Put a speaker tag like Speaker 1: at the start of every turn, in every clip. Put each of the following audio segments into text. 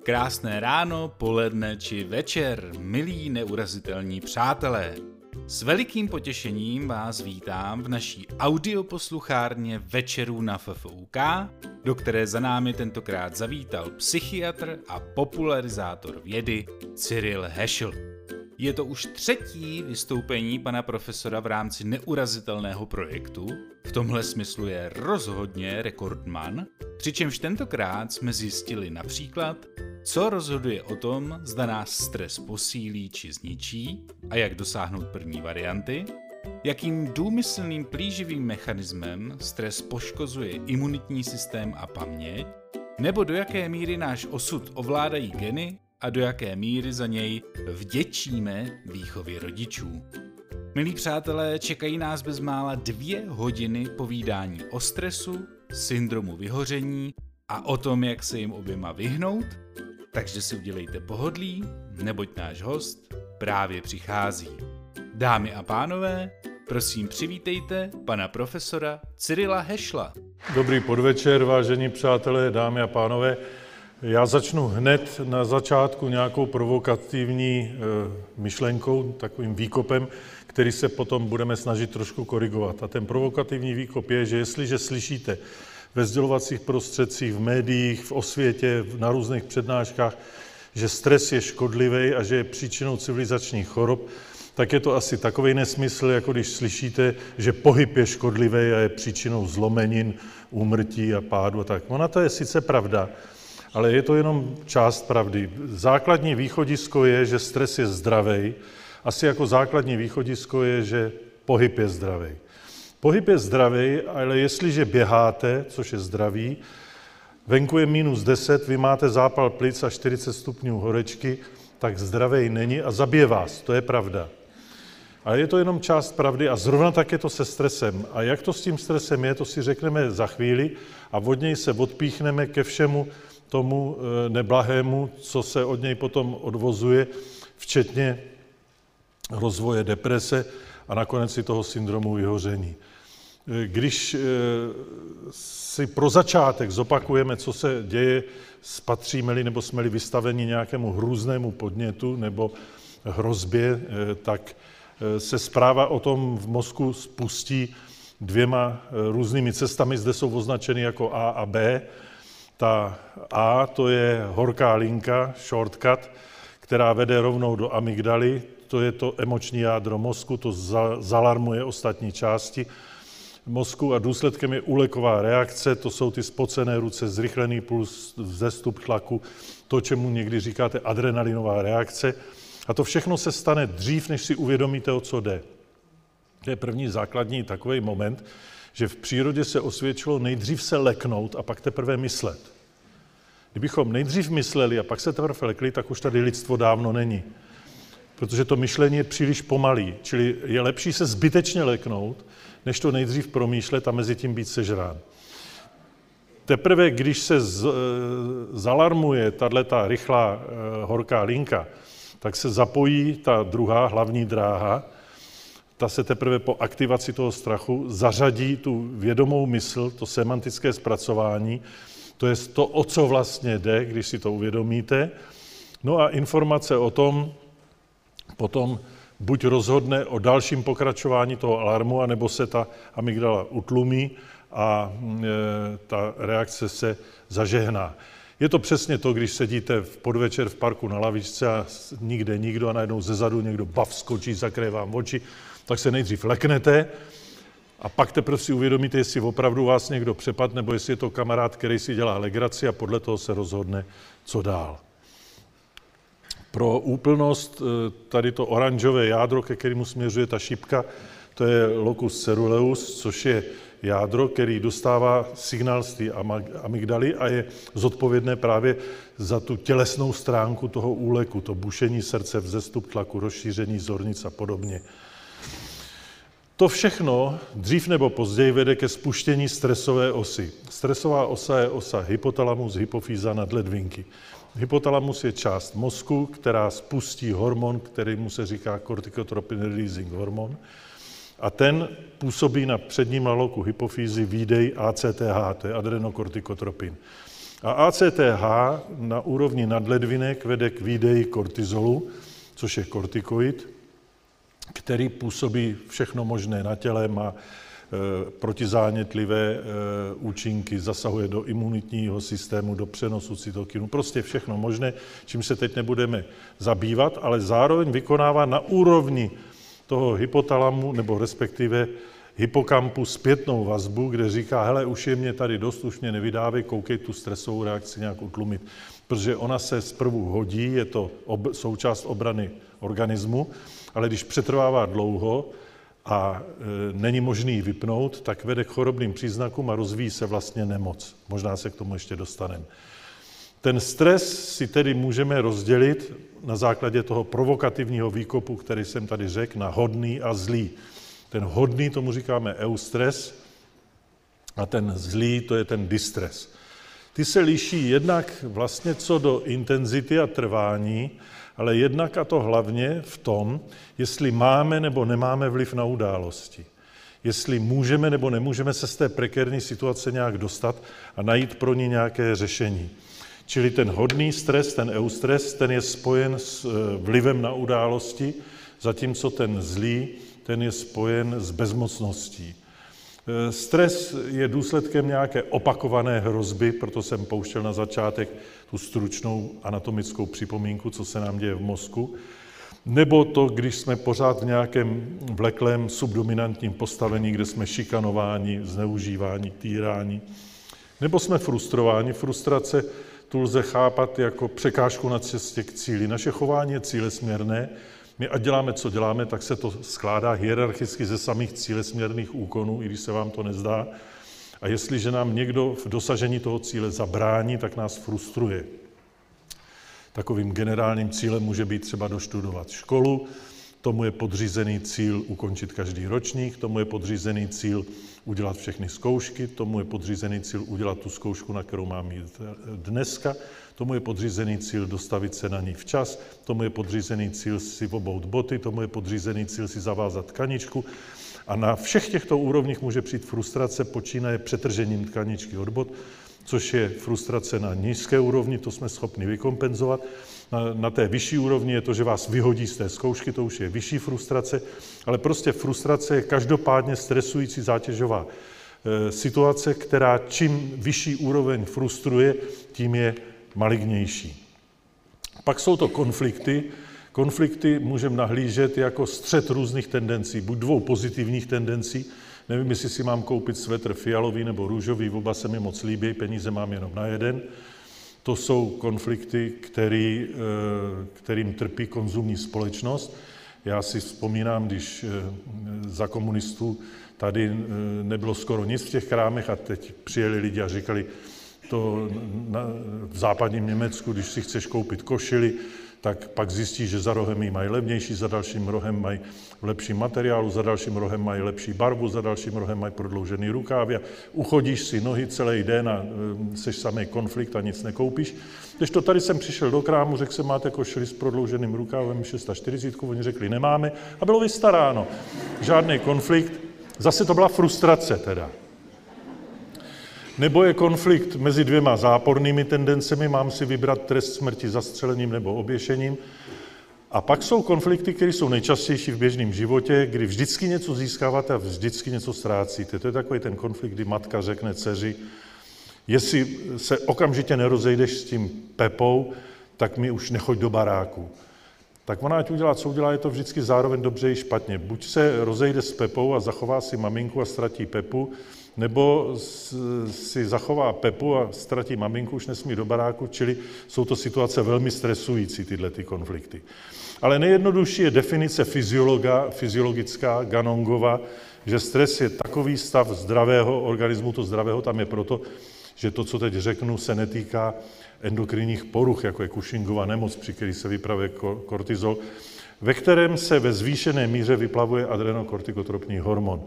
Speaker 1: Krásné ráno, poledne či večer, milí neurazitelní přátelé. S velikým potěšením vás vítám v naší audioposluchárně Večerů na FFUK, do které za námi tentokrát zavítal psychiatr a popularizátor vědy Cyril Heschel. Je to už třetí vystoupení pana profesora v rámci neurazitelného projektu, v tomhle smyslu je rozhodně rekordman, přičemž tentokrát jsme zjistili například, co rozhoduje o tom, zda nás stres posílí či zničí a jak dosáhnout první varianty, jakým důmyslným plíživým mechanismem stres poškozuje imunitní systém a paměť, nebo do jaké míry náš osud ovládají geny a do jaké míry za něj vděčíme výchově rodičů. Milí přátelé, čekají nás bezmála dvě hodiny povídání o stresu, syndromu vyhoření a o tom, jak se jim oběma vyhnout, takže si udělejte pohodlí, neboť náš host právě přichází. Dámy a pánové, prosím přivítejte pana profesora Cyrila Hešla.
Speaker 2: Dobrý podvečer, vážení přátelé, dámy a pánové. Já začnu hned na začátku nějakou provokativní e, myšlenkou, takovým výkopem, který se potom budeme snažit trošku korigovat. A ten provokativní výkop je, že jestliže slyšíte ve sdělovacích prostředcích, v médiích, v osvětě, na různých přednáškách, že stres je škodlivý a že je příčinou civilizačních chorob, tak je to asi takový nesmysl, jako když slyšíte, že pohyb je škodlivý a je příčinou zlomenin, úmrtí a pádu a tak. Ona to je sice pravda, ale je to jenom část pravdy. Základní východisko je, že stres je zdravý. Asi jako základní východisko je, že pohyb je zdravý. Pohyb je zdravý, ale jestliže běháte, což je zdravý, venku je minus 10, vy máte zápal plic a 40 stupňů horečky, tak zdravý není a zabije vás, to je pravda. Ale je to jenom část pravdy a zrovna tak je to se stresem. A jak to s tím stresem je, to si řekneme za chvíli a od něj se odpíchneme ke všemu tomu eh, neblahému, co se od něj potom odvozuje, včetně rozvoje deprese a nakonec i toho syndromu vyhoření. Eh, když eh, si pro začátek zopakujeme, co se děje, spatříme-li nebo jsme-li vystaveni nějakému hrůznému podnětu nebo hrozbě, tak se zpráva o tom v mozku spustí dvěma různými cestami. Zde jsou označeny jako A a B. Ta A to je horká linka, shortcut, která vede rovnou do amygdaly, to je to emoční jádro mozku, to zalarmuje ostatní části mozku a důsledkem je úleková reakce, to jsou ty spocené ruce, zrychlený puls, vzestup tlaku, to, čemu někdy říkáte adrenalinová reakce. A to všechno se stane dřív, než si uvědomíte, o co jde. To je první základní takový moment, že v přírodě se osvědčilo nejdřív se leknout a pak teprve myslet. Kdybychom nejdřív mysleli a pak se teprve lekli, tak už tady lidstvo dávno není. Protože to myšlení je příliš pomalý. Čili je lepší se zbytečně leknout, než to nejdřív promýšlet a mezi tím být sežrán. Teprve, když se z, e, zalarmuje tato rychlá e, horká linka, tak se zapojí ta druhá hlavní dráha, ta se teprve po aktivaci toho strachu zařadí tu vědomou mysl, to semantické zpracování, to je to, o co vlastně jde, když si to uvědomíte. No a informace o tom potom buď rozhodne o dalším pokračování toho alarmu, anebo se ta amygdala utlumí a e, ta reakce se zažehná. Je to přesně to, když sedíte v podvečer v parku na lavičce a nikde nikdo a najednou zezadu někdo bav skočí, zakryje vám oči, tak se nejdřív leknete a pak teprve si uvědomíte, jestli opravdu vás někdo přepad, nebo jestli je to kamarád, který si dělá legraci a podle toho se rozhodne, co dál. Pro úplnost eh, tady to oranžové jádro, ke kterému směřuje ta šipka, to je locus ceruleus, což je jádro, který dostává signál z té amygdaly a je zodpovědné právě za tu tělesnou stránku toho úleku, to bušení srdce, vzestup tlaku, rozšíření zornic a podobně. To všechno dřív nebo později vede ke spuštění stresové osy. Stresová osa je osa hypotalamus, hypofýza nadledvinky. Hypotalamus je část mozku, která spustí hormon, který mu se říká corticotropin releasing hormon. A ten působí na předním laloku hypofýzy výdej ACTH, to je adrenokortikotropin. A ACTH na úrovni nadledvinek vede k výdeji kortizolu, což je kortikoid, který působí všechno možné na těle, má protizánětlivé e, účinky, zasahuje do imunitního systému, do přenosu cytokinu, prostě všechno možné, čím se teď nebudeme zabývat, ale zároveň vykonává na úrovni toho hypotalamu, nebo respektive hypokampu zpětnou vazbu, kde říká, hele, už je mě tady dost, už mě nevydávej, koukej tu stresovou reakci nějak utlumit. Protože ona se zprvu hodí, je to ob, součást obrany organismu, ale když přetrvává dlouho a e, není možný ji vypnout, tak vede k chorobným příznakům a rozvíjí se vlastně nemoc. Možná se k tomu ještě dostaneme. Ten stres si tedy můžeme rozdělit na základě toho provokativního výkopu, který jsem tady řekl, na hodný a zlý. Ten hodný, tomu říkáme eustres, a ten zlý, to je ten distres. Ty se liší jednak vlastně co do intenzity a trvání, ale jednak a to hlavně v tom, jestli máme nebo nemáme vliv na události. Jestli můžeme nebo nemůžeme se z té prekérní situace nějak dostat a najít pro ní nějaké řešení. Čili ten hodný stres, ten eustres, ten je spojen s eh, vlivem na události, zatímco ten zlý, ten je spojen s bezmocností. Stres je důsledkem nějaké opakované hrozby, proto jsem pouštěl na začátek tu stručnou anatomickou připomínku, co se nám děje v mozku, nebo to, když jsme pořád v nějakém vleklém subdominantním postavení, kde jsme šikanováni, zneužíváni, týráni, nebo jsme frustrováni. Frustrace tu lze chápat jako překážku na cestě k cíli. Naše chování je cílesměrné, my ať děláme, co děláme, tak se to skládá hierarchicky ze samých cílesměrných úkonů, i když se vám to nezdá. A jestliže nám někdo v dosažení toho cíle zabrání, tak nás frustruje. Takovým generálním cílem může být třeba doštudovat školu, tomu je podřízený cíl ukončit každý ročník, tomu je podřízený cíl udělat všechny zkoušky, tomu je podřízený cíl udělat tu zkoušku, na kterou mám jít dneska, tomu je podřízený cíl dostavit se na ní včas, tomu je podřízený cíl si obout boty, tomu je podřízený cíl si zavázat tkaničku. A na všech těchto úrovních může přijít frustrace, počínaje přetržením tkaničky od bot, což je frustrace na nízké úrovni, to jsme schopni vykompenzovat. Na, na té vyšší úrovni je to, že vás vyhodí z té zkoušky, to už je vyšší frustrace, ale prostě frustrace je každopádně stresující zátěžová e, situace, která čím vyšší úroveň frustruje, tím je malignější. Pak jsou to konflikty. Konflikty můžeme nahlížet jako střed různých tendencí, buď dvou pozitivních tendencí, nevím, jestli si mám koupit svetr fialový nebo růžový, oba se mi moc líbí, peníze mám jenom na jeden. To jsou konflikty, který, eh, kterým trpí konzumní společnost. Já si vzpomínám, když eh, za komunistů tady eh, nebylo skoro nic v těch krámech a teď přijeli lidi a říkali, to na, v západním Německu, když si chceš koupit košili, tak pak zjistíš, že za rohem ji mají levnější, za dalším rohem mají v lepším materiálu, za dalším rohem mají lepší barvu, za dalším rohem mají prodloužený rukávy a uchodíš si nohy celý den a e, seš samý konflikt a nic nekoupíš. Když to tady jsem přišel do krámu, řekl jsem, máte košili s prodlouženým rukávem 640, oni řekli, nemáme a bylo vystaráno. Žádný konflikt, zase to byla frustrace teda. Nebo je konflikt mezi dvěma zápornými tendencemi, mám si vybrat trest smrti zastřelením nebo oběšením. A pak jsou konflikty, které jsou nejčastější v běžném životě, kdy vždycky něco získáváte a vždycky něco ztrácíte. To je takový ten konflikt, kdy matka řekne dceři, jestli se okamžitě nerozejdeš s tím Pepou, tak mi už nechoď do baráku. Tak ona ať udělá, co udělá, je to vždycky zároveň dobře i špatně. Buď se rozejde s Pepou a zachová si maminku a ztratí Pepu, nebo si zachová Pepu a ztratí maminku, už nesmí do baráku, čili jsou to situace velmi stresující, tyhle ty konflikty. Ale nejjednodušší je definice fyziologa, fyziologická, Ganongova, že stres je takový stav zdravého organismu, to zdravého tam je proto, že to, co teď řeknu, se netýká endokrinních poruch, jako je Cushingova nemoc, při který se vypravuje kortizol, ve kterém se ve zvýšené míře vyplavuje adrenokortikotropní hormon.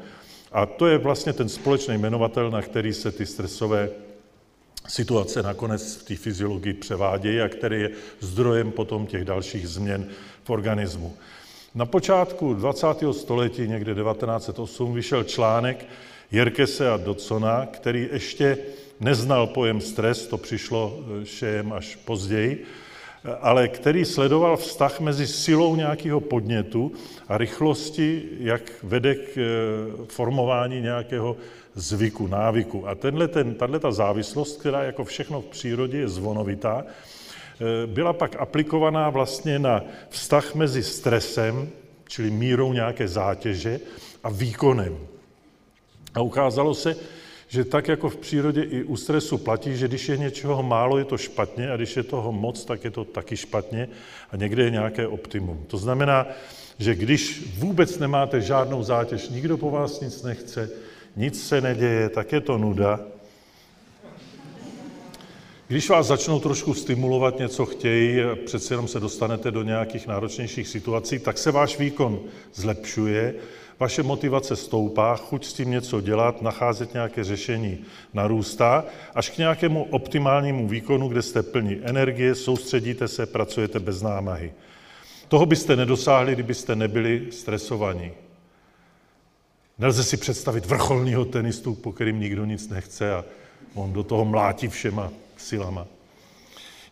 Speaker 2: A to je vlastně ten společný jmenovatel, na který se ty stresové situace nakonec v té fyziologii převádějí a který je zdrojem potom těch dalších změn v organismu. Na počátku 20. století, někde 1908, vyšel článek Jerkese a Dodsona, který ještě neznal pojem stres, to přišlo šejem až později, ale který sledoval vztah mezi silou nějakého podnětu a rychlosti, jak vede k formování nějakého zvyku, návyku. A tenhle, ten, tato závislost, která jako všechno v přírodě je zvonovitá, byla pak aplikovaná vlastně na vztah mezi stresem, čili mírou nějaké zátěže, a výkonem. A ukázalo se, že tak jako v přírodě i u stresu platí, že když je něčeho málo, je to špatně a když je toho moc, tak je to taky špatně a někde je nějaké optimum. To znamená, že když vůbec nemáte žádnou zátěž, nikdo po vás nic nechce, nic se neděje, tak je to nuda. Když vás začnou trošku stimulovat, něco chtějí, přece jenom se dostanete do nějakých náročnějších situací, tak se váš výkon zlepšuje vaše motivace stoupá, chuť s tím něco dělat, nacházet nějaké řešení narůstá, až k nějakému optimálnímu výkonu, kde jste plní energie, soustředíte se, pracujete bez námahy. Toho byste nedosáhli, kdybyste nebyli stresovaní. Nelze si představit vrcholního tenistu, po kterým nikdo nic nechce a on do toho mlátí všema silama.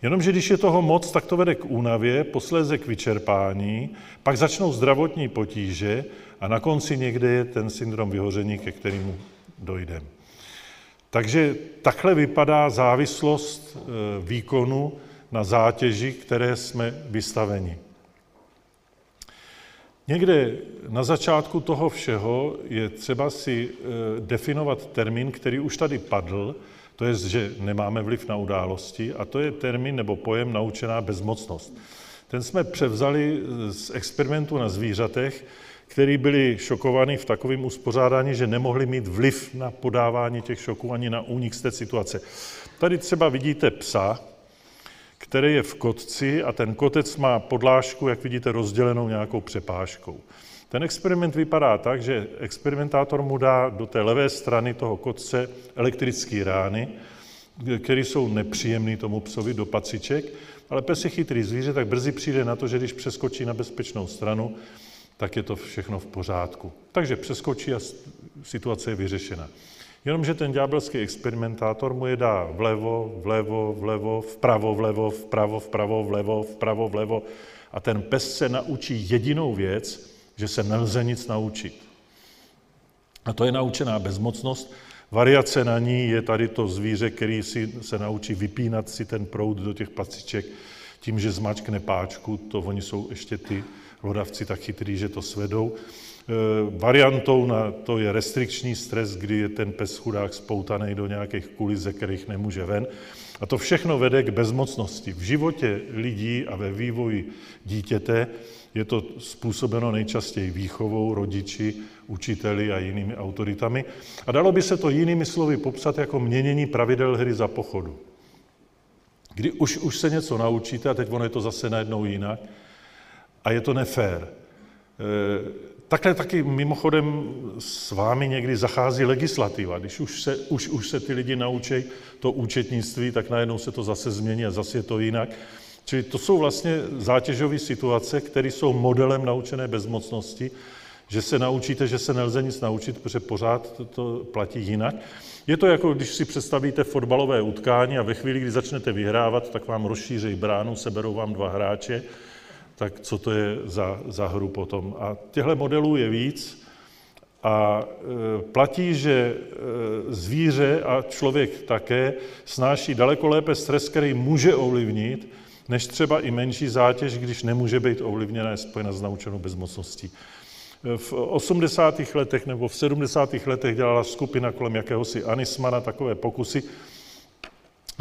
Speaker 2: Jenomže když je toho moc, tak to vede k únavě, posléze k vyčerpání, pak začnou zdravotní potíže a na konci někde je ten syndrom vyhoření, ke kterému dojdeme. Takže takhle vypadá závislost e, výkonu na zátěži, které jsme vystaveni. Někde na začátku toho všeho je třeba si e, definovat termín, který už tady padl, to je, že nemáme vliv na události, a to je termín nebo pojem naučená bezmocnost. Ten jsme převzali z experimentu na zvířatech, který byli šokovaní v takovém uspořádání, že nemohli mít vliv na podávání těch šoků ani na únik z té situace. Tady třeba vidíte psa, který je v kotci a ten kotec má podlážku, jak vidíte, rozdělenou nějakou přepážkou. Ten experiment vypadá tak, že experimentátor mu dá do té levé strany toho kotce elektrické rány, které jsou nepříjemné tomu psovi do paciček, ale pes je chytrý zvíře, tak brzy přijde na to, že když přeskočí na bezpečnou stranu, tak je to všechno v pořádku. Takže přeskočí a situace je vyřešena. Jenomže ten ďábelský experimentátor mu je dá vlevo, vlevo, vlevo, vpravo, vlevo, vpravo, vpravo, vlevo, vpravo, vlevo a ten pes se naučí jedinou věc, že se nelze nic naučit. A to je naučená bezmocnost. Variace na ní je tady to zvíře, který si se naučí vypínat si ten proud do těch paciček tím, že zmačkne páčku, to oni jsou ještě ty hlodavci tak chytrý, že to svedou. E, variantou na to je restrikční stres, kdy je ten pes chudák spoutaný do nějakých kulis, ze kterých nemůže ven. A to všechno vede k bezmocnosti. V životě lidí a ve vývoji dítěte je to způsobeno nejčastěji výchovou, rodiči, učiteli a jinými autoritami. A dalo by se to jinými slovy popsat jako měnění pravidel hry za pochodu. Kdy už, už se něco naučíte a teď ono je to zase najednou jinak a je to nefér. E, takhle taky mimochodem s vámi někdy zachází legislativa. Když už se, už, už se ty lidi naučí to účetnictví, tak najednou se to zase změní a zase je to jinak. Čili to jsou vlastně zátěžové situace, které jsou modelem naučené bezmocnosti, že se naučíte, že se nelze nic naučit, protože pořád to, to platí jinak. Je to jako, když si představíte fotbalové utkání a ve chvíli, kdy začnete vyhrávat, tak vám rozšíří bránu, seberou vám dva hráče, tak co to je za, za hru potom. A těchto modelů je víc a e, platí, že e, zvíře a člověk také snáší daleko lépe stres, který může ovlivnit, než třeba i menší zátěž, když nemůže být ovlivněna, je spojena s naučenou bezmocností. V 80. letech nebo v 70. letech dělala skupina kolem jakéhosi Anismana takové pokusy,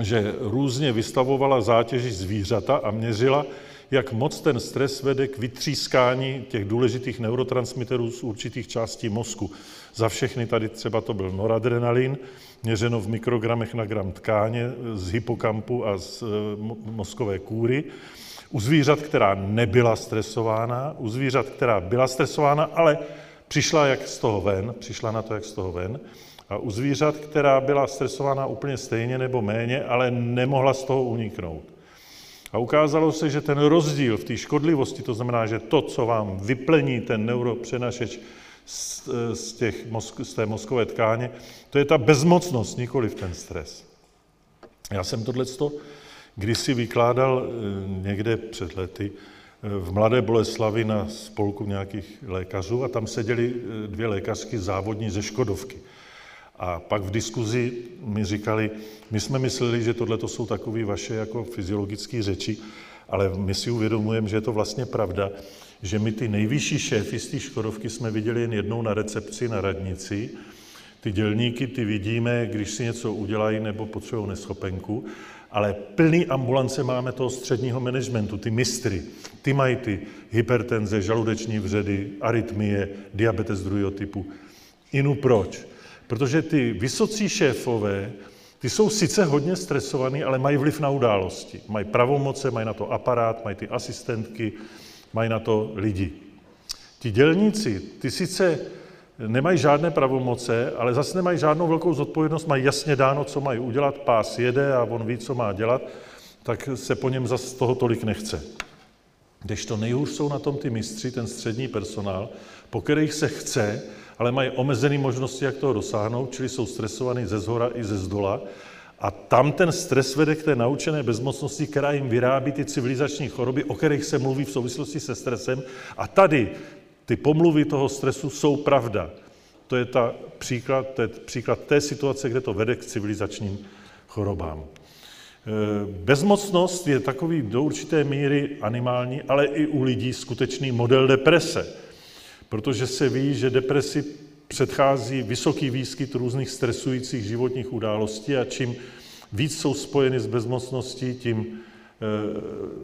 Speaker 2: že různě vystavovala zátěži zvířata a měřila, jak moc ten stres vede k vytřískání těch důležitých neurotransmiterů z určitých částí mozku. Za všechny tady třeba to byl noradrenalin, měřeno v mikrogramech na gram tkáně z hypokampu a z eh, mozkové kůry. U zvířat, která nebyla stresována, u zvířat, která byla stresována, ale přišla jak z toho ven, přišla na to jak z toho ven, a u zvířat, která byla stresována úplně stejně nebo méně, ale nemohla z toho uniknout. A ukázalo se, že ten rozdíl v té škodlivosti, to znamená, že to, co vám vyplní ten neuropřenašeč z, z, těch, z té mozkové tkáně, to je ta bezmocnost, nikoli ten stres. Já jsem tohleto kdysi vykládal eh, někde před lety eh, v Mladé Boleslavi na spolku nějakých lékařů a tam seděli eh, dvě lékařky závodní ze Škodovky. A pak v diskuzi mi říkali, my jsme mysleli, že tohle jsou takové vaše jako fyziologické řeči, ale my si uvědomujeme, že je to vlastně pravda, že my ty nejvyšší šéfy z té Škodovky jsme viděli jen jednou na recepci na radnici. Ty dělníky ty vidíme, když si něco udělají nebo potřebují neschopenku, ale plný ambulance máme toho středního managementu, ty mistry. Ty mají ty hypertenze, žaludeční vředy, arytmie, diabetes druhého typu. Inu proč? Protože ty vysocí šéfové, ty jsou sice hodně stresovaní, ale mají vliv na události. Mají pravomoce, mají na to aparát, mají ty asistentky, mají na to lidi. Ti dělníci, ty sice nemají žádné pravomoce, ale zase nemají žádnou velkou zodpovědnost, mají jasně dáno, co mají udělat, pás jede a on ví, co má dělat, tak se po něm zase toho tolik nechce. Když to nejhůř jsou na tom ty mistři, ten střední personál, po kterých se chce, ale mají omezené možnosti, jak toho dosáhnout, čili jsou stresovaní ze zhora i ze zdola. A tam ten stres vede k té naučené bezmocnosti, která jim vyrábí ty civilizační choroby, o kterých se mluví v souvislosti se stresem. A tady ty pomluvy toho stresu jsou pravda. To je ta příklad, to je příklad té situace, kde to vede k civilizačním chorobám. E, bezmocnost je takový do určité míry animální, ale i u lidí skutečný model deprese, protože se ví, že depresi předchází vysoký výskyt různých stresujících životních událostí a čím víc jsou spojeny s bezmocností, tím e,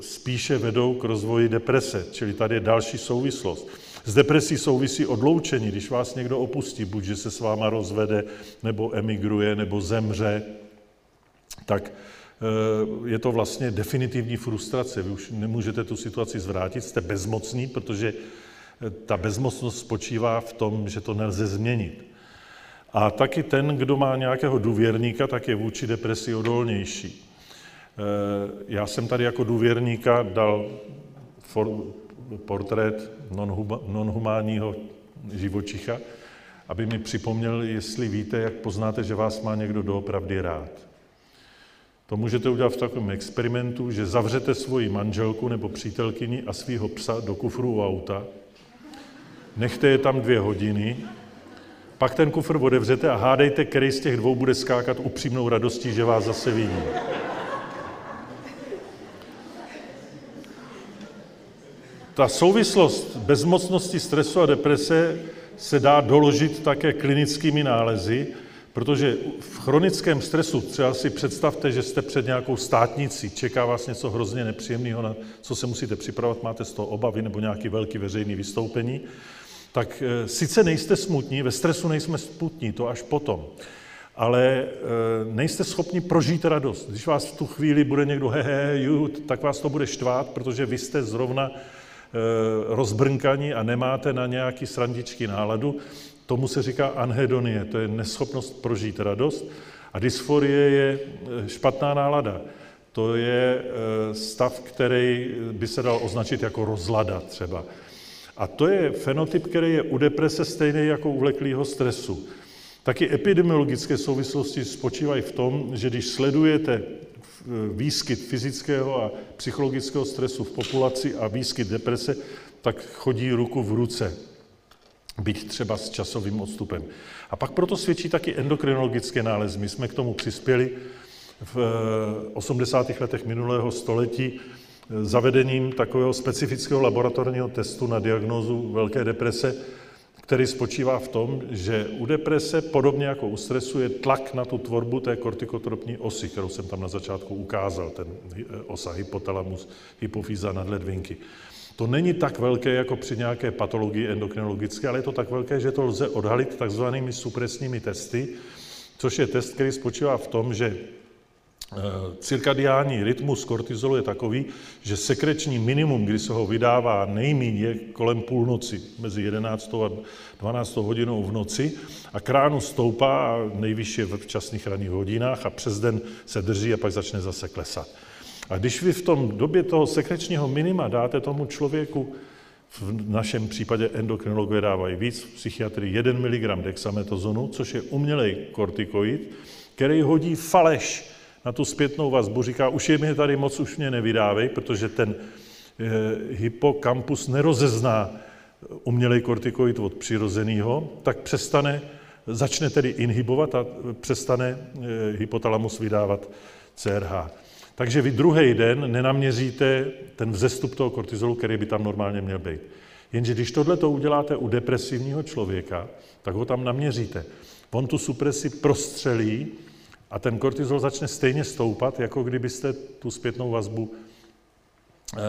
Speaker 2: spíše vedou k rozvoji deprese. Čili tady je další souvislost. S depresí souvisí odloučení, když vás někdo opustí, buď že se s váma rozvede, nebo emigruje, nebo zemře, tak eh, je to vlastně definitivní frustrace. Vy už nemůžete tu situaci zvrátit, jste bezmocní, protože ta bezmocnost spočívá v tom, že to nelze změnit. A taky ten, kdo má nějakého důvěrníka, tak je vůči depresi odolnější. Eh, já jsem tady jako důvěrníka dal portrét nonhumánního živočicha, aby mi připomněl, jestli víte, jak poznáte, že vás má někdo doopravdy rád. To můžete udělat v takovém experimentu, že zavřete svoji manželku nebo přítelkyni a svého psa do kufru u auta, nechte je tam dvě hodiny, pak ten kufr otevřete a hádejte, který z těch dvou bude skákat upřímnou radostí, že vás zase vidí. Ta souvislost bezmocnosti, stresu a deprese se dá doložit také klinickými nálezy, protože v chronickém stresu třeba si představte, že jste před nějakou státnicí, čeká vás něco hrozně nepříjemného, na co se musíte připravovat, máte z toho obavy nebo nějaký velký veřejný vystoupení, tak e, sice nejste smutní, ve stresu nejsme smutní, to až potom, ale e, nejste schopni prožít radost. Když vás v tu chvíli bude někdo hehe, ju, tak vás to bude štvát, protože vy jste zrovna Eh, rozbrnkaní a nemáte na nějaký srandičky náladu, tomu se říká anhedonie, to je neschopnost prožít radost. A dysforie je eh, špatná nálada. To je eh, stav, který by se dal označit jako rozlada třeba. A to je fenotyp, který je u deprese stejný jako u vleklého stresu. Taky epidemiologické souvislosti spočívají v tom, že když sledujete výskyt fyzického a psychologického stresu v populaci a výskyt deprese, tak chodí ruku v ruce, byť třeba s časovým odstupem. A pak proto svědčí taky endokrinologické nálezy. My jsme k tomu přispěli v 80. Eh, letech minulého století eh, zavedením takového specifického laboratorního testu na diagnózu velké deprese, který spočívá v tom, že u deprese, podobně jako u stresu, je tlak na tu tvorbu té kortikotropní osy, kterou jsem tam na začátku ukázal, ten eh, osa hypotalamus, hypofýza nadledvinky. To není tak velké jako při nějaké patologii endokrinologické, ale je to tak velké, že to lze odhalit takzvanými supresními testy, což je test, který spočívá v tom, že cirkadiální rytmus kortizolu je takový, že sekreční minimum, kdy se ho vydává nejméně, je kolem půlnoci, mezi 11. a 12. hodinou v noci a kránu stoupá a nejvyšší je v včasných ranních hodinách a přes den se drží a pak začne zase klesat. A když vy v tom době toho sekrečního minima dáte tomu člověku, v našem případě endokrinologové dávají víc, psychiatry 1 mg dexametazonu, což je umělej kortikoid, který hodí faleš na tu zpětnou vazbu, říká, už je mi tady moc, už mě nevydávej, protože ten eh, hypokampus nerozezná umělej kortikoid od přirozeného, tak přestane, začne tedy inhibovat a přestane eh, hypotalamus vydávat CRH. Takže vy druhý den nenaměříte ten vzestup toho kortizolu, který by tam normálně měl být. Jenže když tohle to uděláte u depresivního člověka, tak ho tam naměříte. On tu supresi prostřelí a ten kortizol začne stejně stoupat, jako kdybyste tu zpětnou vazbu, eh,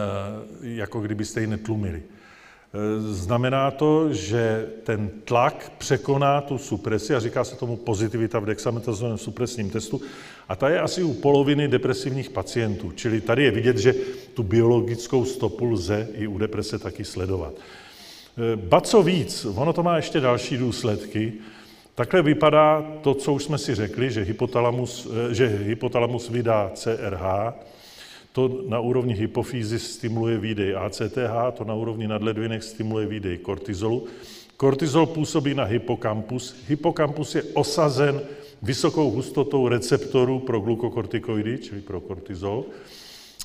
Speaker 2: jako kdybyste ji netlumili. Eh, znamená to, že ten tlak překoná tu supresi a říká se tomu pozitivita v dexametazónovém supresním testu a ta je asi u poloviny depresivních pacientů. Čili tady je vidět, že tu biologickou stopu lze i u deprese taky sledovat. Eh, ba co víc, ono to má ještě další důsledky. Takhle vypadá to, co už jsme si řekli, že hypotalamus, eh, že hypotalamus vydá CRH, to na úrovni hypofýzy stimuluje výdej ACTH, to na úrovni nadledvinek stimuluje výdej kortizolu. Kortizol působí na hypokampus. Hypokampus je osazen vysokou hustotou receptorů pro glukokortikoidy, čili pro kortizol.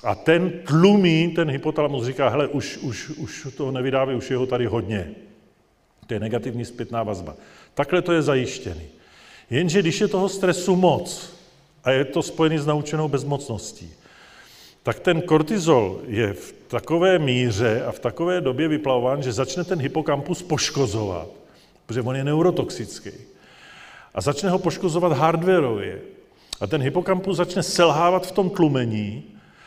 Speaker 2: A ten tlumí, ten hypotalamus říká, hele, už, už, už to nevydává, už je ho tady hodně. To je negativní zpětná vazba. Takhle to je zajištěný. Jenže když je toho stresu moc a je to spojený s naučenou bezmocností, tak ten kortizol je v takové míře a v takové době vyplavován, že začne ten hypokampus poškozovat, protože on je neurotoxický. A začne ho poškozovat hardwareově. A ten hypokampus začne selhávat v tom tlumení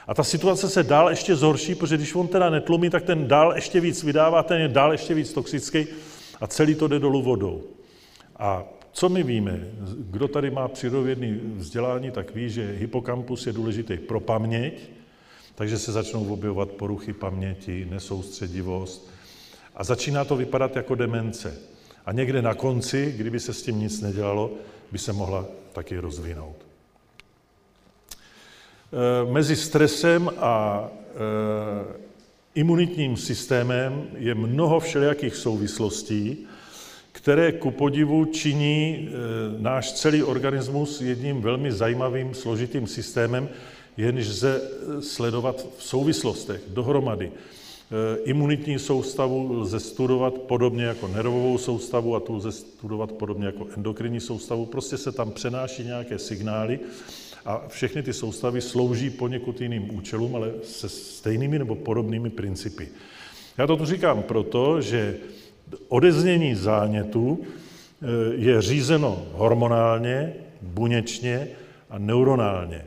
Speaker 2: a ta situace se dál ještě zhorší, protože když on teda netlumí, tak ten dál ještě víc vydává, ten je dál ještě víc toxický a celý to jde dolů vodou. A co my víme? Kdo tady má přírodovědný vzdělání, tak ví, že hypokampus je důležitý pro paměť, takže se začnou objevovat poruchy paměti, nesoustředivost a začíná to vypadat jako demence. A někde na konci, kdyby se s tím nic nedělalo, by se mohla taky rozvinout. E, mezi stresem a e, imunitním systémem je mnoho všelijakých souvislostí, které ku podivu činí e, náš celý organismus jedním velmi zajímavým, složitým systémem, jenž lze sledovat v souvislostech dohromady. E, imunitní soustavu lze studovat podobně jako nervovou soustavu a tu lze studovat podobně jako endokrinní soustavu. Prostě se tam přenáší nějaké signály a všechny ty soustavy slouží poněkud jiným účelům, ale se stejnými nebo podobnými principy. Já to tu říkám proto, že odeznění zánětu e, je řízeno hormonálně, buněčně a neuronálně.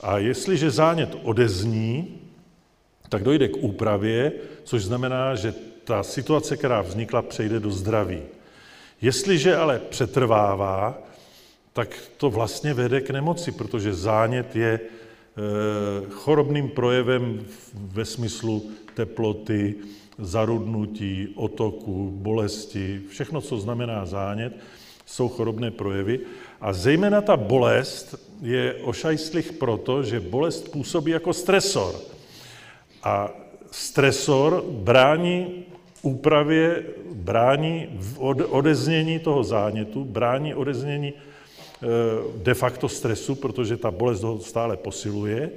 Speaker 2: A jestliže zánět odezní, tak dojde k úpravě, což znamená, že ta situace, která vznikla, přejde do zdraví. Jestliže ale přetrvává, tak to vlastně vede k nemoci, protože zánět je e, chorobným projevem ve smyslu teploty, zarudnutí, otoku, bolesti, všechno, co znamená zánět, jsou chorobné projevy. A zejména ta bolest je ošajstlich proto, že bolest působí jako stresor. A stresor brání úpravě, brání odeznění toho zánětu, brání odeznění eh, de facto stresu, protože ta bolest ho stále posiluje.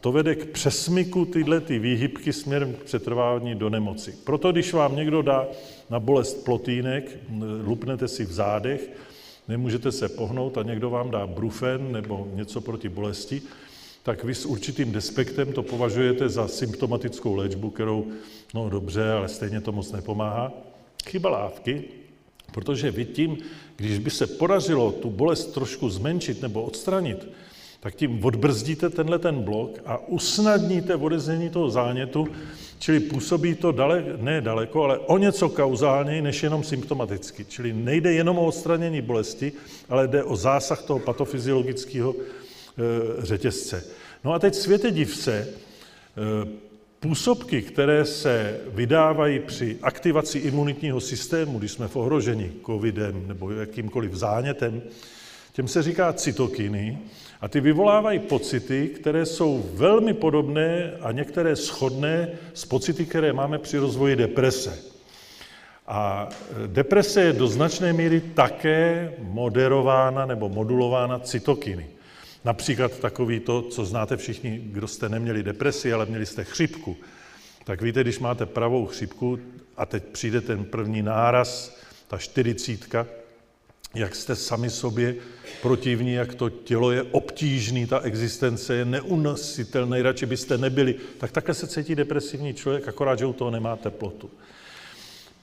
Speaker 2: To vede k přesmyku tyhle ty výhybky směrem k přetrvání do nemoci. Proto, když vám někdo dá na bolest plotínek, lupnete si v zádech, nemůžete se pohnout a někdo vám dá brufen nebo něco proti bolesti, tak vy s určitým despektem to považujete za symptomatickou léčbu, kterou, no dobře, ale stejně to moc nepomáhá. Chyba lávky, protože vy tím, když by se podařilo tu bolest trošku zmenšit nebo odstranit, tak tím odbrzdíte tenhle ten blok a usnadníte odeznění toho zánětu, čili působí to dale, ne daleko, ale o něco kauzálněji, než jenom symptomaticky. Čili nejde jenom o odstranění bolesti, ale jde o zásah toho patofyziologického e, řetězce. No a teď světe divce, e, působky, které se vydávají při aktivaci imunitního systému, když jsme v ohrožení covidem nebo jakýmkoliv zánětem, těm se říká cytokiny a ty vyvolávají pocity, které jsou velmi podobné a některé shodné s pocity, které máme při rozvoji deprese. A e, deprese je do značné míry také moderována nebo modulována cytokiny. Například takový to, co znáte všichni, kdo jste neměli depresi, ale měli jste chřipku. Tak víte, když máte pravou chřipku a teď přijde ten první náraz, ta čtyřicítka, jak jste sami sobě protivní, jak to tělo je obtížný, ta existence je neunositelná, radši byste nebyli. Tak takhle se cítí depresivní člověk, akorát, že u toho nemá teplotu.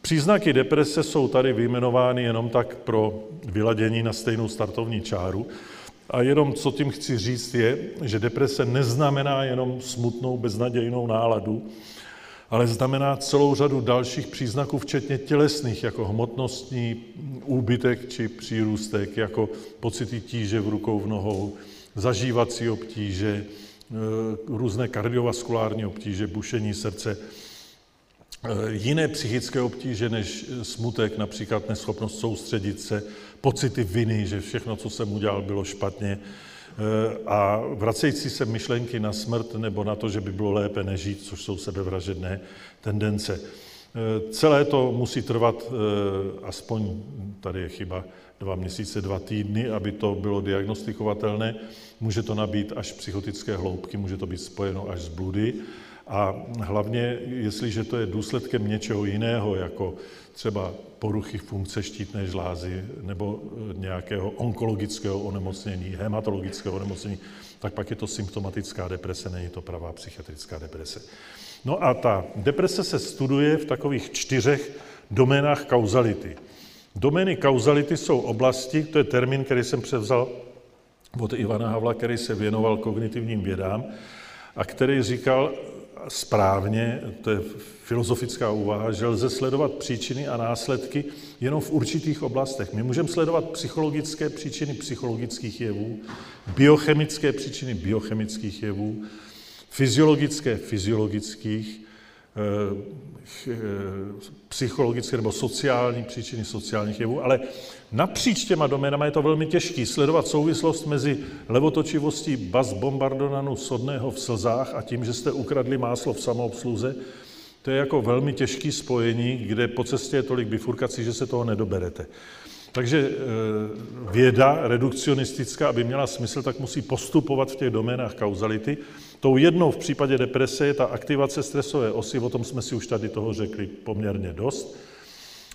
Speaker 2: Příznaky deprese jsou tady vyjmenovány jenom tak pro vyladění na stejnou startovní čáru. A jenom co tím chci říct je, že deprese neznamená jenom smutnou, beznadějnou náladu, ale znamená celou řadu dalších příznaků, včetně tělesných, jako hmotnostní úbytek či přírůstek, jako pocity tíže v rukou, v nohou, zažívací obtíže, eh, různé kardiovaskulární obtíže, bušení srdce, eh, jiné psychické obtíže než smutek, například neschopnost soustředit se, pocity viny, že všechno, co jsem udělal, bylo špatně, a vracející se myšlenky na smrt nebo na to, že by bylo lépe nežít, což jsou sebevražedné tendence. Eh, celé to musí trvat eh, aspoň, tady je chyba, dva měsíce, dva týdny, aby to bylo diagnostikovatelné. Může to nabít až psychotické hloubky, může to být spojeno až s bludy. A hlavně, jestliže to je důsledkem něčeho jiného, jako třeba poruchy funkce štítné žlázy nebo e, nějakého onkologického onemocnění, hematologického onemocnění, tak pak je to symptomatická deprese, není to pravá psychiatrická deprese. No a ta deprese se studuje v takových čtyřech doménách kauzality. Domény kauzality jsou oblasti, to je termín, který jsem převzal od Ivana Havla, který se věnoval kognitivním vědám a který říkal, správně, to je filozofická úvaha, že lze sledovat příčiny a následky jenom v určitých oblastech. My můžeme sledovat psychologické příčiny psychologických jevů, biochemické příčiny biochemických jevů, fyziologické fyziologických, psychologické nebo sociální příčiny sociálních jevů, ale napříč těma doménama je to velmi těžké sledovat souvislost mezi levotočivostí bas bombardonanu sodného v slzách a tím, že jste ukradli máslo v samoobsluze. To je jako velmi těžké spojení, kde po cestě je tolik bifurkací, že se toho nedoberete. Takže eh, věda redukcionistická, aby měla smysl, tak musí postupovat v těch doménách kauzality Tou jednou v případě deprese je ta aktivace stresové osy, o tom jsme si už tady toho řekli poměrně dost.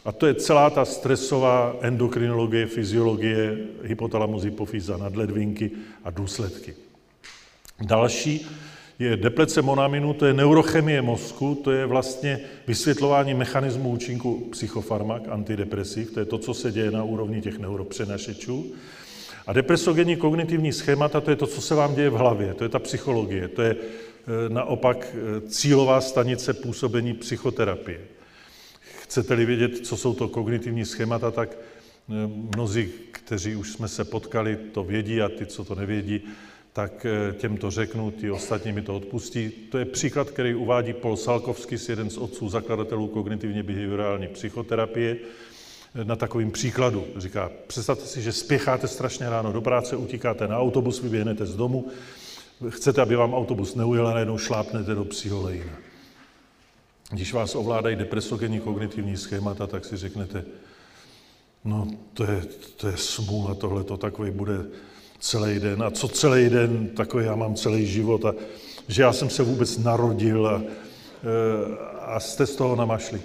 Speaker 2: A to je celá ta stresová endokrinologie, fyziologie, hypotalamus, hypofýza, nadledvinky a důsledky. Další je deplece monaminu, to je neurochemie mozku, to je vlastně vysvětlování mechanismu účinku psychofarmak, antidepresiv, to je to, co se děje na úrovni těch neuropřenašečů. A depresogenní kognitivní schémata, to je to, co se vám děje v hlavě, to je ta psychologie, to je e, naopak e, cílová stanice působení psychoterapie. Chcete-li vědět, co jsou to kognitivní schémata, tak e, mnozí, kteří už jsme se potkali, to vědí a ty, co to nevědí, tak těm to řeknu, ty ostatní mi to odpustí. To je příklad, který uvádí Paul Salkovský, jeden z otců zakladatelů kognitivně behaviorální psychoterapie na takovým příkladu. Říká, představte si, že spěcháte strašně ráno do práce, utíkáte na autobus, vyběhnete z domu, chcete, aby vám autobus neujel a najednou šlápnete do psího lejna. Když vás ovládají depresogenní kognitivní schémata, tak si řeknete, no to je, to je smůla, tohle to takový bude celý den. A co celý den, takový já mám celý život a že já jsem se vůbec narodil a, e, a jste z toho namašli.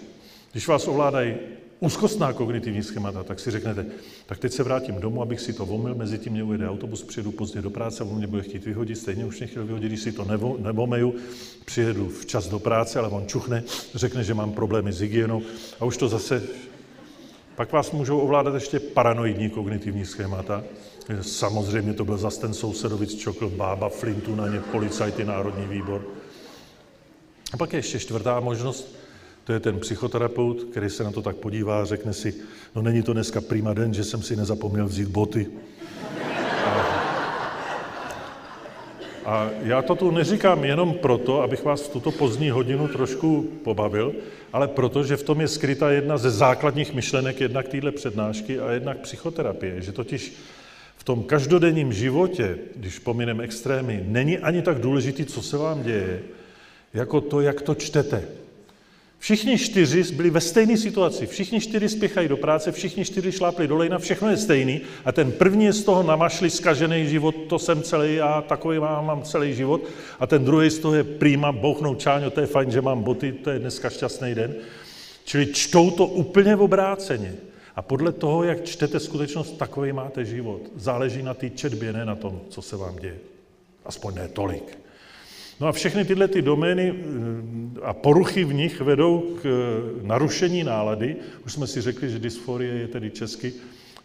Speaker 2: Když vás ovládají úzkostná kognitivní schémata, tak si řeknete, tak teď se vrátím domů, abych si to vomil, mezi tím mě ujede autobus, přijedu pozdě do práce, on mě bude chtít vyhodit, stejně už mě chtěl vyhodit, když si to nevo, nevomeju, přijedu včas do práce, ale on čuchne, řekne, že mám problémy s hygienou a už to zase... Pak vás můžou ovládat ještě paranoidní kognitivní schémata. Samozřejmě to byl zase ten sousedovic čokl, bába, flintu na ně, policajty, národní výbor. A pak je ještě čtvrtá možnost, to je ten psychoterapeut, který se na to tak podívá a řekne si, no není to dneska prima den, že jsem si nezapomněl vzít boty. A, a já to tu neříkám jenom proto, abych vás v tuto pozdní hodinu trošku pobavil, ale proto, že v tom je skryta jedna ze základních myšlenek jednak téhle přednášky a jednak psychoterapie, že totiž v tom každodenním životě, když pominem extrémy, není ani tak důležitý, co se vám děje, jako to, jak to čtete. Všichni čtyři byli ve stejné situaci. Všichni čtyři spěchají do práce, všichni čtyři šlápli do lejna, všechno je stejný. A ten první je z toho namašli skažený život, to jsem celý já, takový mám, mám celý život. A ten druhý z toho je prýma, bouchnou čáňo, to je fajn, že mám boty, to je dneska šťastný den. Čili čtou to úplně v obráceně. A podle toho, jak čtete skutečnost, takový máte život. Záleží na té četbě, ne na tom, co se vám děje. Aspoň ne tolik. No a všechny tyhle ty domény eh, a poruchy v nich vedou k eh, narušení nálady. Už jsme si řekli, že dysforie je tedy česky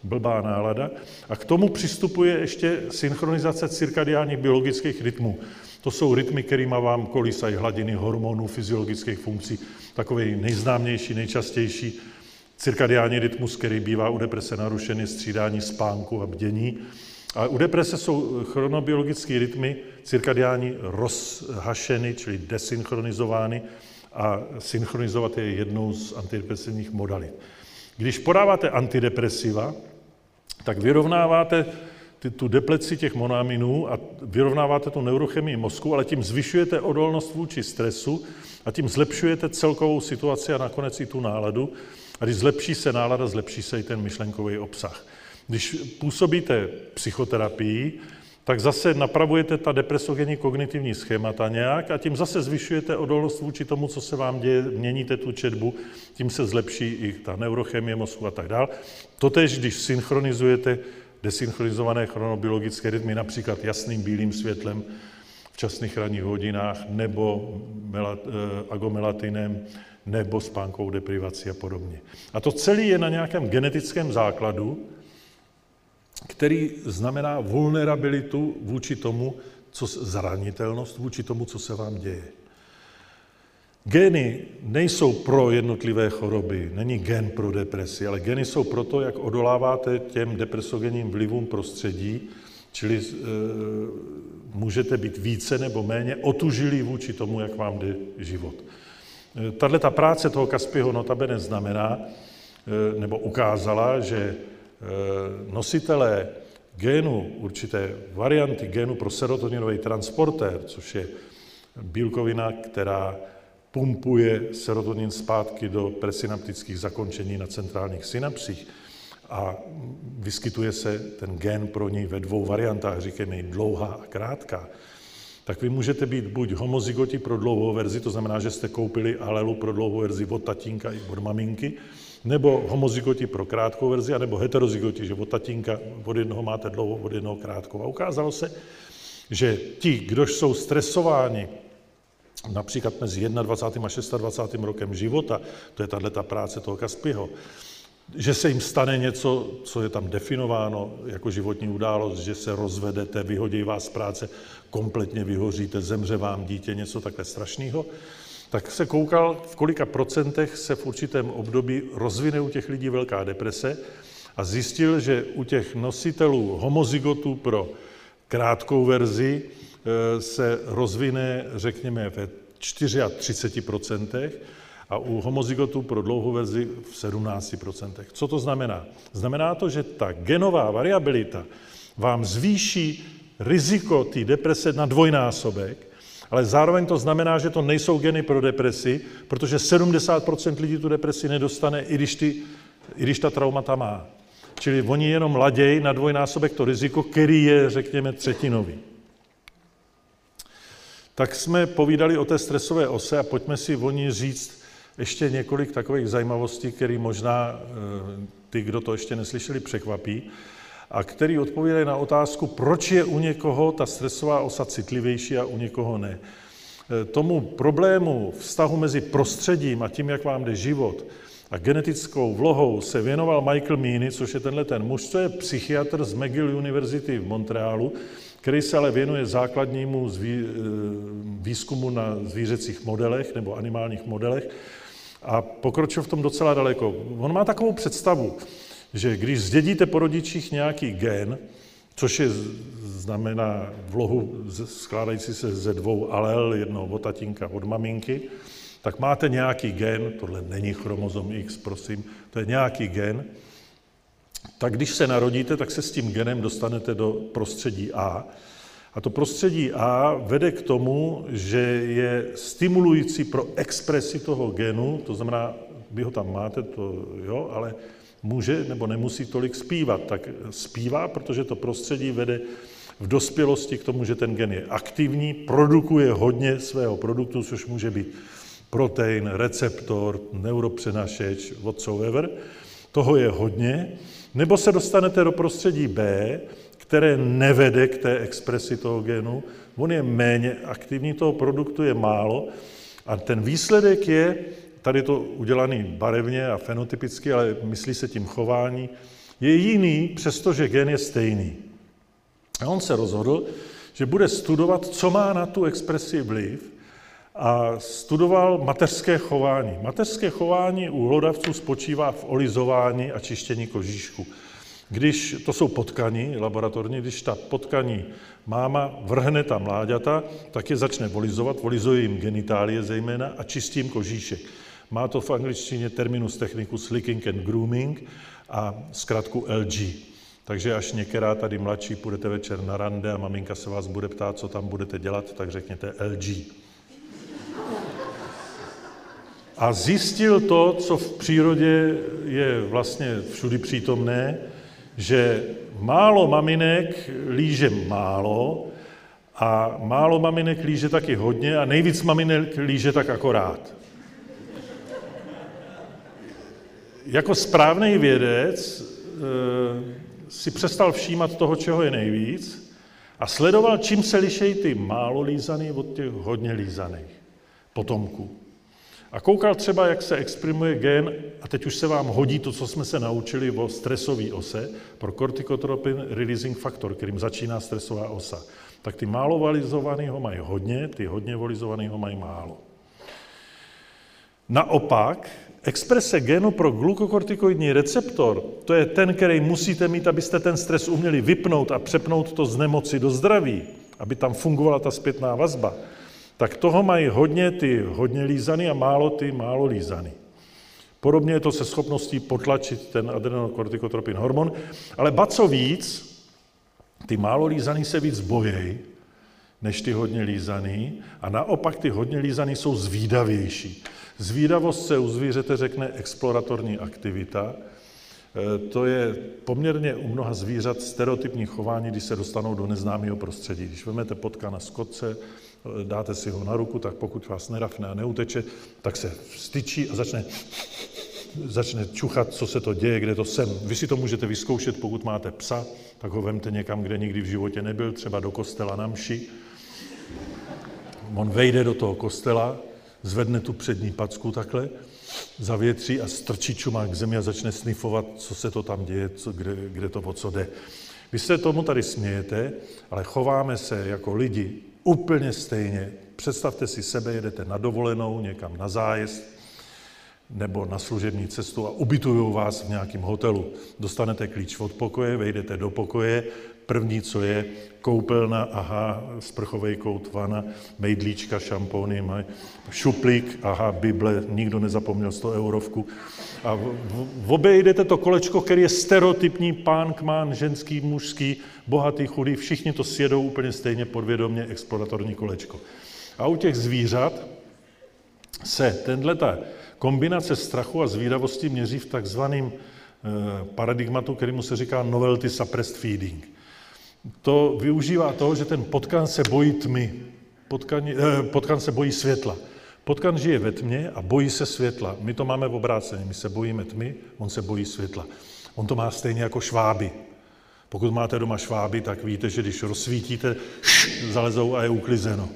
Speaker 2: blbá nálada. A k tomu přistupuje ještě synchronizace cirkadiálních biologických rytmů. To jsou rytmy, kterými vám kolísají hladiny hormonů, fyziologických funkcí. Takový nejznámější, nejčastější cirkadiální rytmus, který bývá u deprese narušený, střídání spánku a bdění. A u deprese jsou chronobiologické rytmy cirkadiální rozhašeny, čili desynchronizovány a synchronizovat je jednou z antidepresivních modalit. Když podáváte antidepresiva, tak vyrovnáváte tu depleci těch monaminů a vyrovnáváte tu neurochemii mozku, ale tím zvyšujete odolnost vůči stresu a tím zlepšujete celkovou situaci a nakonec i tu náladu. A když zlepší se nálada, zlepší se i ten myšlenkový obsah. Když působíte psychoterapii, tak zase napravujete ta depresogenní kognitivní schémata nějak a tím zase zvyšujete odolnost vůči tomu, co se vám děje, měníte tu četbu, tím se zlepší i ta neurochemie mozku a tak dále. Totež, když synchronizujete desynchronizované chronobiologické rytmy, například jasným bílým světlem v časných ranních hodinách nebo eh, agomelatinem, nebo spánkovou deprivací a podobně. A to celé je na nějakém genetickém základu, který znamená vulnerabilitu vůči tomu, co zranitelnost vůči tomu, co se vám děje. Geny nejsou pro jednotlivé choroby, není gen pro depresi, ale geny jsou pro to, jak odoláváte těm depresogenním vlivům prostředí, čili e, můžete být více nebo méně otužilí vůči tomu, jak vám jde život. E, Tahle ta práce toho Kaspiho notabene znamená, e, nebo ukázala, že Eh, nositelé génu, určité varianty génu pro serotoninový transportér, což je bílkovina, která pumpuje serotonin zpátky do presynaptických zakončení na centrálních synapsích a vyskytuje se ten gen pro ní ve dvou variantách, říkáme dlouhá a krátká, tak vy můžete být buď homozygoti pro dlouhou verzi, to znamená, že jste koupili alelu pro dlouhou verzi od tatínka i od maminky, nebo homozygoti pro krátkou verzi, anebo heterozygoti, že od tatínka od jednoho máte dlouho, od jednoho krátkou. A ukázalo se, že ti, kdož jsou stresováni například mezi 21. a 26. rokem života, to je tahle ta práce toho Kaspiho, že se jim stane něco, co je tam definováno jako životní událost, že se rozvedete, vyhodí vás z práce, kompletně vyhoříte, zemře vám dítě, něco takhle strašného, tak se koukal, v kolika procentech se v určitém období rozvine u těch lidí velká deprese a zjistil, že u těch nositelů homozygotů pro krátkou verzi e, se rozvine, řekněme, ve 34% a u homozygotů pro dlouhou verzi v 17%. Co to znamená? Znamená to, že ta genová variabilita vám zvýší riziko té deprese na dvojnásobek ale zároveň to znamená, že to nejsou geny pro depresi, protože 70% lidí tu depresi nedostane, i když, ty, i když ta traumata má. Čili oni jenom ladějí na dvojnásobek to riziko, který je, řekněme, třetinový. Tak jsme povídali o té stresové ose a pojďme si o ní říct ještě několik takových zajímavostí, které možná eh, ty, kdo to ještě neslyšeli, překvapí a který odpovídají na otázku, proč je u někoho ta stresová osa citlivější a u někoho ne. E, tomu problému vztahu mezi prostředím a tím, jak vám jde život, a genetickou vlohou se věnoval Michael Meany, což je tenhle ten muž, co je psychiatr z McGill University v Montrealu, který se ale věnuje základnímu zví, e, výzkumu na zvířecích modelech nebo animálních modelech a pokročil v tom docela daleko. On má takovou představu, že když zdědíte po rodičích nějaký gen, což je, znamená vlohu skládající se ze dvou alel, jednoho od tatínka, od maminky, tak máte nějaký gen, tohle není chromozom X, prosím, to je nějaký gen, tak když se narodíte, tak se s tím genem dostanete do prostředí A. A to prostředí A vede k tomu, že je stimulující pro expresi toho genu, to znamená, vy ho tam máte, to jo, ale může nebo nemusí tolik zpívat. Tak zpívá, protože to prostředí vede v dospělosti k tomu, že ten gen je aktivní, produkuje hodně svého produktu, což může být protein, receptor, neuropřenašeč, whatsoever. Toho je hodně. Nebo se dostanete do prostředí B, které nevede k té expresi toho genu. On je méně aktivní, toho produktu je málo a ten výsledek je, tady to udělaný barevně a fenotypicky, ale myslí se tím chování, je jiný, přestože gen je stejný. A on se rozhodl, že bude studovat, co má na tu expresi vliv a studoval mateřské chování. Mateřské chování u hlodavců spočívá v olizování a čištění kožíšku. Když, to jsou potkaní laboratorní, když ta potkaní máma vrhne tam mláďata, tak je začne volizovat, volizuje jim genitálie zejména a čistí jim kožíšek. Má to v angličtině terminus technicus licking and grooming a zkrátku LG. Takže až některá tady mladší půjdete večer na rande a maminka se vás bude ptát, co tam budete dělat, tak řekněte LG. A zjistil to, co v přírodě je vlastně všudy přítomné, že málo maminek líže málo a málo maminek líže taky hodně a nejvíc maminek líže tak akorát. Jako správný vědec eh, si přestal všímat toho, čeho je nejvíc a sledoval, čím se lišejí ty málo lízaný od těch hodně lízaných potomků. A koukal třeba, jak se exprimuje gen, a teď už se vám hodí to, co jsme se naučili o stresové ose, pro kortikotropin releasing faktor, kterým začíná stresová osa. Tak ty málo valizovaný ho mají hodně, ty hodně valizovaný ho mají málo. Naopak, exprese genu pro glukokortikoidní receptor, to je ten, který musíte mít, abyste ten stres uměli vypnout a přepnout to z nemoci do zdraví, aby tam fungovala ta zpětná vazba, tak toho mají hodně ty hodně lízaný a málo ty málo lízaný. Podobně je to se schopností potlačit ten adrenokortikotropin hormon, ale ba co víc, ty málo lízaný se víc bojejí, než ty hodně lízaný a naopak ty hodně lízaný jsou zvídavější. Zvídavost se u zvířete řekne exploratorní aktivita. E, to je poměrně u mnoha zvířat stereotypní chování, když se dostanou do neznámého prostředí. Když vezmete potka na skotce, dáte si ho na ruku, tak pokud vás nerafne a neuteče, tak se styčí a začne, začne čuchat, co se to děje, kde to jsem. Vy si to můžete vyzkoušet, pokud máte psa, tak ho vemte někam, kde nikdy v životě nebyl, třeba do kostela na mši. On vejde do toho kostela, zvedne tu přední packu takhle, zavětří a strčí čumák k zemi a začne snifovat, co se to tam děje, co, kde, kde to o co jde. Vy se tomu tady smějete, ale chováme se jako lidi úplně stejně. Představte si sebe, jedete na dovolenou, někam na zájezd, nebo na služební cestu a ubytují vás v nějakém hotelu. Dostanete klíč od pokoje, vejdete do pokoje, První, co je, koupelna, aha, sprchovej kout, vana, mejdlíčka, šampony, maj, šuplík, aha, Bible, nikdo nezapomněl 100 eurovku. A v, obejdete to kolečko, který je stereotypní, pán, kmán, ženský, mužský, bohatý, chudý, všichni to sjedou úplně stejně podvědomě, exploratorní kolečko. A u těch zvířat se tenhle kombinace strachu a zvídavosti měří v takzvaném eh, paradigmatu, kterému se říká novelty suppressed feeding to využívá toho, že ten potkan se bojí tmy, potkan, eh, potkan se bojí světla. Potkan žije ve tmě a bojí se světla. My to máme v obráceně, my se bojíme tmy, on se bojí světla. On to má stejně jako šváby. Pokud máte doma šváby, tak víte, že když rozsvítíte, zalezou a je uklizeno.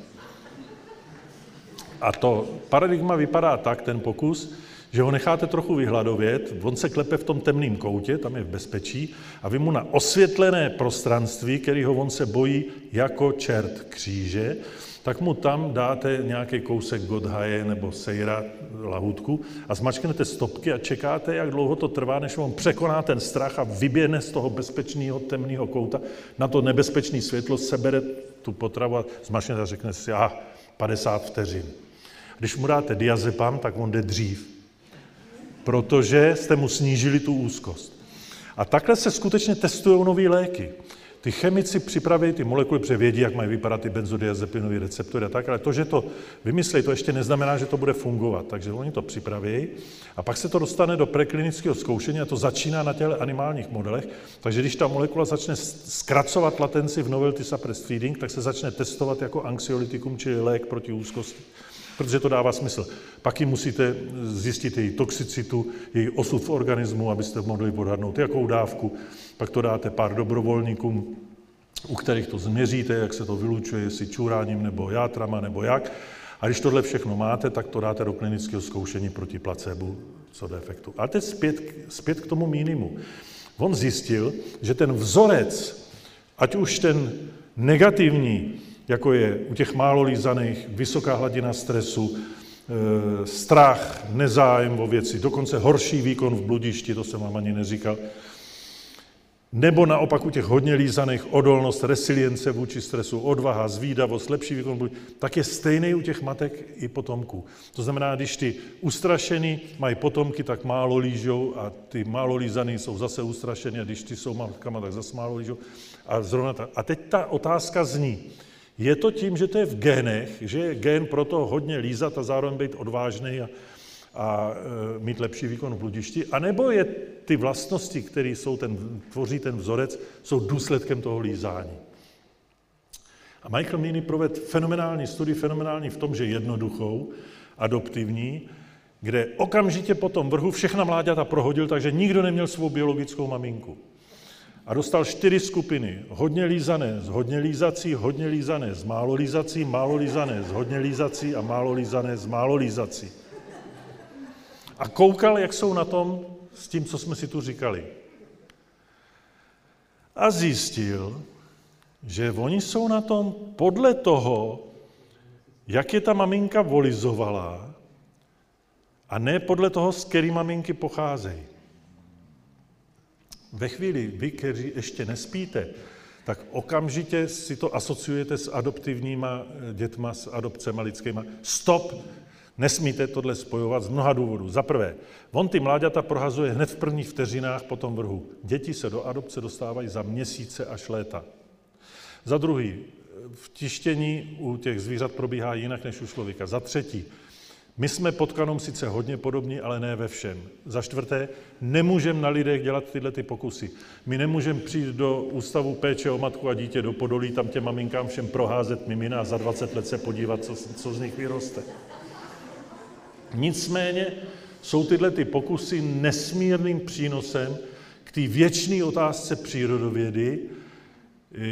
Speaker 2: A to paradigma vypadá tak, ten pokus, že ho necháte trochu vyhladovět, on se klepe v tom temném koutě, tam je v bezpečí, a vy mu na osvětlené prostranství, kterého on se bojí jako čert kříže, tak mu tam dáte nějaký kousek godhaje nebo sejra, lahutku a zmačknete stopky a čekáte, jak dlouho to trvá, než on překoná ten strach a vyběhne z toho bezpečného temného kouta na to nebezpečné světlo, sebere tu potravu a zmačknete a řekne si, a 50 vteřin. Když mu dáte diazepam, tak on jde dřív protože jste mu snížili tu úzkost. A takhle se skutečně testují nové léky. Ty chemici připraví ty molekuly, protože vědí, jak mají vypadat ty benzodiazepinové receptory a tak, ale to, že to vymyslí, to ještě neznamená, že to bude fungovat. Takže oni to připraví a pak se to dostane do preklinického zkoušení a to začíná na těle animálních modelech. Takže když ta molekula začne zkracovat latenci v novelty suppressed feeding, tak se začne testovat jako anxiolytikum, čili lék proti úzkosti protože to dává smysl. Pak ji musíte zjistit její toxicitu, její osud v organismu, abyste mohli odhadnout, jakou dávku. Pak to dáte pár dobrovolníkům, u kterých to změříte, jak se to vylučuje, jestli čuráním nebo játrama nebo jak. A když tohle všechno máte, tak to dáte do klinického zkoušení proti placebo co defektu. A teď zpět, zpět k tomu mínimu. On zjistil, že ten vzorec, ať už ten negativní, jako je u těch málo lízaných vysoká hladina stresu, e, strach, nezájem o věci, dokonce horší výkon v bludišti, to jsem vám ani neříkal, nebo naopak u těch hodně lízaných odolnost, resilience vůči stresu, odvaha, zvídavost, lepší výkon, tak je stejný u těch matek i potomků. To znamená, když ty ustrašený mají potomky, tak málo lížou a ty málo lízaný jsou zase ustrašený a když ty jsou matkama, tak zase málo lížou. A, zrovna ta, a teď ta otázka zní, je to tím, že to je v genech, že je gen proto hodně lízat a zároveň být odvážný a, a e, mít lepší výkon v bludišti, anebo je ty vlastnosti, které jsou ten, tvoří ten vzorec, jsou důsledkem toho lízání. A Michael Meany provedl fenomenální studii, fenomenální v tom, že jednoduchou, adoptivní, kde okamžitě po tom vrhu všechna mláďata prohodil, takže nikdo neměl svou biologickou maminku a dostal čtyři skupiny. Hodně lízané z hodně lízací, hodně lízané z málo lízací, málo lízané z hodně lízací a málo lízané z málo lízací. A koukal, jak jsou na tom s tím, co jsme si tu říkali. A zjistil, že oni jsou na tom podle toho, jak je ta maminka volizovala, a ne podle toho, z který maminky pocházejí. Ve chvíli, vy, kteří ještě nespíte, tak okamžitě si to asociujete s adoptivníma eh, dětma, s adopcema lidskýma. Stop! Nesmíte tohle spojovat z mnoha důvodů. Za prvé, on ty mláďata prohazuje hned v prvních vteřinách po tom vrhu. Děti se do adopce dostávají za měsíce až léta. Za druhý, v tištění u těch zvířat probíhá jinak než u člověka. Za třetí, my jsme potkanom sice hodně podobní, ale ne ve všem. Za čtvrté, nemůžeme na lidech dělat tyhle ty pokusy. My nemůžeme přijít do ústavu péče o matku a dítě do Podolí, tam těm maminkám všem proházet mimina a za 20 let se podívat, co, co z nich vyroste. Nicméně jsou tyhle ty pokusy nesmírným přínosem k té věčné otázce přírodovědy,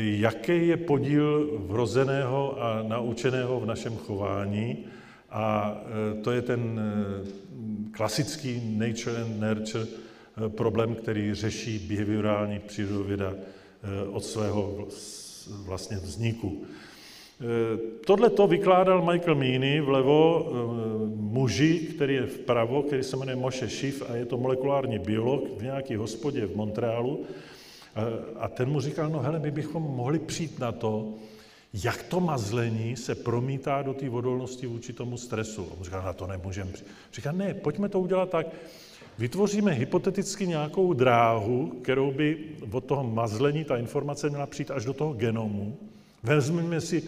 Speaker 2: jaký je podíl vrozeného a naučeného v našem chování, a e, to je ten e, klasický nature and nurture e, problém, který řeší behaviorální přírodověda od svého vlastně vzniku. Tohle to vykládal Michael Meany vlevo muži, který je vpravo, který se jmenuje Moshe Schiff a je to molekulární biolog v nějaké hospodě v Montrealu. A ten mu říkal, no hele, my bychom mohli přijít na to, jak to mazlení se promítá do té odolnosti vůči tomu stresu. On říká, na to nemůžeme. Říká, ne, pojďme to udělat tak, vytvoříme hypoteticky nějakou dráhu, kterou by od toho mazlení ta informace měla přijít až do toho genomu. Vezmeme si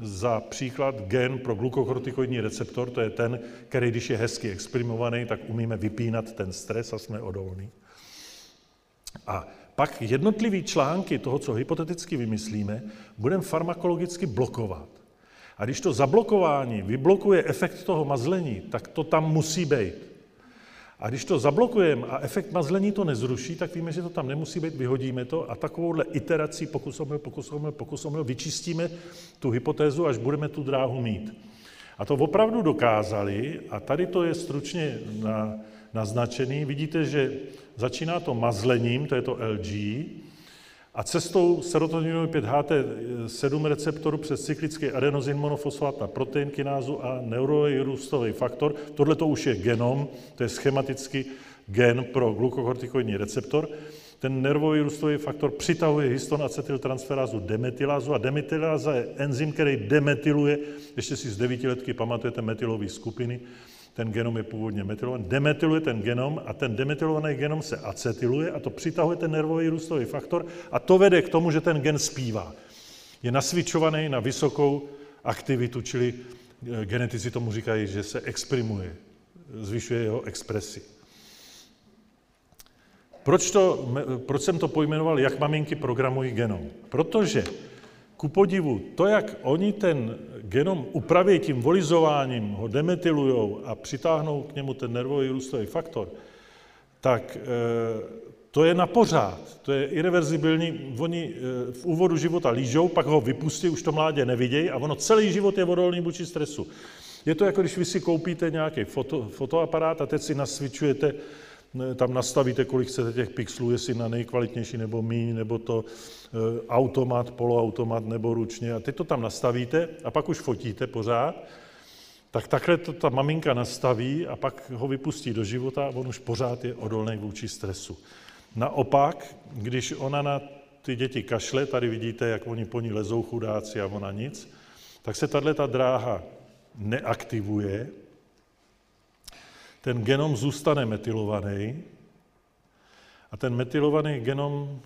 Speaker 2: za příklad gen pro glukokortikoidní receptor, to je ten, který, když je hezky exprimovaný, tak umíme vypínat ten stres a jsme odolní. A pak jednotlivý články toho, co hypoteticky vymyslíme, budeme farmakologicky blokovat. A když to zablokování vyblokuje efekt toho mazlení, tak to tam musí být. A když to zablokujeme a efekt mazlení to nezruší, tak víme, že to tam nemusí být, vyhodíme to a takovouhle iterací pokusomil, pokusomil, pokusomil, vyčistíme tu hypotézu, až budeme tu dráhu mít. A to opravdu dokázali, a tady to je stručně na, naznačený. Vidíte, že začíná to mazlením, to je to LG, a cestou serotoninový 5HT7 receptoru přes cyklický adenozin monofosfát na protein kinázu a neurový růstový faktor. Tohle to už je genom, to je schematicky gen pro glukokortikoidní receptor. Ten nervový růstový faktor přitahuje histon acetyltransferázu demetylázu a demetyláza je enzym, který demetyluje, ještě si z devítiletky pamatujete metylové skupiny, ten genom je původně metylovaný, demetyluje ten genom a ten demetylovaný genom se acetyluje a to přitahuje ten nervový růstový faktor a to vede k tomu, že ten gen zpívá. Je nasvičovaný na vysokou aktivitu, čili eh, genetici tomu říkají, že se exprimuje, zvyšuje jeho expresi. Proč, to, proč jsem to pojmenoval, jak maminky programují genom? Protože ku podivu, to, jak oni ten genom upraví tím volizováním, ho demetylujou a přitáhnou k němu ten nervový růstový faktor, tak e, to je na pořád, to je irreverzibilní. Oni e, v úvodu života lížou, pak ho vypustí, už to mládě nevidějí a ono celý život je odolný vůči stresu. Je to jako když vy si koupíte nějaký foto, fotoaparát a teď si nasvičujete tam nastavíte, kolik chcete těch pixelů, jestli na nejkvalitnější nebo míň, nebo to e, automat, poloautomat nebo ručně. A teď to tam nastavíte a pak už fotíte pořád. Tak takhle to ta maminka nastaví a pak ho vypustí do života a on už pořád je odolný vůči stresu. Naopak, když ona na ty děti kašle, tady vidíte, jak oni po ní lezou chudáci a ona nic, tak se tahle ta dráha neaktivuje, ten genom zůstane metylovaný a ten metylovaný genom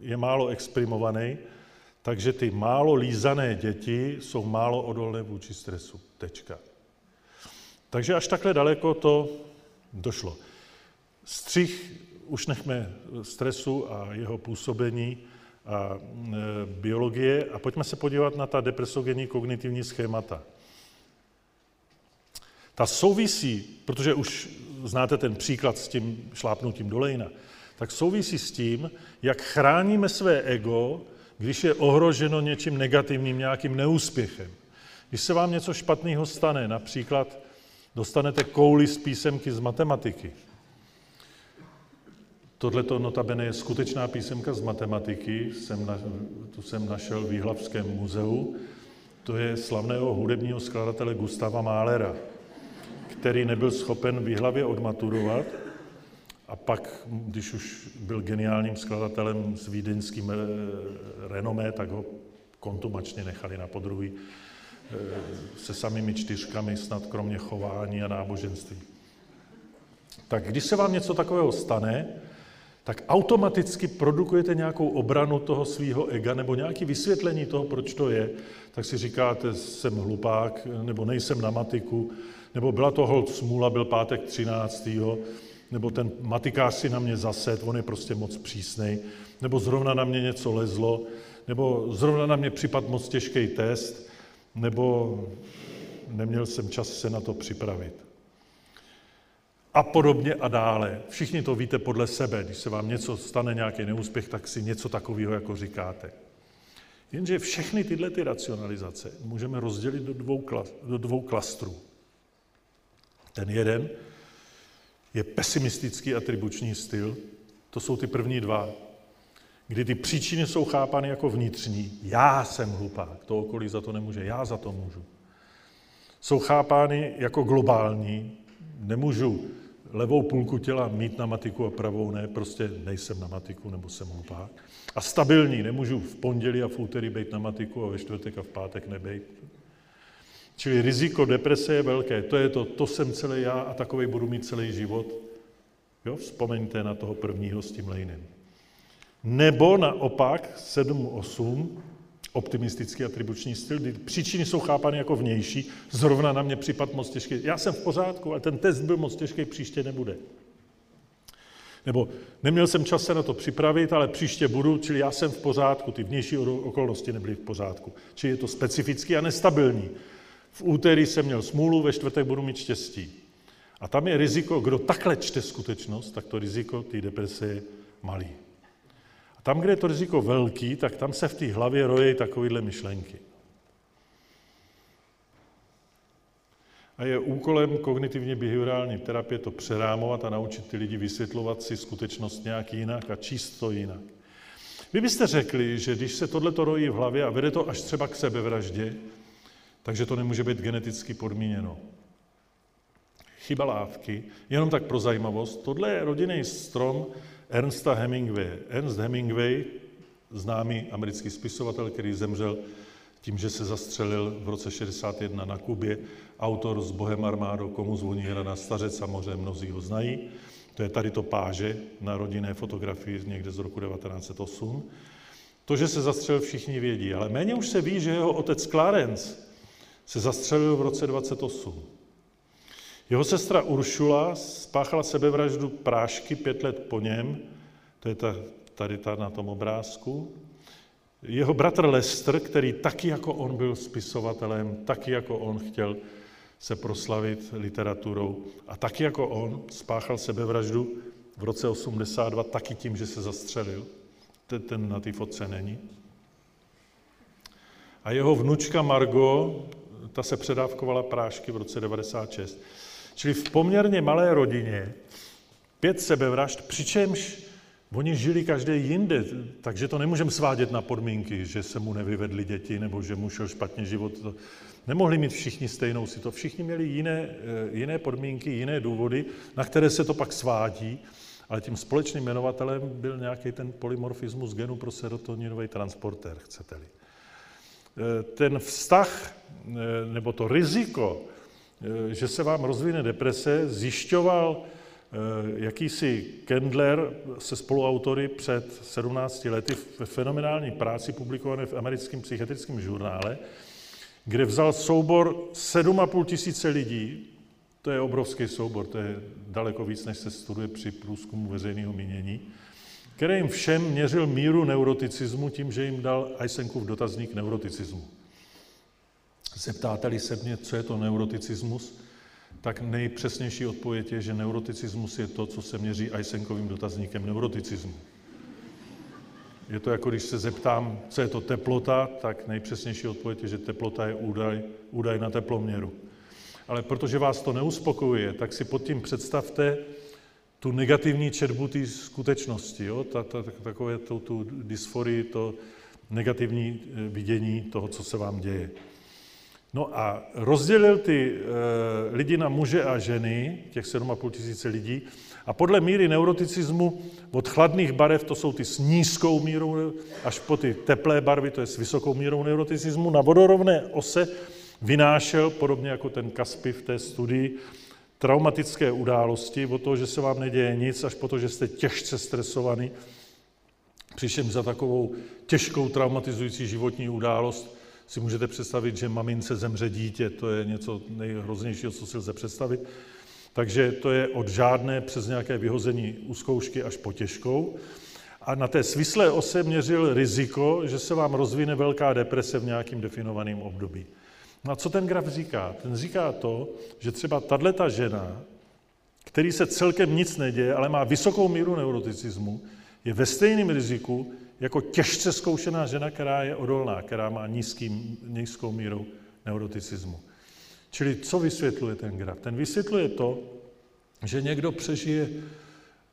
Speaker 2: je málo exprimovaný, takže ty málo lízané děti jsou málo odolné vůči stresu. Tečka. Takže až takhle daleko to došlo. Střih už nechme stresu a jeho působení a e, biologie a pojďme se podívat na ta depresogenní kognitivní schémata. Ta souvisí, protože už znáte ten příklad s tím šlápnutím do lejna, tak souvisí s tím, jak chráníme své ego, když je ohroženo něčím negativním, nějakým neúspěchem. Když se vám něco špatného stane, například dostanete kouli z písemky z matematiky. Tohle to notabene je skutečná písemka z matematiky, jsem na, tu jsem našel v Jihlavském muzeu. To je slavného hudebního skladatele Gustava Mahlera který nebyl schopen v hlavě odmaturovat a pak, když už byl geniálním skladatelem s vídeňským eh, renomé, tak ho kontumačně nechali na podruhý eh, se samými čtyřkami, snad kromě chování a náboženství. Tak když se vám něco takového stane, tak automaticky produkujete nějakou obranu toho svého ega nebo nějaké vysvětlení toho, proč to je. Tak si říkáte, jsem hlupák, nebo nejsem na matiku, nebo byla to hold smůla, byl pátek 13. Nebo ten matikář si na mě zased, on je prostě moc přísnej. Nebo zrovna na mě něco lezlo. Nebo zrovna na mě připad moc těžký test. Nebo neměl jsem čas se na to připravit. A podobně a dále. Všichni to víte podle sebe. Když se vám něco stane, nějaký neúspěch, tak si něco takového jako říkáte. Jenže všechny tyhle ty racionalizace můžeme rozdělit do dvou, klas, do dvou klastrů. Ten jeden je pesimistický atribuční styl, to jsou ty první dva, kdy ty příčiny jsou chápány jako vnitřní. Já jsem hlupák, to okolí za to nemůže, já za to můžu. Jsou chápány jako globální, nemůžu levou půlku těla mít na matiku a pravou ne, prostě nejsem na matiku nebo jsem hlupák. A stabilní, nemůžu v pondělí a v úterý být na matiku a ve čtvrtek a v pátek nebejt. Čili riziko deprese je velké. To je to, to jsem celý já a takový budu mít celý život. Jo, vzpomeňte na toho prvního s tím lejnem. Nebo naopak 7-8, optimistický atribuční styl, kdy příčiny jsou chápány jako vnější, zrovna na mě připad moc těžký. Já jsem v pořádku, ale ten test byl moc těžký, příště nebude. Nebo neměl jsem čas se na to připravit, ale příště budu, čili já jsem v pořádku, ty vnější okolnosti nebyly v pořádku. Čili je to specifický a nestabilní. V úterý jsem měl smůlu, ve čtvrtek budu mít štěstí. A tam je riziko, kdo takhle čte skutečnost, tak to riziko té deprese je malý. A tam, kde je to riziko velký, tak tam se v té hlavě rojí takovéhle myšlenky. A je úkolem kognitivně behaviorální terapie to přerámovat a naučit ty lidi vysvětlovat si skutečnost nějak jinak a číst to jinak. Vy byste řekli, že když se tohle rojí v hlavě a vede to až třeba k sebevraždě, takže to nemůže být geneticky podmíněno. Chyba lávky, jenom tak pro zajímavost, tohle je rodinný strom Ernsta Hemingway. Ernst Hemingway, známý americký spisovatel, který zemřel tím, že se zastřelil v roce 61 na Kubě, autor s Bohem armádou, komu zvoní Hrana Stařec, samozřejmě mnozí ho znají. To je tady to páže na rodinné fotografii někde z roku 1908. To, že se zastřelil, všichni vědí, ale méně už se ví, že jeho otec Clarence se zastřelil v roce 28. Jeho sestra Uršula spáchala sebevraždu prášky pět let po něm, to je ta, tady ta na tom obrázku. Jeho bratr Lester, který taky jako on byl spisovatelem, taky jako on chtěl se proslavit literaturou a taky jako on spáchal sebevraždu v roce 82 taky tím, že se zastřelil. Ten, na té fotce není. A jeho vnučka Margo, ta se předávkovala prášky v roce 96. Čili v poměrně malé rodině pět sebevražd, přičemž oni žili každý jinde, takže to nemůžeme svádět na podmínky, že se mu nevyvedly děti nebo že mu šel špatně život. Nemohli mít všichni stejnou si to. Všichni měli jiné, eh, jiné podmínky, jiné důvody, na které se to pak svádí, ale tím společným jmenovatelem byl nějaký ten polymorfismus genu pro serotoninový transportér, chcete-li. Eh, ten vztah eh, nebo to riziko, že se vám rozvine deprese, zjišťoval jakýsi Kendler se spoluautory před 17 lety ve fenomenální práci publikované v americkém psychiatrickém žurnále, kde vzal soubor 7,5 tisíce lidí, to je obrovský soubor, to je daleko víc, než se studuje při průzkumu veřejného mínění, který jim všem měřil míru neuroticismu tím, že jim dal Eisenkův dotazník neuroticismu. Zeptáte-li se mě, co je to neuroticismus, tak nejpřesnější odpověď je, že neuroticismus je to, co se měří Eisenkovým dotazníkem neuroticismu. Je to jako když se zeptám, co je to teplota, tak nejpřesnější odpověď je, že teplota je údaj, údaj na teploměru. Ale protože vás to neuspokojuje, tak si pod tím představte tu negativní četbu té skutečnosti, jo? Ta, ta, takové to, tu dysforii, to negativní eh, vidění toho, co se vám děje. No a rozdělil ty e, lidi na muže a ženy, těch 7,5 tisíce lidí, a podle míry neuroticismu od chladných barev, to jsou ty s nízkou mírou, až po ty teplé barvy, to je s vysokou mírou neuroticismu, na vodorovné ose vynášel, podobně jako ten Kaspy v té studii, traumatické události, od toho, že se vám neděje nic, až po to, že jste těžce stresovaný, přičemž za takovou těžkou traumatizující životní událost si můžete představit, že mamince zemře dítě, to je něco nejhroznějšího, co si lze představit. Takže to je od žádné přes nějaké vyhození u zkoušky až po těžkou. A na té svislé ose měřil riziko, že se vám rozvine velká deprese v nějakým definovaném období. No a co ten graf říká? Ten říká to, že třeba tato žena, který se celkem nic neděje, ale má vysokou míru neuroticismu, je ve stejném riziku jako těžce zkoušená žena, která je odolná, která má nízký, nízkou míru neuroticismu. Čili co vysvětluje ten graf? Ten vysvětluje to, že někdo přežije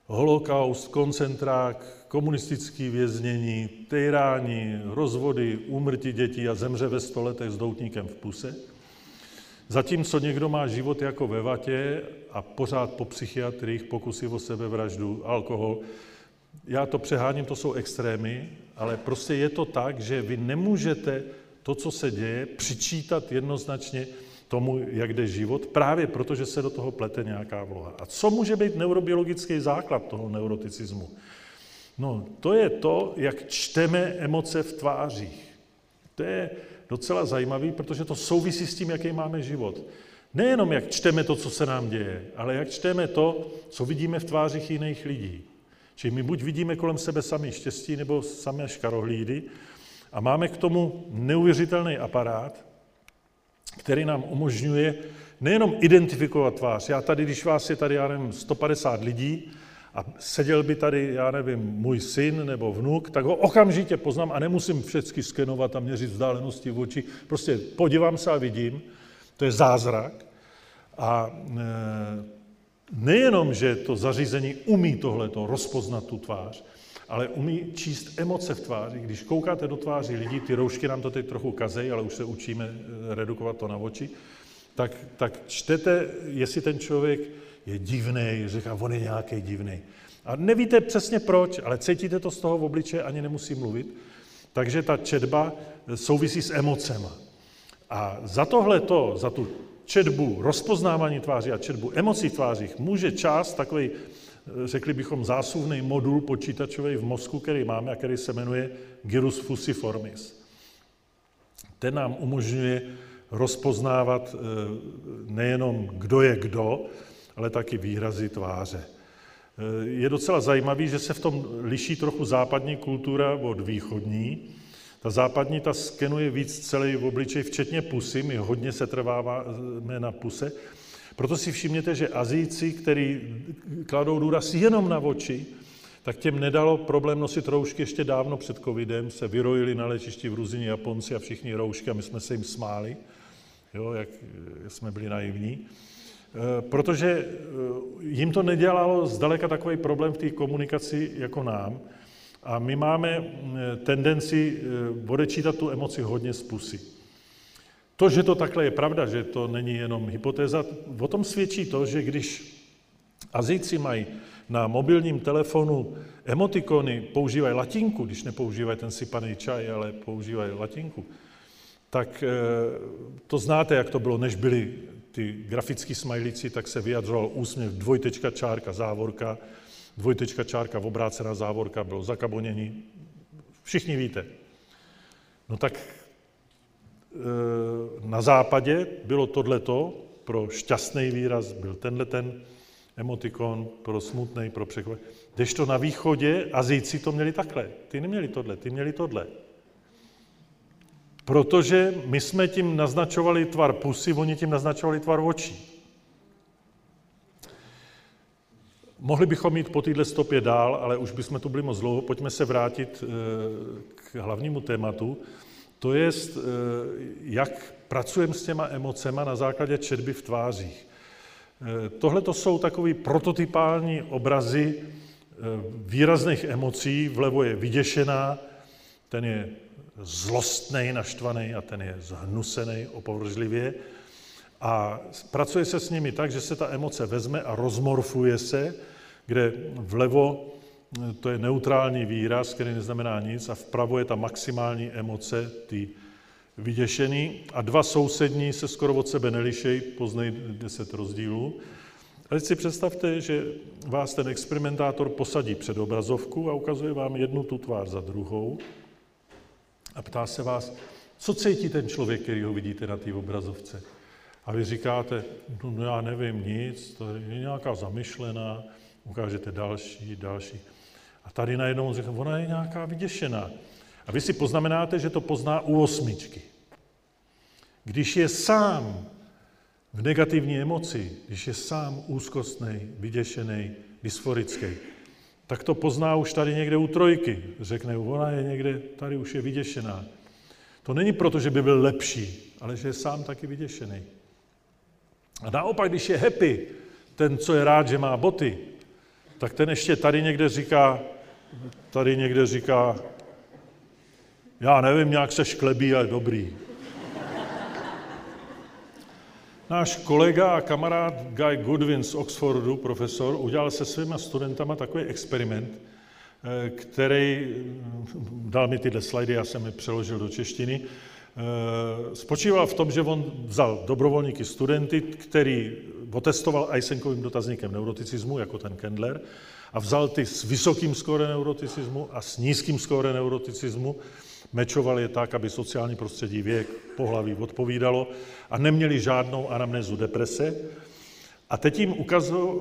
Speaker 2: holokaust, koncentrák, komunistický věznění, tejrání, rozvody, úmrtí dětí a zemře ve stoletech s doutníkem v puse, zatímco někdo má život jako ve vatě a pořád po psychiatrích pokusy o sebevraždu, alkohol. Já to přeháním, to jsou extrémy, ale prostě je to tak, že vy nemůžete to, co se děje, přičítat jednoznačně tomu, jak jde život, právě proto, že se do toho plete nějaká vloha. A co může být neurobiologický základ toho neuroticismu? No, to je to, jak čteme emoce v tvářích. To je docela zajímavý, protože to souvisí s tím, jaký máme život. Nejenom jak čteme to, co se nám děje, ale jak čteme to, co vidíme v tvářích jiných lidí. Čili my buď vidíme kolem sebe sami štěstí, nebo samé škarohlídy a máme k tomu neuvěřitelný aparát, který nám umožňuje nejenom identifikovat tvář. Já tady, když vás je tady, já nevím, 150 lidí a seděl by tady, já nevím, můj syn nebo vnuk, tak ho okamžitě poznám a nemusím všechny skenovat a měřit vzdálenosti v oči. Prostě podívám se a vidím. To je zázrak. A e, nejenom, že to zařízení umí tohleto rozpoznat tu tvář, ale umí číst emoce v tváři. Když koukáte do tváří lidí, ty roušky nám to teď trochu kazejí, ale už se učíme eh, redukovat to na oči, tak, tak čtete, jestli ten člověk je divný, říká, on je nějaký divný. A nevíte přesně proč, ale cítíte to z toho v obliče, ani nemusí mluvit. Takže ta četba souvisí s emocema. A za tohle to, za tu četbu, rozpoznávání tváří a četbu emocí v tvářích může část, takový, řekli bychom, zásuvný modul počítačový v mozku, který máme a který se jmenuje gyrus fusiformis. Ten nám umožňuje rozpoznávat eh, nejenom, kdo je kdo, ale taky výrazy tváře. Je docela zajímavý, že se v tom liší trochu západní kultura od východní. Ta západní ta skenuje víc celý v obličej, včetně pusy, my hodně se trváme na puse. Proto si všimněte, že Azijci, kteří kladou důraz jenom na oči, tak těm nedalo problém nosit roušky ještě dávno před covidem, se vyrojili na lečišti v Ruzině Japonci a všichni roušky a my jsme se jim smáli, jo, jak jsme byli naivní. Eh, protože eh, jim to nedělalo zdaleka takový problém v té komunikaci jako nám. A my máme eh, tendenci odečítat tu emoci hodně z pusy. To, že to takhle je pravda, že to není jenom hypotéza, o tom svědčí to, že když Azijci mají na mobilním telefonu emotikony, používají latinku, když nepoužívají ten sypaný čaj, ale používají latinku, tak to znáte, jak to bylo, než byly ty grafické smajlíci, tak se vyjadřoval úsměv, dvojtečka, čárka, závorka, dvojtečka, čárka, obrácená závorka, bylo zakabonění. Všichni víte. No tak e, na západě bylo tohleto, pro šťastný výraz byl tenhle ten emotikon, pro smutný, pro překvapení. to na východě Azijci to měli takhle. Ty neměli tohle, ty měli tohle. Protože my jsme tím naznačovali tvar pusy, oni tím naznačovali tvar očí. Mohli bychom jít po této stopě dál, ale už bychom tu byli moc dlouho. Pojďme se vrátit eh, k hlavnímu tématu. To je, eh, jak pracujeme s těma emocema na základě četby v tvářích. Eh, tohle to jsou takové prototypální obrazy výrazných emocí. Vlevo je vyděšená, ten je zlostný, naštvaný a ten je zhnusený opovržlivě. A pracuje se s nimi tak, že se ta emoce vezme a rozmorfuje se, kde vlevo to je neutrální výraz, který neznamená nic, a vpravo je ta maximální emoce, ty vyděšený, a dva sousední se skoro od sebe nelišejí, poznej deset rozdílů. A teď si představte, že vás ten experimentátor posadí před obrazovku a ukazuje vám jednu tu tvář za druhou a ptá se vás, co cítí ten člověk, který ho vidíte na té obrazovce. A vy říkáte, no, no já nevím nic, to je nějaká zamyšlená, ukážete další, další. A tady najednou on říká, ona je nějaká vyděšená. A vy si poznamenáte, že to pozná u osmičky. Když je sám v negativní emoci, když je sám úzkostný, vyděšený, dysforický, tak to pozná už tady někde u trojky. Řekne, ona je někde, tady už je vyděšená. To není proto, že by byl lepší, ale že je sám taky vyděšený. A naopak, když je happy, ten, co je rád, že má boty, tak ten ještě tady někde říká, tady někde říká, já nevím, nějak se šklebí, ale dobrý. Náš kolega a kamarád Guy Goodwin z Oxfordu, profesor, udělal se svýma studentama takový experiment, eh, který, hm, dal mi tyhle slajdy, já jsem je přeložil do češtiny, eh, spočíval v tom, že on vzal dobrovolníky studenty, který otestoval Eisenkovým dotazníkem neuroticismu, jako ten Kendler, a vzal ty s vysokým skóre neuroticismu a s nízkým skóre neuroticismu Mečovali je tak, aby sociální prostředí, věk, pohlaví odpovídalo a neměli žádnou anamnézu deprese. A teď jim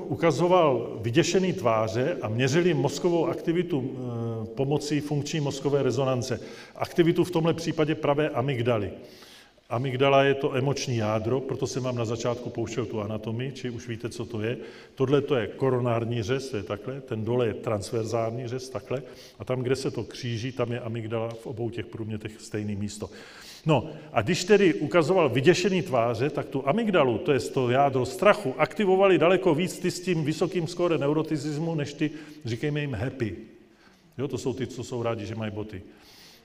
Speaker 2: ukazoval vyděšený tváře a měřili mozkovou aktivitu eh, pomocí funkční mozkové rezonance. Aktivitu v tomhle případě pravé amygdaly. Amygdala je to emoční jádro, proto jsem vám na začátku pouštěl tu anatomii, či už víte, co to je. Tohle to je koronární řez, to je takhle, ten dole je transverzární řez, takhle, a tam, kde se to kříží, tam je amygdala v obou těch průmětech stejné místo. No a když tedy ukazoval vyděšený tváře, tak tu amygdalu, to je to jádro strachu, aktivovali daleko víc ty s tím vysokým skóre neuroticismu, než ty, říkejme jim, happy. Jo, to jsou ty, co jsou rádi, že mají boty.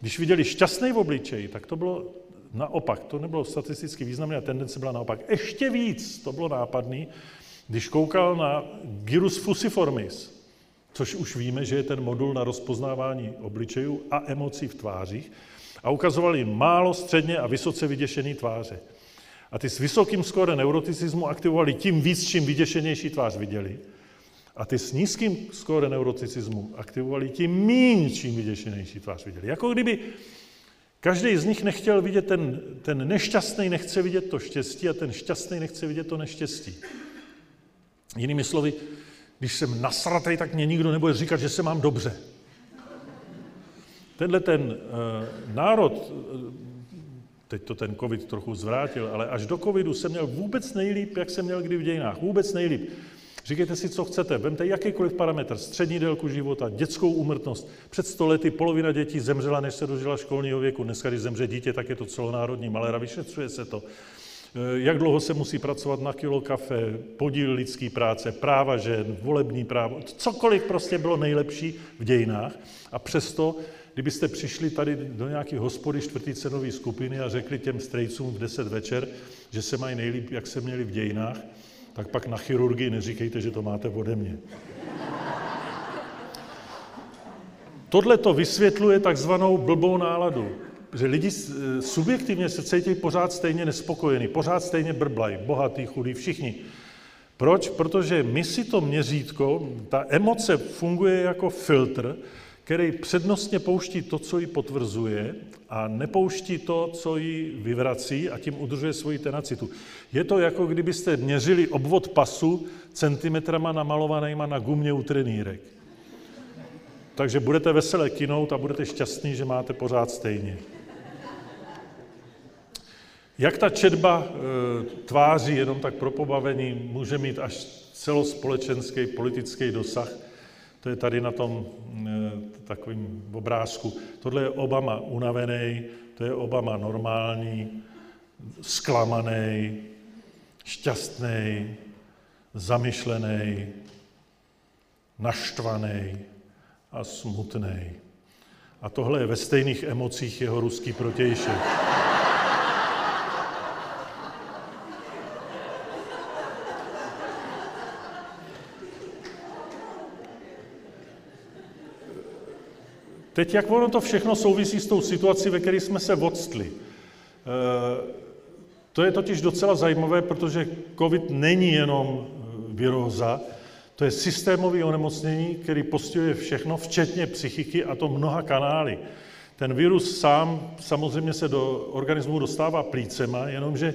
Speaker 2: Když viděli šťastný v obličeji, tak to bylo Naopak, to nebylo statisticky významné a tendence byla naopak. Ještě víc to bylo nápadný, když koukal na gyrus fusiformis. což už víme, že je ten modul na rozpoznávání obličejů a emocí v tvářích, a ukazovali málo, středně a vysoce vyděšený tváře. A ty s vysokým skóre neuroticismu aktivovali tím víc, čím vyděšenější tvář viděli. A ty s nízkým skóre neuroticismu aktivovali tím míň, čím vyděšenější tvář viděli. Jako kdyby každý z nich nechtěl vidět ten, ten nešťastný, nechce vidět to štěstí a ten šťastný nechce vidět to neštěstí. Jinými slovy, když jsem nasratý, tak mě nikdo nebude říkat, že se mám dobře. Tenhle ten uh, národ, teď to ten covid trochu zvrátil, ale až do covidu jsem měl vůbec nejlíp, jak jsem měl kdy v dějinách. Vůbec nejlíp. Říkejte si, co chcete. Vemte jakýkoliv parametr, střední délku života, dětskou úmrtnost. Před sto lety polovina dětí zemřela, než se dožila školního věku. Dneska, když zemře dítě, tak je to celonárodní maléra, vyšetřuje se to. Eh, jak dlouho se musí pracovat na kilo kafe, podíl lidský práce, práva žen, volební právo, cokoliv prostě bylo nejlepší v dějinách. A přesto kdybyste přišli tady do nějaké hospody čtvrtý cenové skupiny a řekli těm strejcům v 10 večer, že se mají nejlíp, jak se měli v dějinách, tak pak na chirurgii neříkejte, že to máte ode mě. Tohle to vysvětluje takzvanou blbou náladu, že lidi subjektivně se cítí pořád stejně nespokojení, pořád stejně brblají, bohatý, chudý, všichni. Proč? Protože my si to měřítko, ta emoce funguje jako filtr, který přednostně pouští to, co ji potvrzuje a nepouští to, co ji vyvrací a tím udržuje svoji tenacitu. Je to jako kdybyste měřili obvod pasu centimetrama namalovanýma na gumě u trenýrek. Takže budete veselé kinout a budete šťastní, že máte pořád stejně. Jak ta četba e, tváří jenom tak pro pobavení může mít až celospolečenský politický dosah, to je tady na tom eh, takovém obrázku. Tohle je Obama unavený, to je Obama normální, zklamaný, šťastný, zamyšlený, naštvaný a smutný. A tohle je ve stejných emocích jeho ruský protějšek. Teď, jak ono to všechno souvisí s tou situací, ve které jsme se odstli. Eh, to je totiž docela zajímavé, protože COVID není jenom eh, viróza, to je systémové onemocnění, který postihuje všechno, včetně psychiky, a to mnoha kanály. Ten virus sám samozřejmě se do organismu dostává plícema, jenomže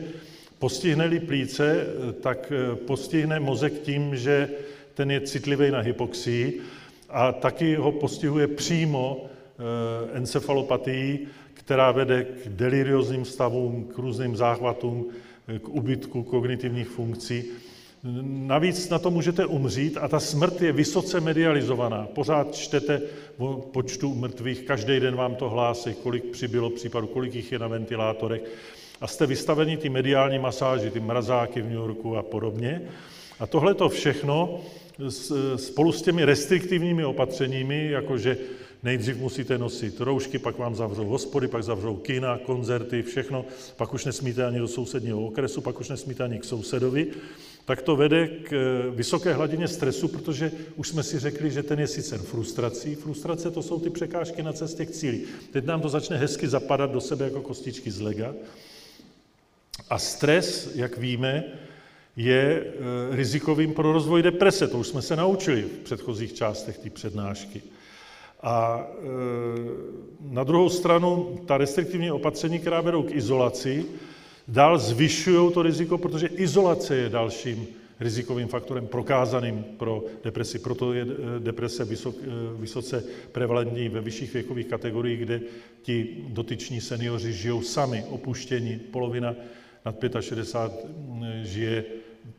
Speaker 2: postihne-li plíce, eh, tak postihne mozek tím, že ten je citlivý na hypoxii a taky ho postihuje přímo eh, encefalopatii, která vede k deliriozním stavům, k různým záchvatům, eh, k ubytku kognitivních funkcí. Navíc na to můžete umřít a ta smrt je vysoce medializovaná. Pořád čtete o počtu mrtvých, každý den vám to hlásí, kolik přibylo případů, kolik jich je na ventilátorech. A jste vystaveni ty mediální masáži, ty mrazáky v New Yorku a podobně. A tohle to všechno spolu s těmi restriktivními opatřeními, jakože nejdřív musíte nosit roušky, pak vám zavřou hospody, pak zavřou kina, koncerty, všechno, pak už nesmíte ani do sousedního okresu, pak už nesmíte ani k sousedovi, tak to vede k eh, vysoké hladině stresu, protože už jsme si řekli, že ten je sice frustrací. Frustrace to jsou ty překážky na cestě k cíli. Teď nám to začne hezky zapadat do sebe jako kostičky z lega. A stres, jak víme, je eh, rizikovým pro rozvoj deprese. To už jsme se naučili v předchozích částech té přednášky. A eh, na druhou stranu ta restriktivní opatření, která vedou k izolaci, dál zvyšují to riziko, protože izolace je dalším rizikovým faktorem prokázaným pro depresi. Proto je eh, deprese vysok, vysoce prevalentní ve vyšších věkových kategoriích, kde ti dotyční seniori žijou sami, opuštěni. Polovina nad 65 žije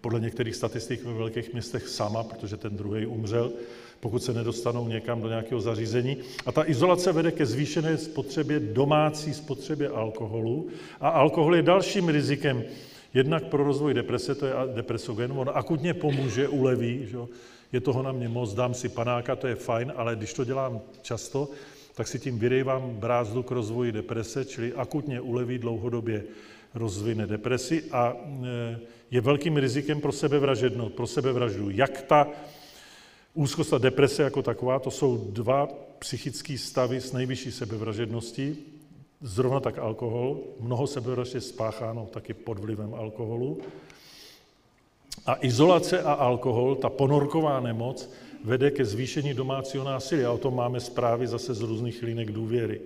Speaker 2: podle některých statistik ve velkých městech sama, protože ten druhý umřel, pokud se nedostanou někam do nějakého zařízení. A ta izolace vede ke zvýšené spotřebě, domácí spotřebě alkoholu. A alkohol je dalším rizikem, jednak pro rozvoj deprese, to je depresogen, on akutně pomůže, uleví, že? je toho na mě moc, dám si panáka, to je fajn, ale když to dělám často, tak si tím vyrejvám brázdu k rozvoji deprese, čili akutně uleví dlouhodobě rozvine depresi a e, je velkým rizikem pro sebevražednost, pro sebevraždu. Jak ta Úzkost a deprese jako taková, to jsou dva psychické stavy s nejvyšší sebevražedností, zrovna tak alkohol. Mnoho sebevražd je spácháno taky pod vlivem alkoholu. A izolace a alkohol, ta ponorková nemoc, vede ke zvýšení domácího násilí. A o tom máme zprávy zase z různých linek důvěry.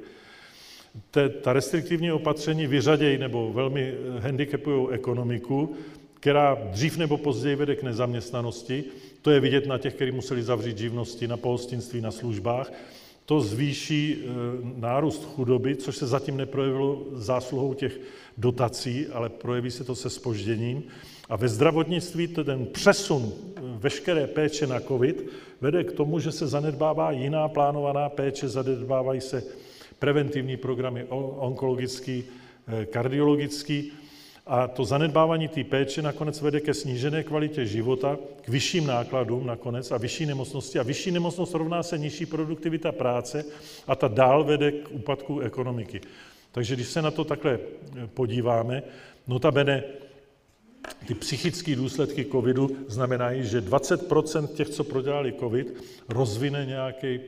Speaker 2: Te, ta restriktivní opatření vyřadějí nebo velmi handicapují ekonomiku, která dřív nebo později vede k nezaměstnanosti. To je vidět na těch, kteří museli zavřít živnosti, na pohostinství, na službách. To zvýší e, nárůst chudoby, což se zatím neprojevilo zásluhou těch dotací, ale projeví se to se spožděním. A ve zdravotnictví ten přesun e, veškeré péče na COVID vede k tomu, že se zanedbává jiná plánovaná péče, zanedbávají se preventivní programy onkologický, e, kardiologický a to zanedbávání té péče nakonec vede ke snížené kvalitě života, k vyšším nákladům nakonec a vyšší nemocnosti. A vyšší nemocnost rovná se nižší produktivita práce a ta dál vede k úpadku ekonomiky. Takže když se na to takhle eh, podíváme, notabene ty psychické důsledky covidu znamenají, že 20% těch, co prodělali covid, rozvine nějaký,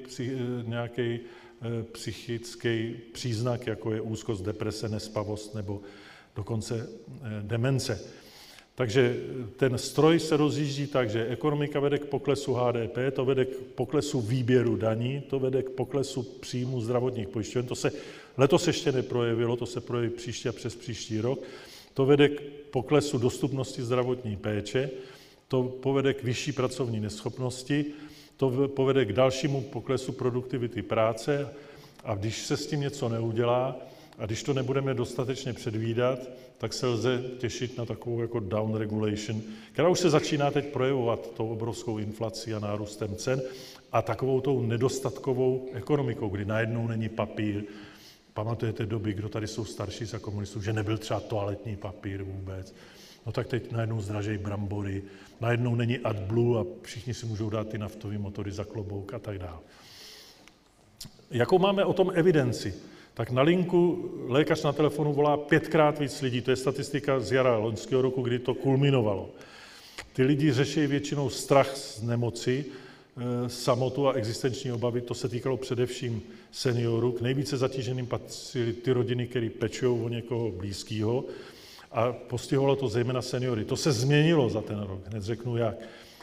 Speaker 2: nějaký eh, eh, psychický příznak, jako je úzkost, deprese, nespavost nebo dokonce eh, demence. Takže ten stroj se rozjíždí tak, že ekonomika vede k poklesu HDP, to vede k poklesu výběru daní, to vede k poklesu příjmu zdravotních pojišťoven. To se letos ještě neprojevilo, to se projeví příští a přes příští rok. To vede k poklesu dostupnosti zdravotní péče, to povede k vyšší pracovní neschopnosti, to povede k dalšímu poklesu produktivity práce a když se s tím něco neudělá, a když to nebudeme dostatečně předvídat, tak se lze těšit na takovou jako down regulation, která už se začíná teď projevovat tou obrovskou inflací a nárůstem cen a takovou tou nedostatkovou ekonomikou, kdy najednou není papír. Pamatujete doby, kdo tady jsou starší za komunistů, že nebyl třeba toaletní papír vůbec. No tak teď najednou zdražejí brambory, najednou není AdBlue a všichni si můžou dát ty naftové motory za klobouk a tak dále. Jakou máme o tom evidenci? tak na linku lékař na telefonu volá pětkrát víc lidí. To je statistika z jara loňského roku, kdy to kulminovalo. Ty lidi řeší většinou strach z nemoci, eh, samotu a existenční obavy. To se týkalo především seniorů. K nejvíce zatíženým patřily ty rodiny, které pečují o někoho blízkého a postihovalo to zejména seniory. To se změnilo za ten rok, hned řeknu jak.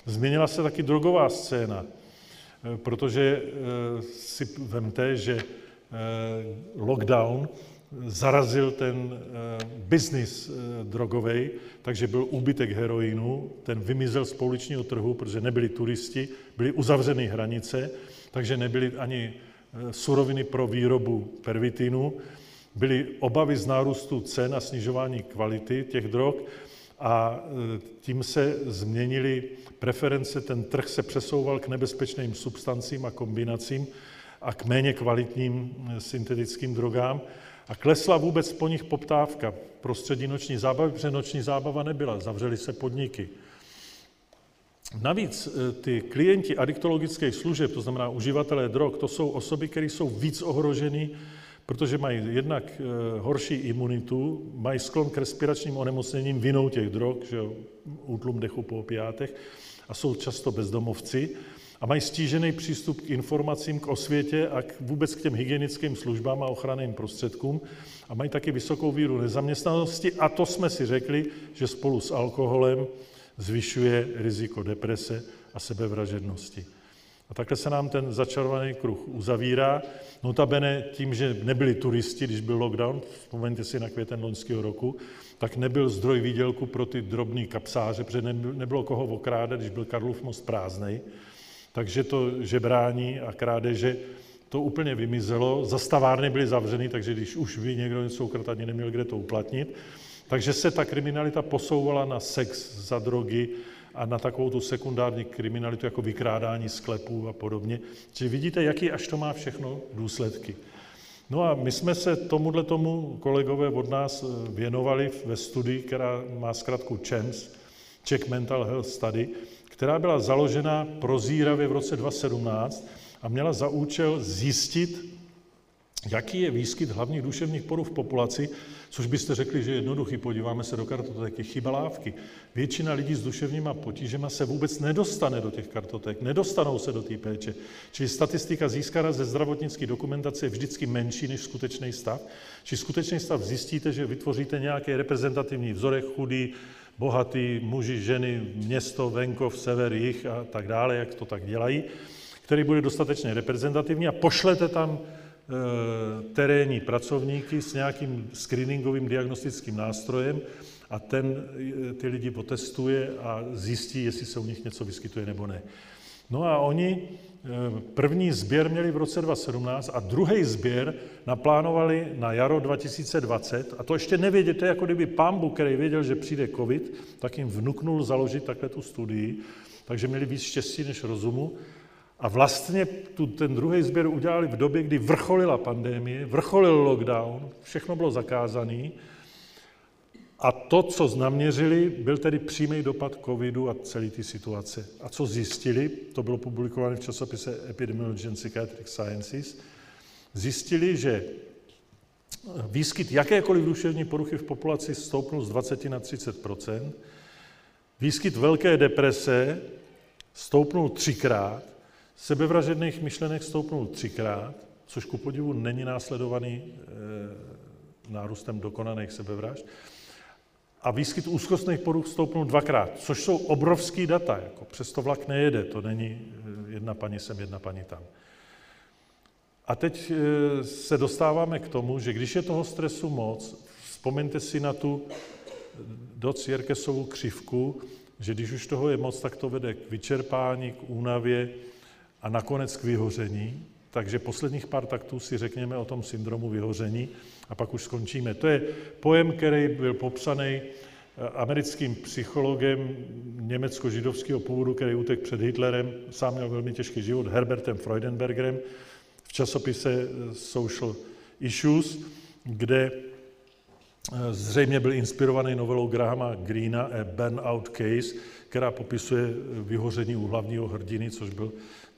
Speaker 2: Změnila se taky drogová scéna, eh, protože eh, si vemte, že Eh, lockdown zarazil ten biznis drogový, takže byl úbytek heroinu, ten vymizel z pouličního trhu, protože nebyli turisti, byly uzavřeny hranice, takže nebyly ani suroviny pro výrobu pervitinu, byly obavy z nárůstu cen a snižování kvality těch drog a tím se změnily preference, ten trh se přesouval k nebezpečným substancím a kombinacím, a k méně kvalitním eh, syntetickým drogám. A klesla vůbec po nich poptávka prostředí noční zábavy, protože noční zábava nebyla, zavřely se podniky. Navíc eh, ty klienti adiktologických služeb, to znamená uživatelé drog, to jsou osoby, které jsou víc ohroženy, protože mají jednak eh, horší imunitu, mají sklon k respiračním onemocněním vinou těch drog, že útlum dechu po opiátech, a jsou často bezdomovci a mají stížený přístup k informacím, k osvětě a k, vůbec k těm hygienickým službám a ochranným prostředkům a mají taky vysokou víru nezaměstnanosti a to jsme si řekli, že spolu s alkoholem zvyšuje riziko deprese a sebevražednosti. A takhle se nám ten začarovaný kruh uzavírá. Notabene tím, že nebyli turisti, když byl lockdown, vzpomeňte si na květen loňského roku, tak nebyl zdroj výdělku pro ty drobný kapsáře, protože nebylo koho okrádat, když byl Karlův most prázdnej. Takže to žebrání a krádeže, to úplně vymizelo. Zastavárny byly zavřeny, takže když už vy někdo něco ukradl, ani neměl kde to uplatnit. Takže se ta kriminalita posouvala na sex za drogy a na takovou tu sekundární kriminalitu jako vykrádání sklepů a podobně. Čili vidíte, jaký až to má všechno důsledky. No a my jsme se tomuhle tomu kolegové od nás eh, věnovali ve studii, která má zkrátku CHEMS, Czech Mental Health Study, která byla založena prozíravě v roce 2017 a měla za účel zjistit, jaký je výskyt hlavních duševních porů v populaci, Což byste řekli, že je jednoduchý, podíváme se do kartotéky, chyba lávky. Většina lidí s duševníma potížema se vůbec nedostane do těch kartoték, nedostanou se do té péče. Čili statistika získaná ze zdravotnické dokumentace je vždycky menší než skutečný stav. Či skutečný stav zjistíte, že vytvoříte nějaký reprezentativní vzorek chudý, bohatý, muži, ženy, město, venkov, sever, jich a tak dále, jak to tak dělají, který bude dostatečně reprezentativní a pošlete tam terénní pracovníky s nějakým screeningovým diagnostickým nástrojem a ten eh, ty lidi potestuje a zjistí, jestli se u nich něco vyskytuje nebo ne. No a oni eh, první sběr měli v roce 2017 a druhý sběr naplánovali na jaro 2020 a to ještě nevědět, jako kdyby pambu, který věděl, že přijde covid, tak jim vnuknul založit takhle tu studii, takže měli víc štěstí než rozumu a vlastně tu, ten druhý sběr udělali v době, kdy vrcholila pandemie, vrcholil lockdown, všechno bylo zakázané. A to, co znaměřili, byl tedy přímý dopad covidu a celé ty situace. A co zjistili, to bylo publikováno v časopise Epidemiology and Psychiatric Sciences, zjistili, že výskyt jakékoliv duševní poruchy v populaci stoupnul z 20 na 30% výskyt velké deprese stoupnul třikrát Sebevražedných myšlenek stoupnul třikrát, což ku podivu není následovaný e, nárůstem dokonaných sebevražd. A výskyt úzkostných poruch stoupnul dvakrát, což jsou obrovský data. Jako přesto vlak nejede, to není eh, jedna paní sem, jedna paní tam. A teď e, se dostáváme k tomu, že když je toho stresu moc, vzpomeňte si na tu doc Jerkesovu křivku, že když už toho je moc, tak to vede k vyčerpání, k únavě, a nakonec k vyhoření. Takže posledních pár taktů si řekněme o tom syndromu vyhoření a pak už skončíme. To je pojem, který byl popsaný eh, americkým psychologem německo-židovského původu, který utek před Hitlerem, sám měl velmi těžký život, Herbertem Freudenbergerem v časopise eh, Social Issues, kde eh, zřejmě byl inspirovaný novelou Grahama Greena A Burnout Case, která popisuje vyhoření u hlavního hrdiny, což byl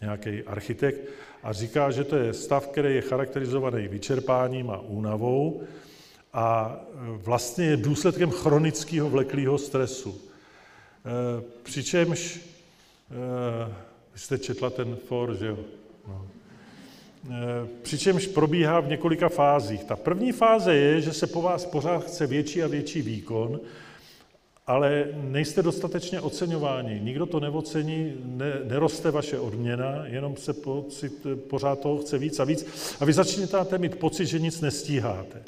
Speaker 2: nějaký architekt, a říká, že to je stav, který je charakterizovaný vyčerpáním a únavou a vlastně je důsledkem chronického vleklého stresu. E, přičemž, e, vy jste četla ten for, že jo? No. E, přičemž probíhá v několika fázích. Ta první fáze je, že se po vás pořád chce větší a větší výkon, ale nejste dostatečně oceňováni. Nikdo to neocení, ne, neroste vaše odměna, jenom se pocit, pořád toho chce víc a víc. A vy začnete mít pocit, že nic nestíháte.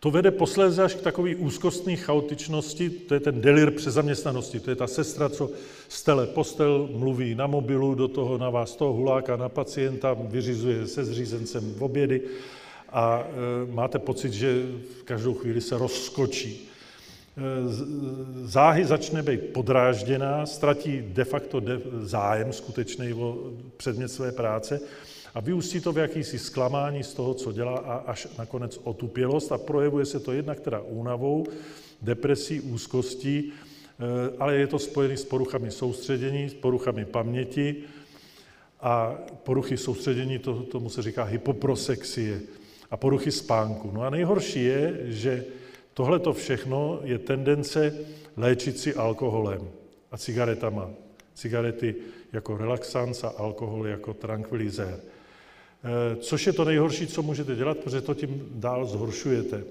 Speaker 2: To vede posléze až k takové úzkostné chaotičnosti, to je ten delir přezaměstnanosti, to je ta sestra, co stele postel, mluví na mobilu, do toho na vás toho huláka, na pacienta, vyřizuje se zřízencem v obědy a e, máte pocit, že v každou chvíli se rozskočí. E, záhy začne být podrážděná, ztratí de facto de, zájem skutečný o předmět své práce a vyústí to v jakýsi zklamání z toho, co dělá a až nakonec otupělost a projevuje se to jednak teda únavou, depresí, úzkostí, e, ale je to spojené s poruchami soustředění, s poruchami paměti a poruchy soustředění, to, tomu se říká hypoprosexie a poruchy spánku. No a nejhorší je, že tohle to všechno je tendence léčit si alkoholem a cigaretama. Cigarety jako relaxans a alkohol jako tranquilizér. Eh, což je to nejhorší, co můžete dělat, protože to tím dál zhoršujete,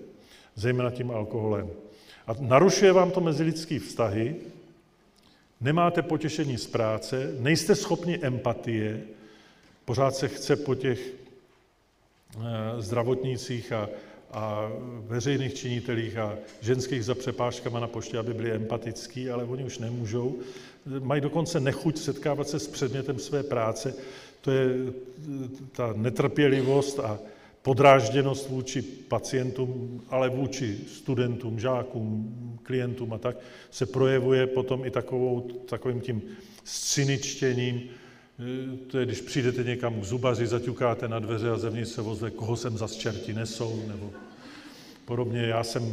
Speaker 2: zejména tím alkoholem. A narušuje vám to mezilidský vztahy, nemáte potěšení z práce, nejste schopni empatie, pořád se chce po těch zdravotnících a, a veřejných činitelích a ženských za přepážkama na poště, aby byli empatický, ale oni už nemůžou. Mají dokonce nechuť setkávat se s předmětem své práce. To je eh, ta netrpělivost a podrážděnost vůči pacientům, ale vůči studentům, žákům, klientům a tak, se projevuje potom i takovou, takovým tím scéničtěním, to je, když přijdete někam k zubaři, zaťukáte na dveře a zevnitř se vozve, koho sem zas čerti nesou, nebo podobně. Já jsem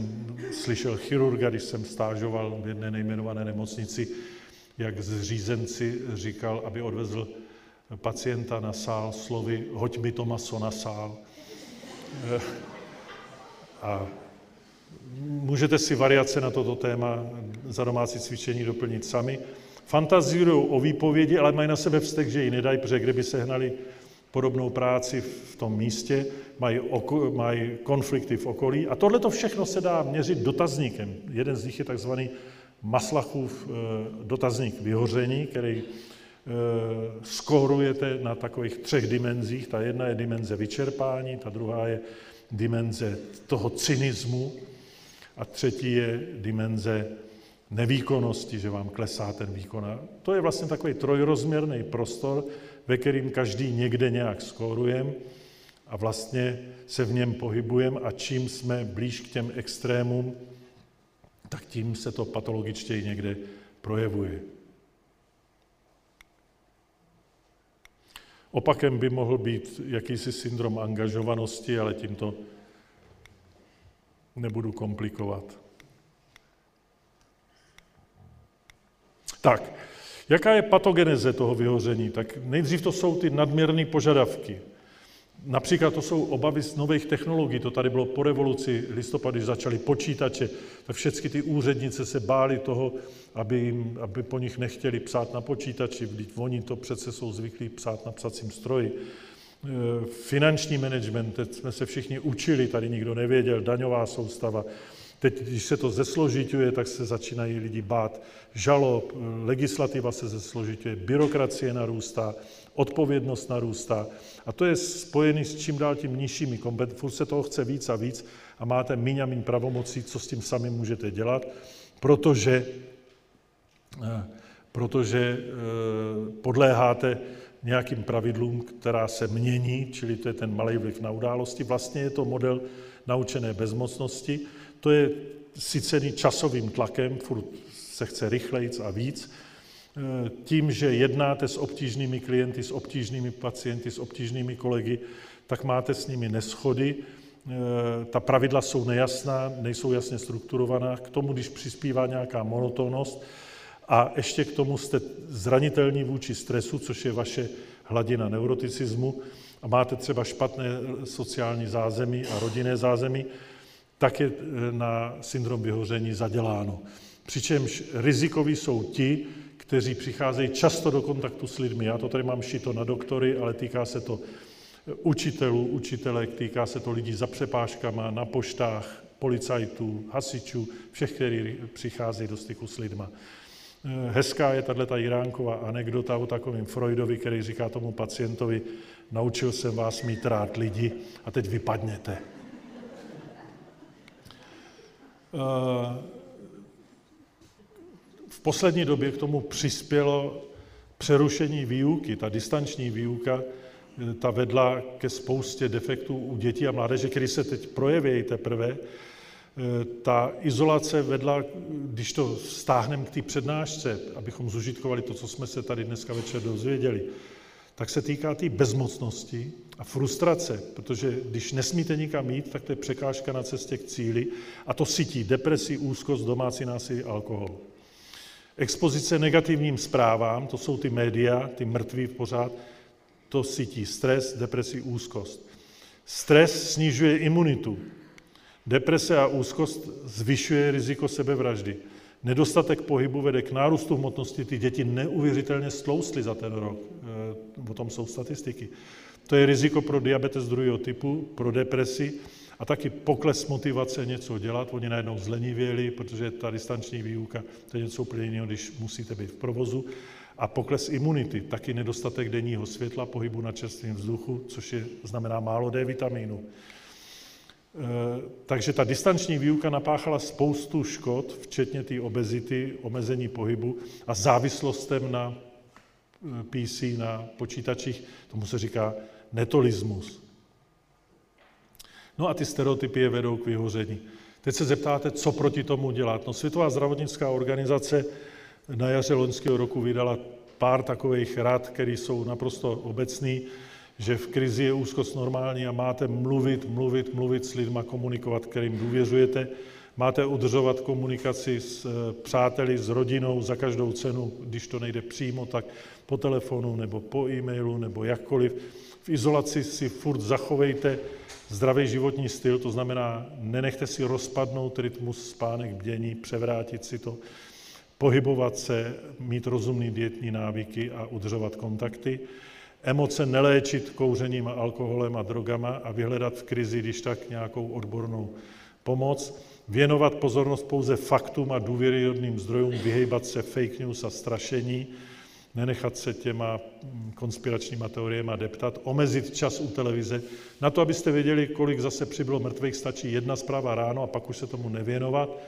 Speaker 2: slyšel chirurga, když jsem stážoval v jedné nejmenované nemocnici, jak zřízenci říkal, aby odvezl pacienta na sál slovy hoď mi to maso na sál. A můžete si variace na toto téma za domácí cvičení doplnit sami. Fantazují o výpovědi, ale mají na sebe vztek, že ji nedají, protože kdyby sehnali podobnou práci v tom místě, mají, oko, mají konflikty v okolí. A tohle to všechno se dá měřit dotazníkem. Jeden z nich je takzvaný Maslachův eh, dotazník vyhoření, který eh, skórujete na takových třech dimenzích. Ta jedna je dimenze vyčerpání, ta druhá je dimenze toho cynismu a třetí je dimenze nevýkonnosti, že vám klesá ten výkon. A to je vlastně takový trojrozměrný prostor, ve kterým každý někde nějak skórujeme a vlastně se v něm pohybujeme a čím jsme blíž k těm extrémům, tak tím se to patologičtěji někde projevuje. Opakem by mohl být jakýsi syndrom angažovanosti, ale tím to nebudu komplikovat. Tak, jaká je patogeneze toho vyhoření? Tak nejdřív to jsou ty nadměrné požadavky. Například to jsou obavy z nových technologií, to tady bylo po revoluci listopadu, když začaly počítače, tak všechny ty úřednice se bály toho, aby, jim, aby po nich nechtěli psát na počítači, když oni to přece jsou zvyklí psát na psacím stroji. E, finanční management, teď jsme se všichni učili, tady nikdo nevěděl, daňová soustava. Teď, když se to zesložituje, tak se začínají lidi bát žalob, legislativa se zesložituje, byrokracie narůstá, odpovědnost narůstá. A to je spojený s čím dál tím nižšími kompetencemi. Furt se toho chce víc a víc a máte míň a míň pravomocí, co s tím sami můžete dělat, protože, eh, protože eh, podléháte nějakým pravidlům, která se mění, čili to je ten malý vliv na události. Vlastně je to model naučené bezmocnosti. To je sycený časovým tlakem, furt se chce rychlejc a víc, Eh, tím, že jednáte s obtížnými klienty, s obtížnými pacienty, s obtížnými kolegy, tak máte s nimi neschody, eh, ta pravidla jsou nejasná, nejsou jasně strukturovaná, k tomu, když přispívá nějaká monotónnost a ještě k tomu jste zranitelní vůči stresu, což je vaše hladina neuroticismu a máte třeba špatné sociální zázemí a rodinné zázemí, tak je eh, na syndrom vyhoření zaděláno. Přičemž rizikoví jsou ti, kteří přicházejí často do kontaktu s lidmi. Já to tady mám šito na doktory, ale týká se to učitelů, učitelek, týká se to lidí za přepážkama, na poštách, policajtů, hasičů, všech, kteří přicházejí do styku s lidma. Hezká je tahle ta Jiránková anekdota o takovém Freudovi, který říká tomu pacientovi, naučil jsem vás mít rád lidi a teď vypadněte. Uh, poslední době k tomu přispělo přerušení výuky, ta distanční výuka, eh, ta vedla ke spoustě defektů u dětí a mládeže, které se teď projeví teprve. Eh, ta izolace vedla, když to stáhneme k té přednášce, abychom zužitkovali to, co jsme se tady dneska večer dozvěděli, tak se týká té tý bezmocnosti a frustrace, protože když nesmíte nikam jít, tak to je překážka na cestě k cíli a to sytí depresi, úzkost, domácí násilí, alkohol. Expozice negativním zprávám, to jsou ty média, ty mrtví pořád, to sytí stres, depresi, úzkost. Stres snižuje imunitu. Deprese a úzkost zvyšuje riziko sebevraždy. Nedostatek pohybu vede k nárůstu hmotnosti. Ty děti neuvěřitelně stloustly za ten rok. Eh, o tom jsou statistiky. To je riziko pro diabetes druhého typu, pro depresi a taky pokles motivace něco dělat. Oni najednou zlenivěli, protože ta distanční výuka, to je něco úplně jiného, když musíte být v provozu. A pokles imunity, taky nedostatek denního světla, pohybu na čerstvém vzduchu, což je, znamená málo D vitamínu. E, takže ta distanční výuka napáchala spoustu škod, včetně té obezity, omezení pohybu a závislostem na e, PC, na počítačích, tomu se říká netolismus. No a ty stereotypy je vedou k vyhoření. Teď se zeptáte, co proti tomu dělat. No Světová zdravotnická organizace na jaře loňského roku vydala pár takových rad, které jsou naprosto obecný, že v krizi je úzkost normální a máte mluvit, mluvit, mluvit s lidma, komunikovat, kterým důvěřujete. Máte udržovat komunikaci s eh, přáteli, s rodinou za každou cenu, když to nejde přímo, tak po telefonu nebo po e-mailu nebo jakkoliv. V izolaci si furt zachovejte zdravý životní styl, to znamená, nenechte si rozpadnout rytmus spánek, bdění, převrátit si to, pohybovat se, mít rozumný dietní návyky a udržovat kontakty. Emoce neléčit kouřením a alkoholem a drogama a vyhledat v krizi, když tak nějakou odbornou pomoc. Věnovat pozornost pouze faktům a důvěryhodným zdrojům, vyhejbat se fake news a strašení, nenechat se těma konspiračníma teoriemi deptat, omezit čas u televize. Na to, abyste věděli, kolik zase přibylo mrtvých, stačí jedna zpráva ráno a pak už se tomu nevěnovat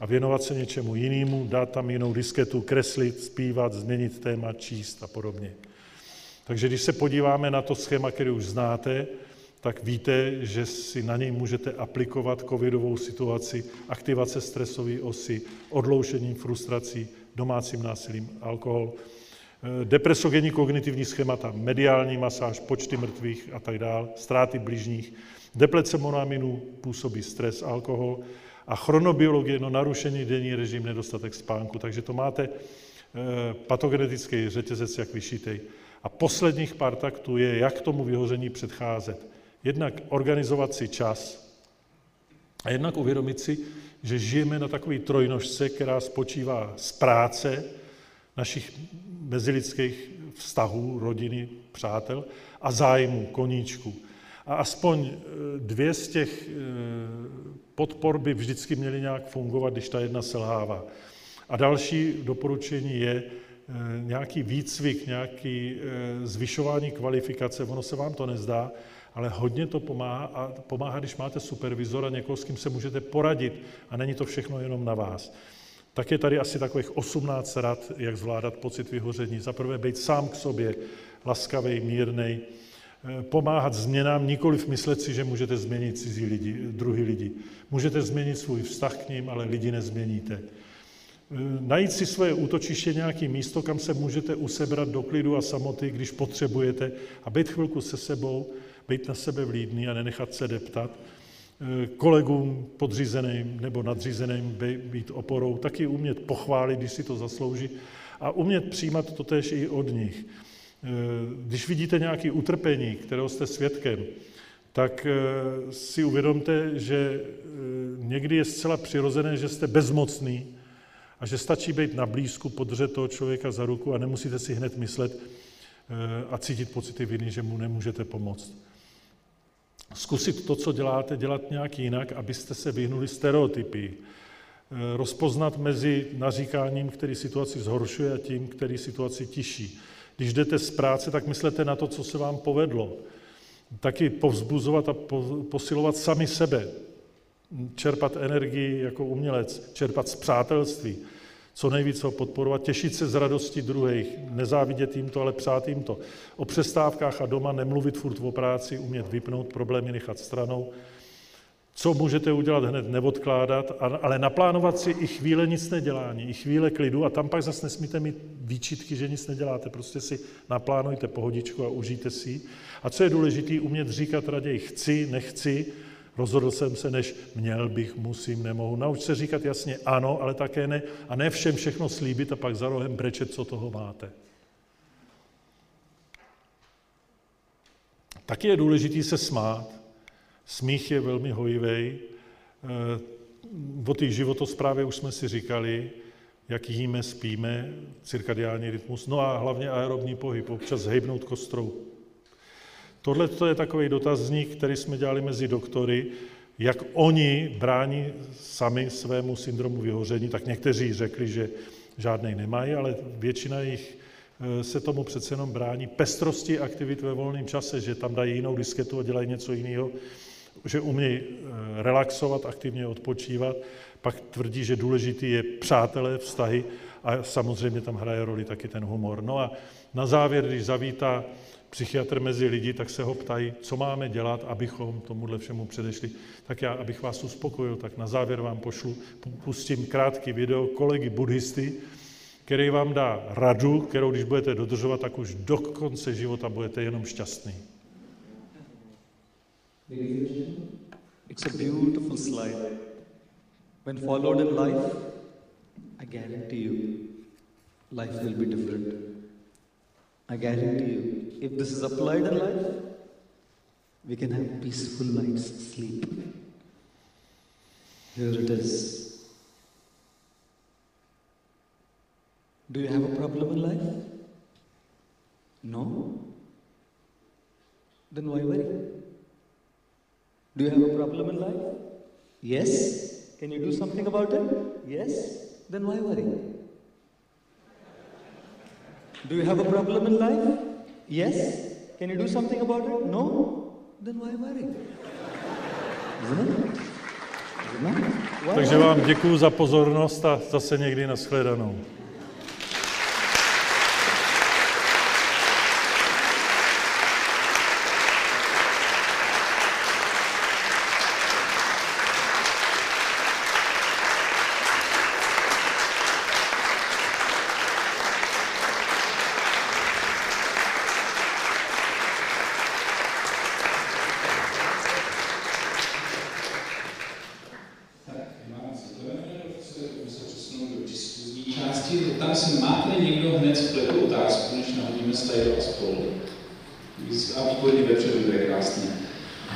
Speaker 2: a věnovat se něčemu jinému, dát tam jinou disketu, kreslit, zpívat, změnit téma, číst a podobně. Takže když se podíváme na to schéma, které už znáte, tak víte, že si na něj můžete aplikovat covidovou situaci, aktivace stresové osy, odloušení frustrací, domácím násilím, alkohol, eh, depresogenní kognitivní schémata, mediální masáž, počty mrtvých a tak dále, ztráty blížních, deplece monoaminů působí stres, alkohol a chronobiologie, no narušený denní režim, nedostatek spánku. Takže to máte eh, patogenetický řetězec jak vyšitej. A posledních pár taktů je, jak tomu vyhoření předcházet. Jednak organizovat si čas a jednak uvědomit si, že žijeme na takové trojnožce, která spočívá z práce, našich mezilidských vztahů, rodiny, přátel a zájmu, koníčku. A aspoň eh, dvě z těch eh, podpor by vždycky měly nějak fungovat, když ta jedna selhává. A další doporučení je, nějaký výcvik, nějaký eh, zvyšování kvalifikace, ono se vám to nezdá, ale hodně to pomáhá a pomáhá, když máte supervizora, někoho, s kým se můžete poradit a není to všechno jenom na vás. Tak je tady asi takových 18 rad, jak zvládat pocit vyhoření. Za prvé být sám k sobě, laskavý, mírnej, eh, pomáhat změnám, nikoliv myslet si, že můžete změnit cizí lidi, druhý lidi. Můžete změnit svůj vztah k ním, ale lidi nezměníte. Eh, najít si svoje útočiště, nějaké místo, kam se můžete usebrat do klidu a samoty, když potřebujete, a být chvilku se sebou, být na sebe vlídný a nenechat se deptat. Eh, kolegům podřízeným nebo nadřízeným být oporou, taky umět pochválit, když si to zaslouží, a umět přijímat to tež i od nich. Eh, když vidíte nějaké utrpení, kterého jste svědkem, tak si uvědomte, že někdy je zcela přirozené, že jste bezmocný, a že stačí být na blízku, podržet toho člověka za ruku a nemusíte si hned myslet eh, a cítit pocity viny, že mu nemůžete pomoct. Zkusit to, co děláte, dělat nějak jinak, abyste se vyhnuli stereotypy. Eh, rozpoznat mezi naříkáním, který situaci zhoršuje, a tím, který situaci tiší. Když jdete z práce, tak myslete na to, co se vám povedlo. Taky povzbuzovat a posilovat sami sebe čerpat energii jako umělec, čerpat z přátelství, co nejvíc ho podporovat, těšit se z radosti druhých, nezávidět jim to, ale přát jim to. O přestávkách a doma nemluvit furt o práci, umět vypnout, problémy nechat stranou. Co můžete udělat hned, neodkládat, ale naplánovat si i chvíle nic nedělání, i chvíle klidu a tam pak zase nesmíte mít výčitky, že nic neděláte. Prostě si naplánujte pohodičku a užijte si A co je důležité, umět říkat raději chci, nechci, Rozhodl jsem se, než měl bych, musím, nemohu. Nauč se říkat jasně ano, ale také ne. A ne všem všechno slíbit a pak za rohem brečet, co toho máte. Taky je důležitý se smát. Smích je velmi hojivý. Eh, o té životosprávě už jsme si říkali, jak jíme, spíme, cirkadiální rytmus, no a hlavně aerobní pohyb, občas hejbnout kostrou. Tohle je takový dotazník, který jsme dělali mezi doktory, jak oni brání sami svému syndromu vyhoření, tak někteří řekli, že žádnej nemají, ale většina jich eh, se tomu přece jenom brání. Pestrosti aktivit ve volném čase, že tam dají jinou disketu a dělají něco jiného, že umějí eh, relaxovat, aktivně odpočívat, pak tvrdí, že důležitý je přátelé, vztahy a samozřejmě tam hraje roli taky ten humor. No a na závěr, když zavítá psychiatr mezi lidi, tak se ho ptají, co máme dělat, abychom tomuhle všemu předešli. Tak já, abych vás uspokojil, tak na závěr vám pošlu, pustím krátký video kolegy buddhisty, který vám dá radu, kterou když budete dodržovat, tak už do konce života budete jenom šťastný.
Speaker 3: It's a beautiful slide. when followed in life, I guarantee you, life will be different. I guarantee you, if this is applied in life, we can have peaceful night's sleep. Here it is. Do you have a problem in life? No? Then why worry? Do you have a problem in life? Yes? Can you do something about it? Yes? Then why worry? Do you have a problem in life? Yes? Can you do something about it? No? Then why worry? Isn't it? Isn't it? Why
Speaker 2: Takže vám děkuji za pozornost a zase někdy nashledanou.
Speaker 1: části. Zeptám se, máte někdo hned v pletu otázku, než nahodíme slajdo a spolu? A výborně vepředu, to je krásně. Ještě, ještě na záda.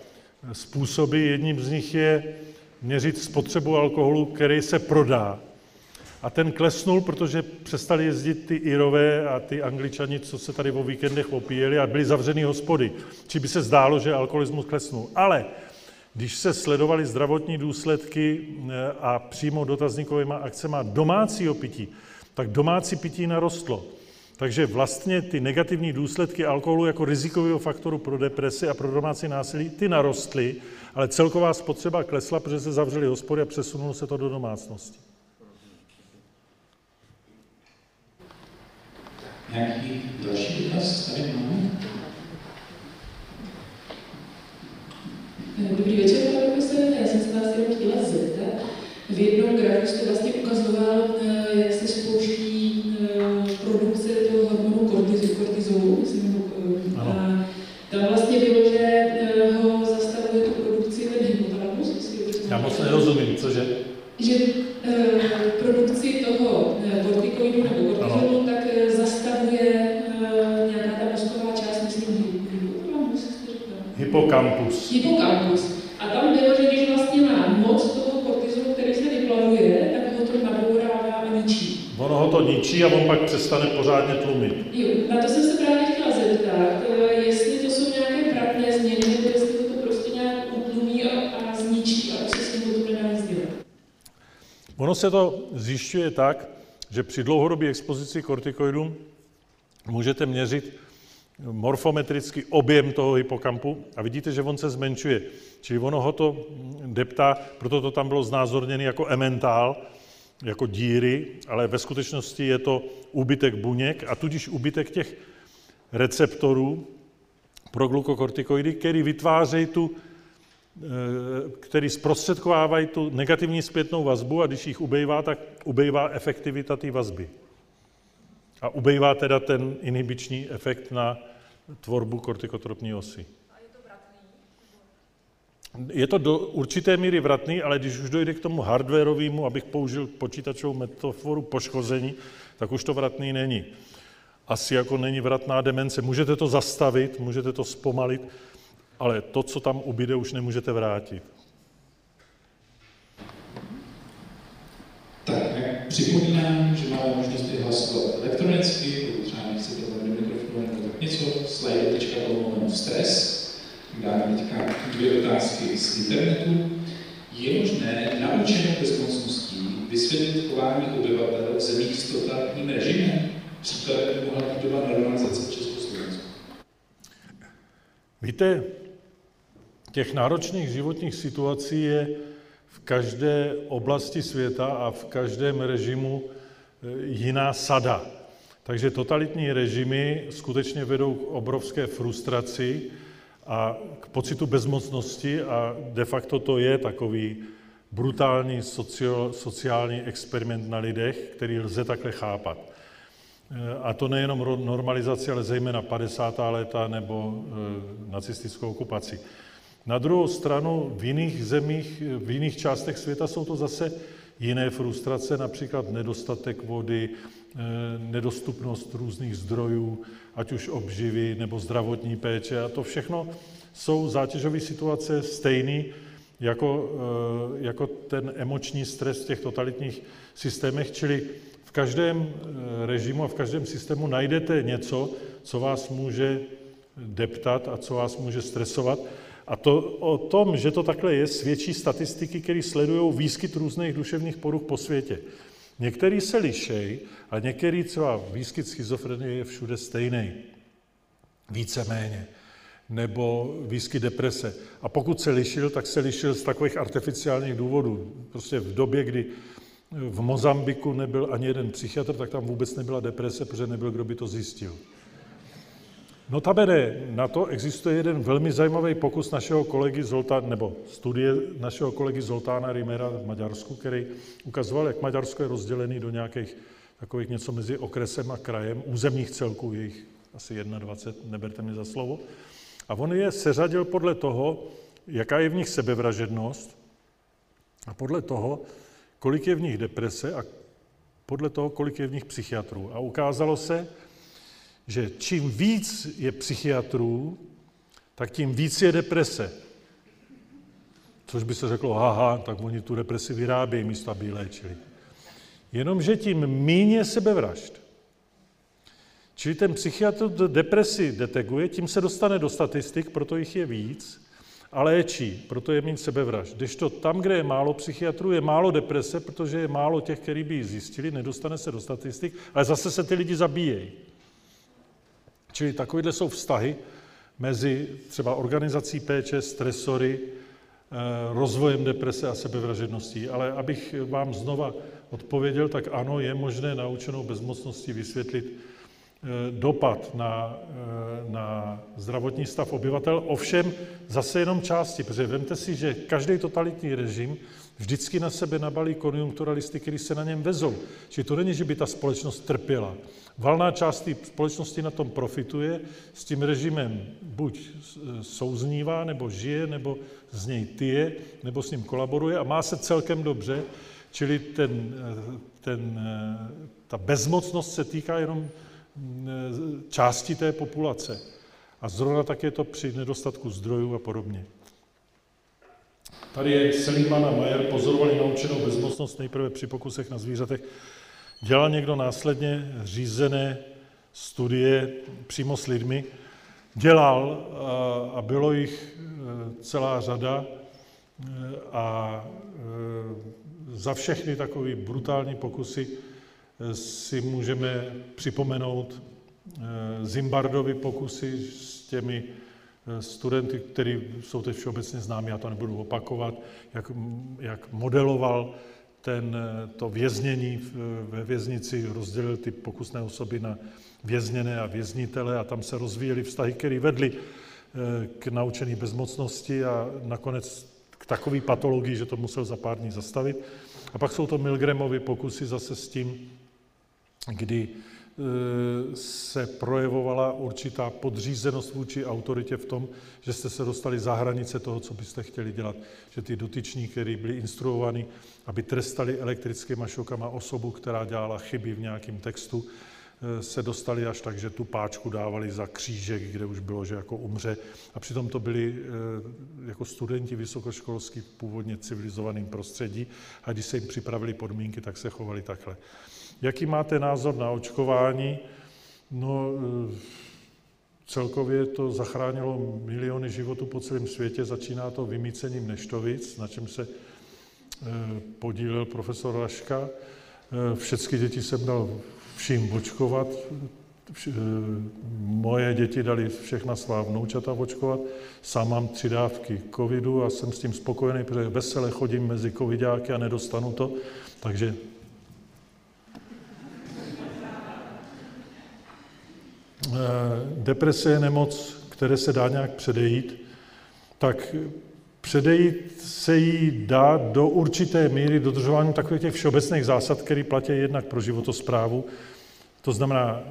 Speaker 2: způsoby. Jedním z nich je měřit spotřebu alkoholu, který se prodá. A ten klesnul, protože přestali jezdit ty Irové a ty Angličani, co se tady o víkendech opíjeli a byly zavřený hospody. Či by se zdálo, že alkoholismus klesnul. Ale když se sledovaly zdravotní důsledky eh, a přímo dotazníkovými akcemi domácího pití, tak domácí pití narostlo. Takže vlastně ty negativní důsledky alkoholu jako rizikového faktoru pro depresi a pro domácí násilí, ty narostly, ale celková spotřeba klesla, protože se zavřely hospody a přesunulo se to do domácnosti.
Speaker 1: Nějaký další dotaz tady máme?
Speaker 4: Dobrý večer, pane profesore. Já jsem se vás jenom chtěla zeptat. V jednom grafu jste vlastně ukazoval, eh, jak se
Speaker 2: moc
Speaker 4: jsem-
Speaker 2: nerozumím, cože?
Speaker 4: Že eh, produkci toho eh, kortikoidu nebo kortizolu tak eh, zastavuje eh, nějaká ta mozková část, myslím, hy- hypotalamus, jste říkal?
Speaker 2: Hypokampus.
Speaker 4: hypokampus. A tam bylo, že když vlastně má moc toho kortizolu, který se vyplavuje, tak ho to nabourává a ničí.
Speaker 2: Ono ho to ničí a on pak přestane pořádně tlumit.
Speaker 4: Jo, na to jsem se právě chtěla zeptat, eh, jestli to jsou nějaké vratné změny, nebo jestli to, to prostě nějak utlumí a, a zničí a už se s tím potom nedá nic dělat.
Speaker 2: Ono se to zjišťuje tak, že při dlouhodobé expozici kortikoidům můžete měřit morfometrický objem toho hypokampu a vidíte, že on se zmenšuje. Čili ono ho to deptá, proto to tam bylo znázorněné jako ementál, jako díry, ale ve skutečnosti je to úbytek buněk a tudíž úbytek těch receptorů pro glukokortikoidy, který vytvářejí tu, který zprostředkovávají tu negativní zpětnou vazbu a když jich ubejvá, tak ubejvá efektivita té vazby. A ubejvá teda ten inhibiční efekt na tvorbu kortikotropní osy. Je to do určité míry vratný, ale když už dojde k tomu hardwareovému, abych použil počítačovou metaforu poškození, tak už to vratný není. Asi jako není vratná demence. Můžete to zastavit, můžete to zpomalit, ale to, co tam ubyde, už nemůžete vrátit.
Speaker 1: Tak, připomínám, že máme možnost i hlasovat elektronicky, pokud třeba nechcete do mikrofonu nebo tak něco, slido.com stres. Dáme teďka dvě otázky z internetu. Je možné naučenou bezmocností vysvětlit chování obyvatel v zemích s totalitním režimem? Příkladem by mohla být doba normalizace v Československu.
Speaker 2: Víte, těch náročných životních situací je v každé oblasti světa a v každém režimu jiná sada. Takže totalitní režimy skutečně vedou k obrovské frustraci a k pocitu bezmocnosti a de facto to je takový brutální socio, sociální experiment na lidech, který lze takhle chápat. A to nejenom normalizaci, ale zejména 50. léta nebo e, nacistickou okupaci. Na druhou stranu v jiných zemích, v jiných částech světa jsou to zase jiné frustrace, například nedostatek vody, e, nedostupnost různých zdrojů, ať už obživy nebo zdravotní péče. A to všechno jsou zátěžové situace stejné jako, e, jako ten emoční stres v těch totalitních systémech, čili v každém eh, režimu a v každém systému najdete něco, co vás může deptat a co vás může stresovat. A to o tom, že to takhle je, svědčí statistiky, které sledují výskyt různých duševních poruch po světě. Některý se lišej, a některý třeba výskyt schizofrenie je všude stejný. Víceméně. Nebo výskyt deprese. A pokud se lišil, tak se lišil z takových artificiálních důvodů. Prostě v době, kdy v Mozambiku nebyl ani jeden psychiatr, tak tam vůbec nebyla deprese, protože nebyl, kdo by to zjistil. Notabene na to existuje jeden velmi zajímavý pokus našeho kolegy Zoltán, nebo studie našeho kolegy Zoltána Rimera v Maďarsku, který ukazoval, jak Maďarsko je rozdělený do nějakých takových něco mezi okresem a krajem, územních celků, jejich asi 21, neberte mě za slovo. A on je seřadil podle toho, jaká je v nich sebevražednost a podle toho, kolik je v nich deprese a podle toho, kolik je v nich psychiatrů. A ukázalo se, že čím víc je psychiatrů, tak tím víc je deprese. Což by se řeklo, haha, tak oni tu depresi vyrábějí místo, aby ji léčili. Jenomže tím méně sebevražd. Čili ten psychiatr depresi deteguje, tím se dostane do statistik, proto jich je víc, a léčí, proto je méně sebevražd. to tam, kde je málo psychiatrů, je málo deprese, protože je málo těch, kteří by ji zjistili, nedostane se do statistik, ale zase se ty lidi zabíjejí. Čili takovýhle jsou vztahy mezi třeba organizací péče, stresory, eh, rozvojem deprese a sebevražedností. Ale abych vám znova odpověděl, tak ano, je možné naučenou bezmocností vysvětlit Eh, dopad na, eh, na zdravotní stav obyvatel, ovšem zase jenom části, protože vemte si, že každý totalitní režim vždycky na sebe nabalí konjunkturalisty, kteří se na něm vezou. Čili to není, že by ta společnost trpěla. Valná část té společnosti na tom profituje, s tím režimem buď souznívá, nebo žije, nebo z něj tyje, nebo s ním kolaboruje a má se celkem dobře, čili ten, ten, ta bezmocnost se týká jenom části té populace. A zrovna tak je to při nedostatku zdrojů a podobně. Tady je Seligman a Mayer pozorovali naučenou bezmocnost nejprve při pokusech na zvířatech. Dělal někdo následně řízené studie přímo s lidmi. Dělal a bylo jich e, celá řada e, a za všechny takové brutální pokusy si můžeme připomenout eh, Zimbardovy pokusy s těmi eh, studenty, kteří jsou teď všeobecně známí, já to nebudu opakovat, jak, jak modeloval ten, eh, to věznění ve věznici, rozdělil ty pokusné osoby na vězněné a věznitele a tam se rozvíjely vztahy, které vedly k naučené bezmocnosti a nakonec k takové patologii, že to musel za pár dní zastavit. A pak jsou to Milgramovy pokusy zase s tím, kdy se projevovala určitá podřízenost vůči autoritě v tom, že jste se dostali za hranice toho, co byste chtěli dělat. Že ty dotyční, kteří byli instruovaní, aby trestali elektrickými šokama osobu, která dělala chyby v nějakém textu, e, se dostali až tak, že tu páčku dávali za křížek, kde už bylo, že jako umře. A přitom to byli e, jako studenti vysokoškolský původně civilizovaným prostředí a když se jim připravili podmínky, tak se chovali takhle. Jaký máte názor na očkování? No, eh, celkově to zachránilo miliony životů po celém světě. Začíná to vymícením neštovic, na čem se eh, podílel profesor Raška. Eh, všechny děti jsem dal vším očkovat. moje děti dali všechna svá vnoučata očkovat, sám mám tři dávky covidu a jsem s tím spokojený, protože vesele chodím mezi covidáky a nedostanu to, takže Deprese je nemoc, které se dá nějak předejít, tak předejít se jí dá do určité míry dodržování takových těch všeobecných zásad, které platí jednak pro životosprávu. To znamená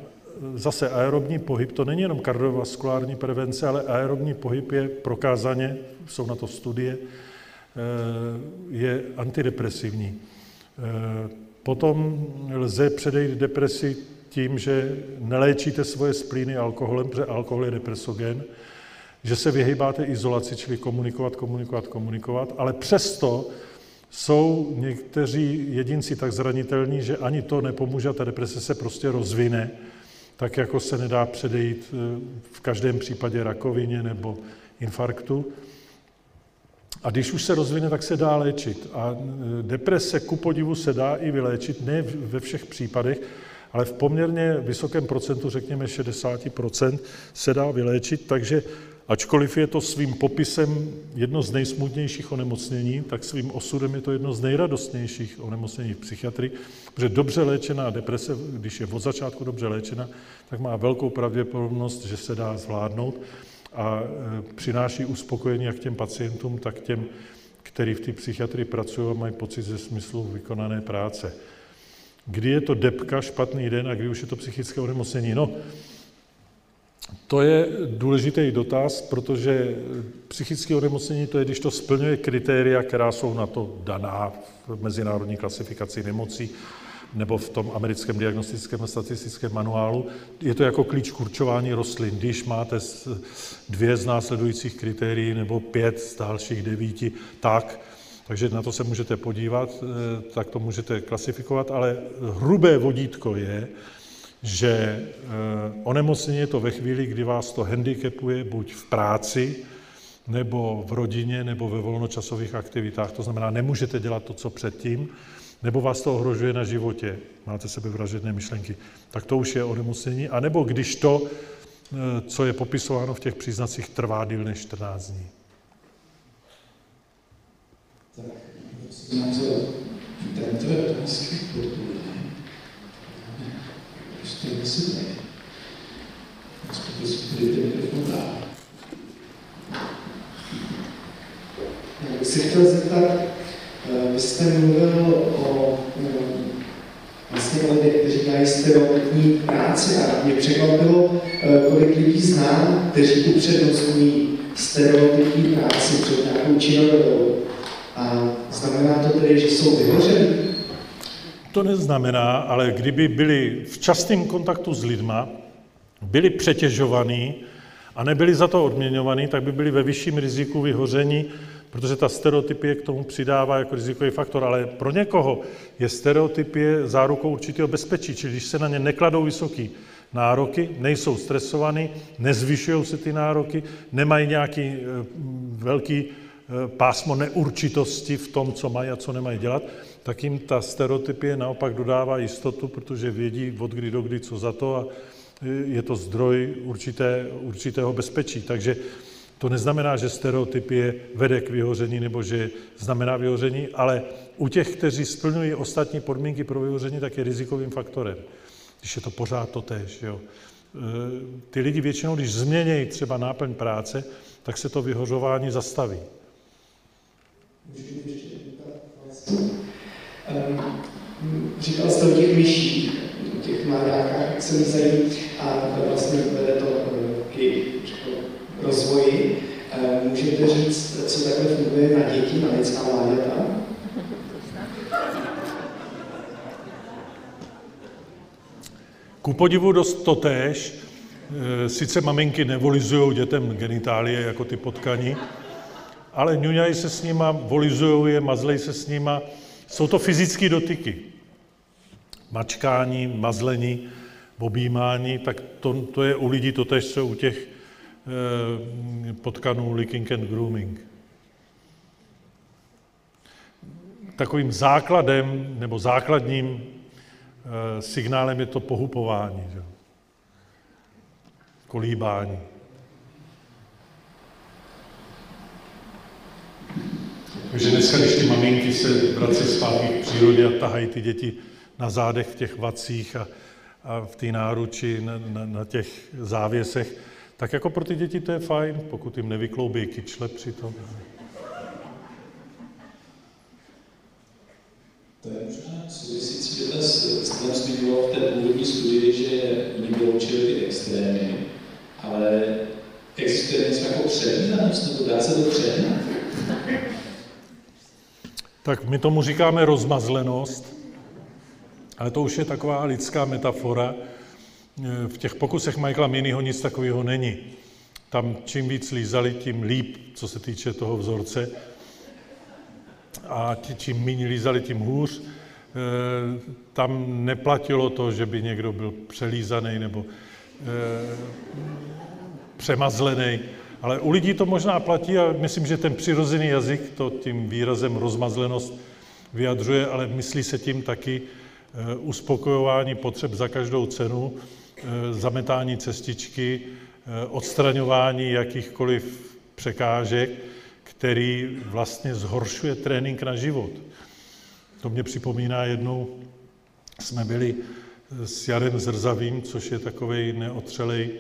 Speaker 2: zase aerobní pohyb, to není jenom kardiovaskulární prevence, ale aerobní pohyb je prokázaně, jsou na to studie, eh, je antidepresivní. Eh, potom lze předejít depresi tím, že neléčíte svoje splíny alkoholem, protože alkohol je depresogen, že se vyhýbáte izolaci, čili komunikovat, komunikovat, komunikovat, ale přesto jsou někteří jedinci tak zranitelní, že ani to nepomůže a ta deprese se prostě rozvine, tak jako se nedá předejít eh, v každém případě rakovině nebo infarktu. A když už se rozvine, tak se dá léčit. A eh, deprese ku podivu se dá i vyléčit, ne ve všech případech, ale v poměrně vysokém procentu, řekněme 60%, se dá vyléčit, takže Ačkoliv je to svým popisem jedno z nejsmutnějších onemocnění, tak svým osudem je to jedno z nejradostnějších onemocnění v psychiatrii, protože dobře léčená deprese, když je od začátku dobře léčena, tak má velkou pravděpodobnost, že se dá zvládnout a e, přináší uspokojení jak těm pacientům, tak těm, kteří v té psychiatrii pracují a mají pocit ze smyslu vykonané práce. Kdy je to depka, špatný den a kdy už je to psychické onemocnění? No, to je důležitý dotaz, protože psychické onemocnění to je, když to splňuje kritéria, která jsou na to daná v mezinárodní klasifikaci nemocí nebo v tom americkém diagnostickém a statistickém manuálu. Je to jako klíč k určování rostlin. Když máte dvě z následujících kritérií nebo pět z dalších devíti, tak, takže na to se můžete podívat, eh, tak to můžete klasifikovat, ale hrubé vodítko je, že eh, onemocnění je to ve chvíli, kdy vás to handicapuje buď v práci, nebo v rodině, nebo ve volnočasových aktivitách. To znamená, nemůžete dělat to, co předtím, nebo vás to ohrožuje na životě, máte sebevražedné myšlenky, tak to už je onemocnění. A nebo když to, eh, co je popisováno v těch příznacích, trvá díl než 14 dní. Na to, tento je otázky prostě nesedne. Dejte mikrofon dál. Já bych se chtěl zeptat, eh, vy jste mluvil o vlastně o lidech, kteří dělají stereotypní práci a mě překvapilo, eh, kolik lidí znám, kteří upřednostňují stereotypní práci před nějakou činorodou. A znamená to tedy, že jsou vyhoření? To neznamená, ale kdyby byli v častém kontaktu s lidma, byli přetěžovaní a nebyli za to odměňovaní, tak by byli ve vyšším riziku vyhoření, protože ta stereotypie k tomu přidává jako rizikový faktor, ale pro někoho je stereotypie zárukou určitého bezpečí, čili když se na ně nekladou vysoký nároky, nejsou stresovaní, nezvyšují se ty nároky, nemají nějaký eh, velký pásmo neurčitosti v tom, co mají a co nemají dělat, tak jim ta stereotypie naopak dodává jistotu, protože vědí od kdy do kdy co za to a je to zdroj určité, určitého bezpečí. Takže to neznamená, že stereotypie vede k vyhoření nebo že znamená vyhoření, ale u těch, kteří splňují ostatní podmínky pro vyhoření, tak je rizikovým faktorem. Když je to pořád to tež. Jo. E, ty lidi většinou, když změnějí třeba náplň práce, tak se to vyhořování zastaví.
Speaker 5: Um, říkal jste o těch myší, o těch mláďákách, jak se lízají a vlastně vede to k rozvoji. Um, můžete říct, co takhle funguje na děti, na lidská mláďata?
Speaker 2: Ku podivu dost totéž, sice maminky nevolizují dětem genitálie jako ty potkaní, ale ňuňají se s nima, volizují je, mazlejí se s nima, jsou to fyzické dotyky. Mačkání, mazlení, objímání, tak to, to je u lidí to tež, co u těch eh, potkanů licking and grooming. Takovým základem nebo základním eh, signálem je to pohupování. Že? kolíbání. Takže dneska, když ty maminky se vrací zpátky k přírodě a tahají ty děti na zádech v těch vacích a, a v té náruči, na, na, na těch závěsech, tak jako pro ty děti to je fajn, pokud jim nevykloubí kyčle přitom.
Speaker 6: To je možná souvisící dotaz. Jste zmiňoval v té původní studii, že oni vyloučili ty extrémy, ale existuje něco jako předvídanost, nebo dá se to předvídat?
Speaker 2: Tak my tomu říkáme rozmazlenost, ale to už je taková lidská metafora. V těch pokusech Michaela Miniho nic takového není. Tam čím víc lízali, tím líp, co se týče toho vzorce. A čím méně lízali, tím hůř. Eh, tam neplatilo to, že by někdo byl přelízaný nebo eh, přemazlený. Ale u lidí to možná platí a myslím, že ten přirozený jazyk to tím výrazem rozmazlenost vyjadřuje, ale myslí se tím taky eh, uspokojování potřeb za každou cenu, eh, zametání cestičky, eh, odstraňování jakýchkoliv překážek, který vlastně zhoršuje trénink na život. To mě připomíná jednou, jsme byli s Jarem Zrzavým, což je takový neotřelej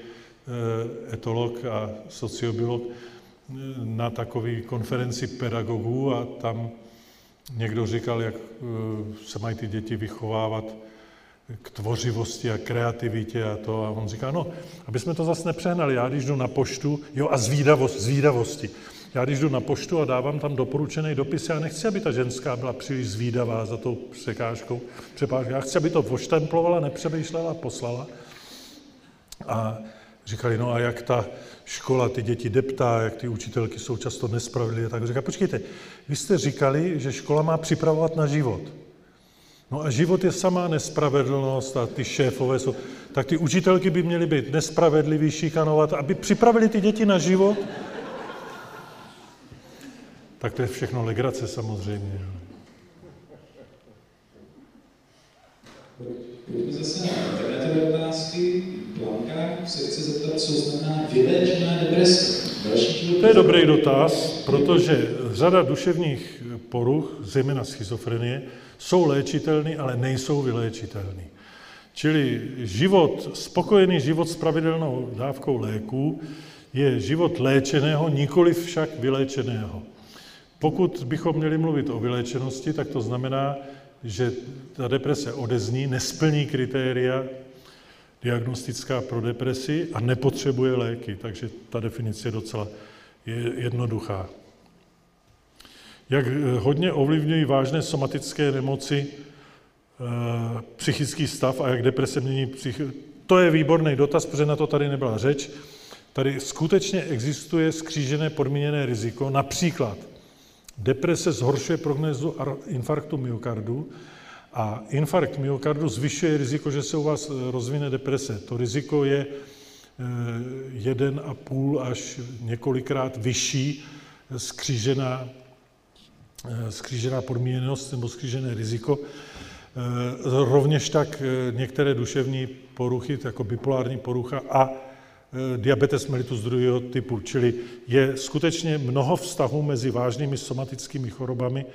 Speaker 2: etolog a sociobiolog eh, na takové konferenci pedagogů a tam někdo říkal, jak eh, se mají ty děti vychovávat k tvořivosti a kreativitě a to. A on říká, no, aby jsme to zase nepřehnali, já když jdu na poštu, jo a zvídavost, zvídavosti. Já když jdu na poštu a dávám tam doporučený dopis, já nechci, aby ta ženská byla příliš zvídavá za tou překážkou, přepážkou. Já chci, aby to voštemplovala, nepřemýšlela, poslala. A Říkali, no a jak ta škola ty děti deptá, jak ty učitelky jsou často nespravedlivé, tak říká, počkejte, vy jste říkali, že škola má připravovat na život. No a život je samá nespravedlnost a ty šéfové jsou, tak ty učitelky by měly být nespravedlivý, šikanovat, aby připravili ty děti na život. Tak to je všechno legrace samozřejmě.
Speaker 6: Pojďme zase na internetové otázky. Blanka se chce zeptat, co znamená vyléčená deprese.
Speaker 2: to je dobrý dotaz, protože řada duševních poruch, zejména schizofrenie, jsou léčitelný, ale nejsou vyléčitelný. Čili život, spokojený život s pravidelnou dávkou léků je život léčeného, nikoli však vyléčeného. Pokud bychom měli mluvit o vyléčenosti, tak to znamená, že ta deprese odezní, nesplní kritéria diagnostická pro depresi a nepotřebuje léky, takže ta definice je docela jednoduchá. Jak eh, hodně ovlivňují vážné somatické nemoci eh, psychický stav a jak deprese mění psych... To je výborný dotaz, protože na to tady nebyla řeč. Tady skutečně existuje skřížené podmíněné riziko, například Deprese zhoršuje prognozu infarktu myokardu a infarkt myokardu zvyšuje riziko, že se u vás eh, rozvine deprese. To riziko je eh, jeden a půl až několikrát vyšší skřížená, eh, skřížená podmíněnost nebo skřížené riziko. Rovněž tak některé duševní poruchy, jako bipolární porucha a diabetes mellitus druhého typu, čili je skutečně mnoho vztahů mezi vážnými somatickými chorobami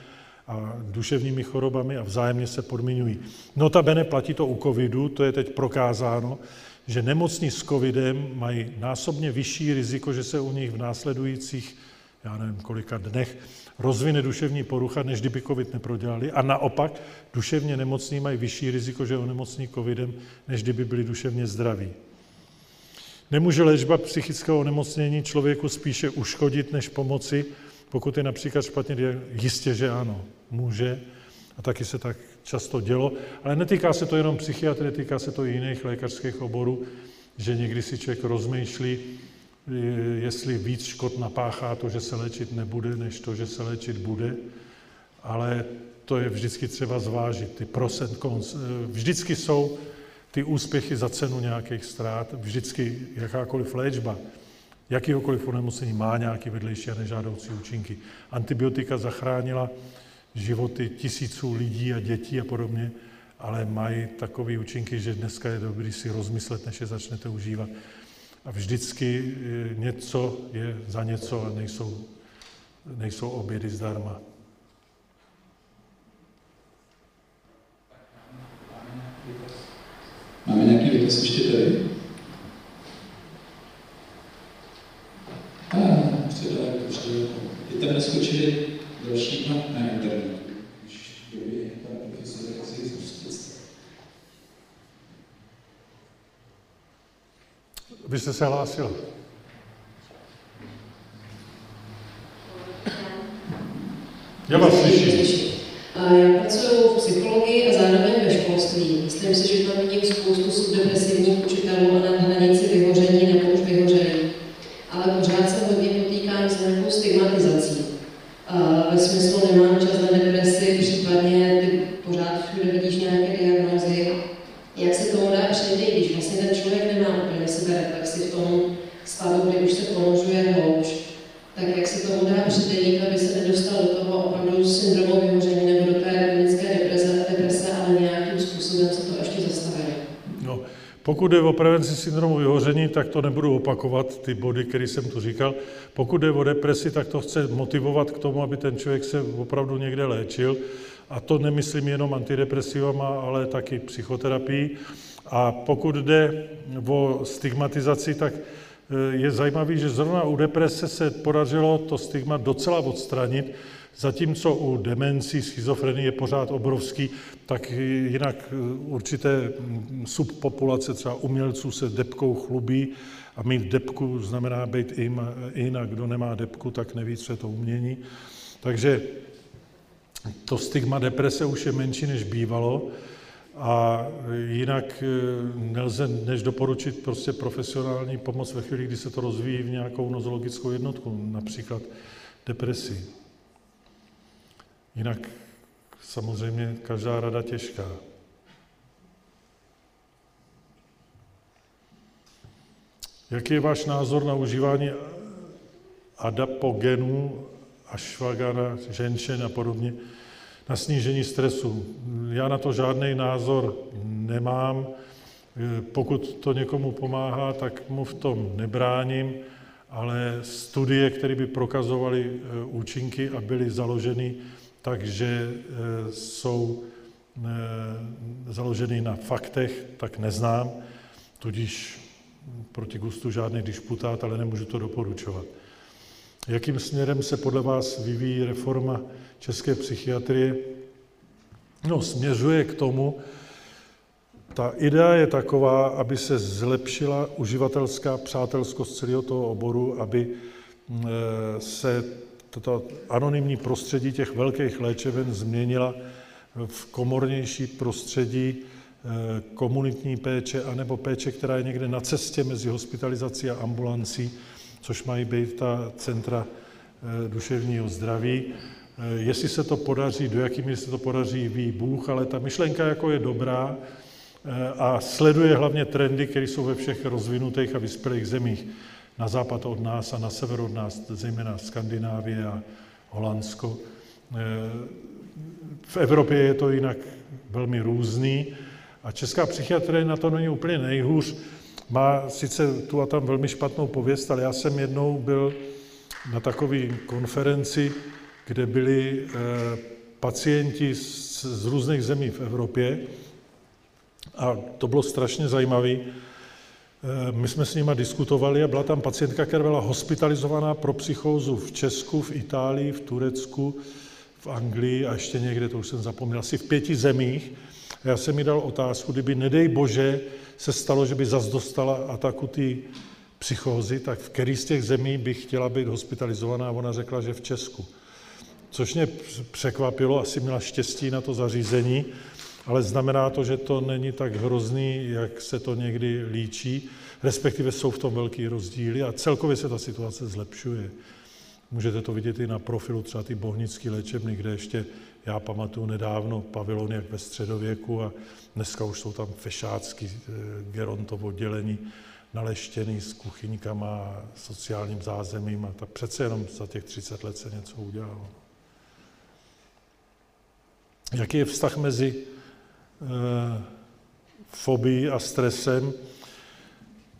Speaker 2: a duševními chorobami a vzájemně se podmiňují. Notabene platí to u covidu, to je teď prokázáno, že nemocní s covidem mají násobně vyšší riziko, že se u nich v následujících, já nevím kolika dnech, rozvine duševní porucha, než kdyby covid neprodělali. A naopak, duševně nemocní mají vyšší riziko, že onemocní covidem, než kdyby byli duševně zdraví. Nemůže léčba psychického onemocnění člověku spíše uškodit, než pomoci, pokud je například špatně Jistě, že ano, může, a taky se tak často dělo, ale netýká se to jenom psychiatrie, týká se to i jiných lékařských oborů, že někdy si člověk rozmýšlí, jestli víc škod napáchá to, že se léčit nebude, než to, že se léčit bude, ale to je vždycky třeba zvážit, ty cons. Vždycky jsou ty úspěchy za cenu nějakých ztrát, vždycky jakákoliv léčba, jakýhokoliv onemocnění má nějaký vedlejší a nežádoucí účinky. Antibiotika zachránila životy tisíců lidí a dětí a podobně, ale mají takové účinky, že dneska je dobrý si rozmyslet, než je začnete užívat. a vždycky něco je za něco a nejsou, nejsou obědy zdarma.
Speaker 6: Máme nějaký dotaz ještě tady? A, předále, předále. Teď tam naskočili další na, na internetu.
Speaker 2: Vy jste se hlásil. Já vás slyším.
Speaker 7: Já pracuji v psychologii a zároveň školství. Myslím si, že tam vidím spoustu subdepresivních učitelů a na hranici vyhoření nebo už vyhoření. Ale pořád se hodně potýkám s nějakou stigmatizací. A ve smyslu nemám čas na depresi, případně ty pořád všude vidíš nějaké diagnózy. Jak se tomu dá předejít, když vlastně ten člověk nemá úplně sebereflexi v tom stavu, kdy už se ponožuje hlouč, tak jak se tomu dá předejít, aby se nedostal do toho opravdu syndromu vyhoření nebo do té klinické deprese, deprese ale nějakým způsobem se to ještě zastavilo.
Speaker 2: No, pokud je o prevenci syndromu vyhoření, tak to nebudu opakovat, ty body, které jsem tu říkal. Pokud je o depresi, tak to chce motivovat k tomu, aby ten člověk se opravdu někde léčil. A to nemyslím jenom antidepresivama, ale taky psychoterapii. A pokud jde o stigmatizaci, tak eh, je zajímavé, že zrovna u deprese se podařilo to stigma docela odstranit, zatímco u demencí, schizofrenie je pořád obrovský, tak jinak eh, určité mm, subpopulace, třeba umělců se depkou chlubí a mít depku znamená být in a kdo nemá depku, tak neví, co je to umění. Takže to stigma deprese už je menší, než bývalo a jinak eh, nelze než doporučit prostě profesionální pomoc ve chvíli, kdy se to rozvíjí v nějakou nozologickou jednotku, například depresi. Jinak samozřejmě každá rada těžká. Jaký je váš názor na užívání adapogenů, ašvagana, ženšen a podobně, na snížení stresu? Já na to žádný názor nemám. Pokud to někomu pomáhá, tak mu v tom nebráním, ale studie, které by prokazovaly eh, účinky a byly založeny takže eh, jsou eh, založeny na faktech, tak neznám, tudíž proti gustu žádný disputát, ale nemůžu to doporučovat. Jakým směrem se podle vás vyvíjí reforma české psychiatrie? No, směřuje k tomu, ta idea je taková, aby se zlepšila uživatelská přátelskost celého toho oboru, aby eh, se toto anonymní prostředí těch velkých léčeven změnila v komornější prostředí eh, komunitní péče anebo péče, která je někde na cestě mezi hospitalizací a ambulancí, což mají být ta centra eh, duševního zdraví. Eh, jestli se to podaří, do jaký míry se to podaří, ví Bůh, ale ta myšlenka jako je dobrá a sleduje hlavně trendy, které jsou ve všech rozvinutých a vyspělých zemích na západ od nás a na sever od nás, zejména Skandinávie a Holandsko. Eh, v Evropě je to jinak velmi různý a česká psychiatrie na to není úplně nejhůř. Má sice tu a tam velmi špatnou pověst, ale já jsem jednou byl na takové konferenci, kde byli eh, pacienti z, z různých zemí v Evropě a to bylo strašně zajímavé, my jsme s nima diskutovali a byla tam pacientka, která byla hospitalizovaná pro psychózu v Česku, v Itálii, v Turecku, v Anglii a ještě někde, to už jsem zapomněl, asi v pěti zemích. Já jsem mi dal otázku, kdyby nedej bože se stalo, že by zas dostala ataku té psychózy, tak v který z těch zemí by chtěla být hospitalizovaná? Ona řekla, že v Česku. Což mě překvapilo, asi měla štěstí na to zařízení, ale znamená to, že to není tak hrozný, jak se to někdy líčí, respektive jsou v tom velký rozdíly a celkově se ta situace zlepšuje. Můžete to vidět i na profilu třeba ty bohnické léčebny, kde ještě já pamatuju nedávno pavilony jak ve středověku a dneska už jsou tam fešácký eh, gerontovo oddělení naleštěný s kuchyňkama, sociálním zázemím a tak přece jenom za těch 30 let se něco udělalo. Jaký je vztah mezi fobii a stresem.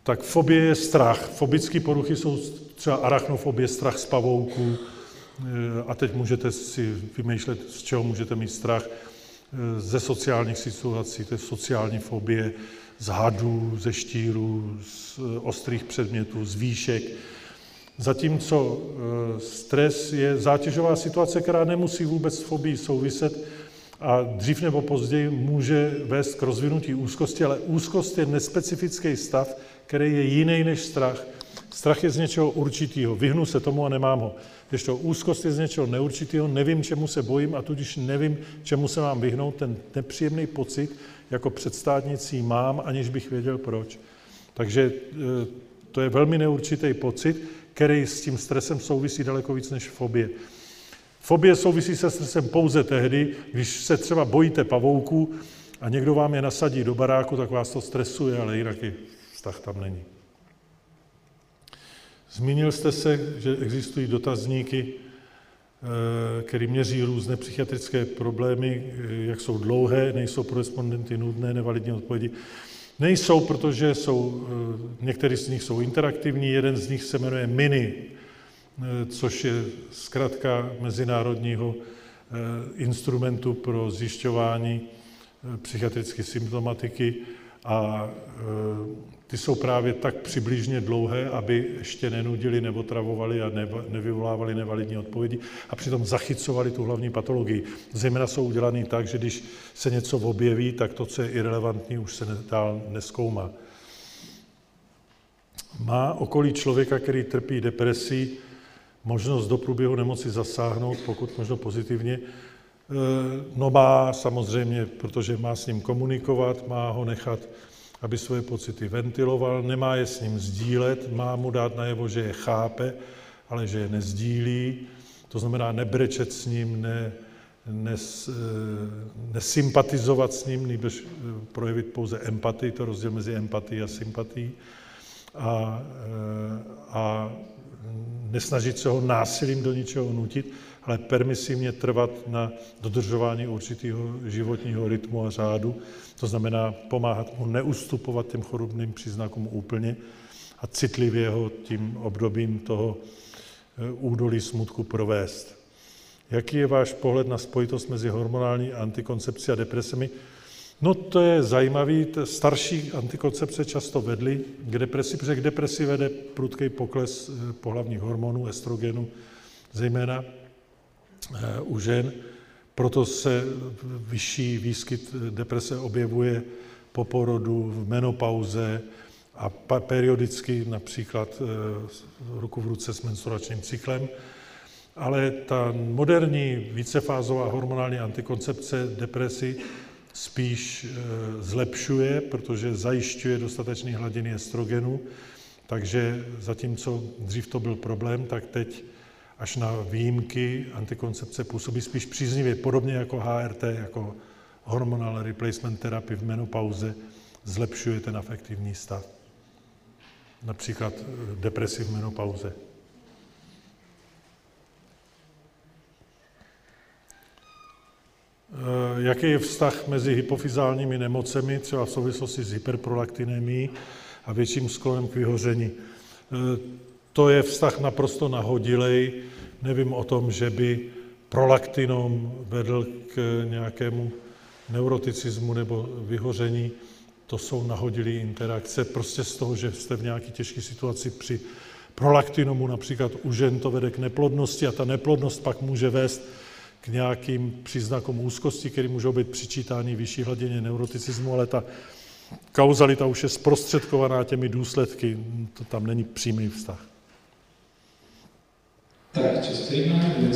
Speaker 2: tak fobie je strach. Fobické poruchy jsou třeba arachnofobie, strach z pavouků, eh, a teď můžete si vymýšlet, z čeho můžete mít strach. Eh, ze sociálních situací, to je sociální fobie, z hadů, ze štírů, z ostrých předmětů, z výšek. Zatímco stres je zátěžová situace, která nemusí vůbec s fobií souviset, a dřív nebo později může vést k rozvinutí úzkosti, ale úzkost je nespecifický stav, který je jiný než strach. Strach je z něčeho určitého, vyhnu se tomu a nemám ho. Když to úzkost je z něčeho neurčitého, nevím, čemu se bojím a tudíž nevím, čemu se mám vyhnout, ten nepříjemný pocit jako předstátnicí mám, aniž bych věděl proč. Takže e, to je velmi neurčitý pocit, který s tím stresem souvisí daleko víc než fobie. Fobie souvisí se stresem pouze tehdy, když se třeba bojíte pavouků a někdo vám je nasadí do baráku, tak vás to stresuje, ale jinak i vztah tam není. Zmínil jste se, že existují dotazníky, eh, které měří různé psychiatrické problémy, eh, jak jsou dlouhé, nejsou pro respondenty nudné, nevalidní odpovědi. Nejsou, protože jsou, eh, některý z nich jsou interaktivní, jeden z nich se jmenuje Mini což je zkrátka mezinárodního eh, instrumentu pro zjišťování eh, psychiatrické symptomatiky a ty jsou právě tak přibližně dlouhé, aby ještě nenudili nebo travavali a nevyvolávali nevalidní odpovědi a přitom zachycovali tu hlavní patologii. Zejména jsou udělané tak, že když se něco objeví, tak to, co je irrelevantní, už se dál neskoumá. Má okolí člověka, který trpí depresí, možnost do průběhu nemoci zasáhnout, pokud možno pozitivně. E, no má samozřejmě, protože má s ním komunikovat, má ho nechat, aby své pocity ventiloval, nemá je s ním sdílet, má mu dát najevo, že je chápe, ale že je nezdílí, to znamená nebrečet s ním, ne, nes, e, nesympatizovat s ním, nebož e, projevit pouze empatii, to rozdíl mezi empatií a sympatií. A, a nesnažit se ho násilím do ničeho nutit, ale permisivně trvat na dodržování určitého životního rytmu a řádu. To znamená pomáhat mu neustupovat těm chorobným příznakům úplně a citlivě ho tím obdobím toho eh, údolí smutku provést. Jaký je váš pohled na spojitost mezi hormonální antikoncepcí a depresemi? No to je zajímavý, starší antikoncepce často vedly k depresi, protože k depresi vede prudký pokles eh, pohlavních hormonů, estrogenu, zejména eh, u žen. Proto se vyšší výskyt deprese objevuje po porodu, v menopauze a periodicky například eh, ruku v ruce s menstruačním cyklem. Ale ta moderní vícefázová hormonální antikoncepce depresi spíš eh, zlepšuje, protože zajišťuje dostatečné hladiny estrogenu, takže zatímco dřív to byl problém, tak teď až na výjimky antikoncepce působí spíš příznivě, podobně jako HRT, jako hormonal replacement therapy v menopauze, zlepšuje ten afektivní stav. Například eh, depresi v menopauze. Jaký je vztah mezi hypofyzálními nemocemi, třeba v souvislosti s hyperprolaktinemií a větším sklonem k vyhoření. Eh, to je vztah naprosto nahodilej. Nevím o tom, že by prolaktinom vedl k nějakému neuroticismu nebo vyhoření. To jsou nahodilé interakce. Prostě z toho, že jste v nějaké těžké situaci při prolaktinomu, například u žen, to vede k neplodnosti a ta neplodnost pak může vést k nějakým příznakům úzkosti, které můžou být přičítány vyšší hladině neuroticismu, ale ta kauzalita už je zprostředkovaná těmi důsledky, to tam není přímý vztah.
Speaker 6: Tak, máme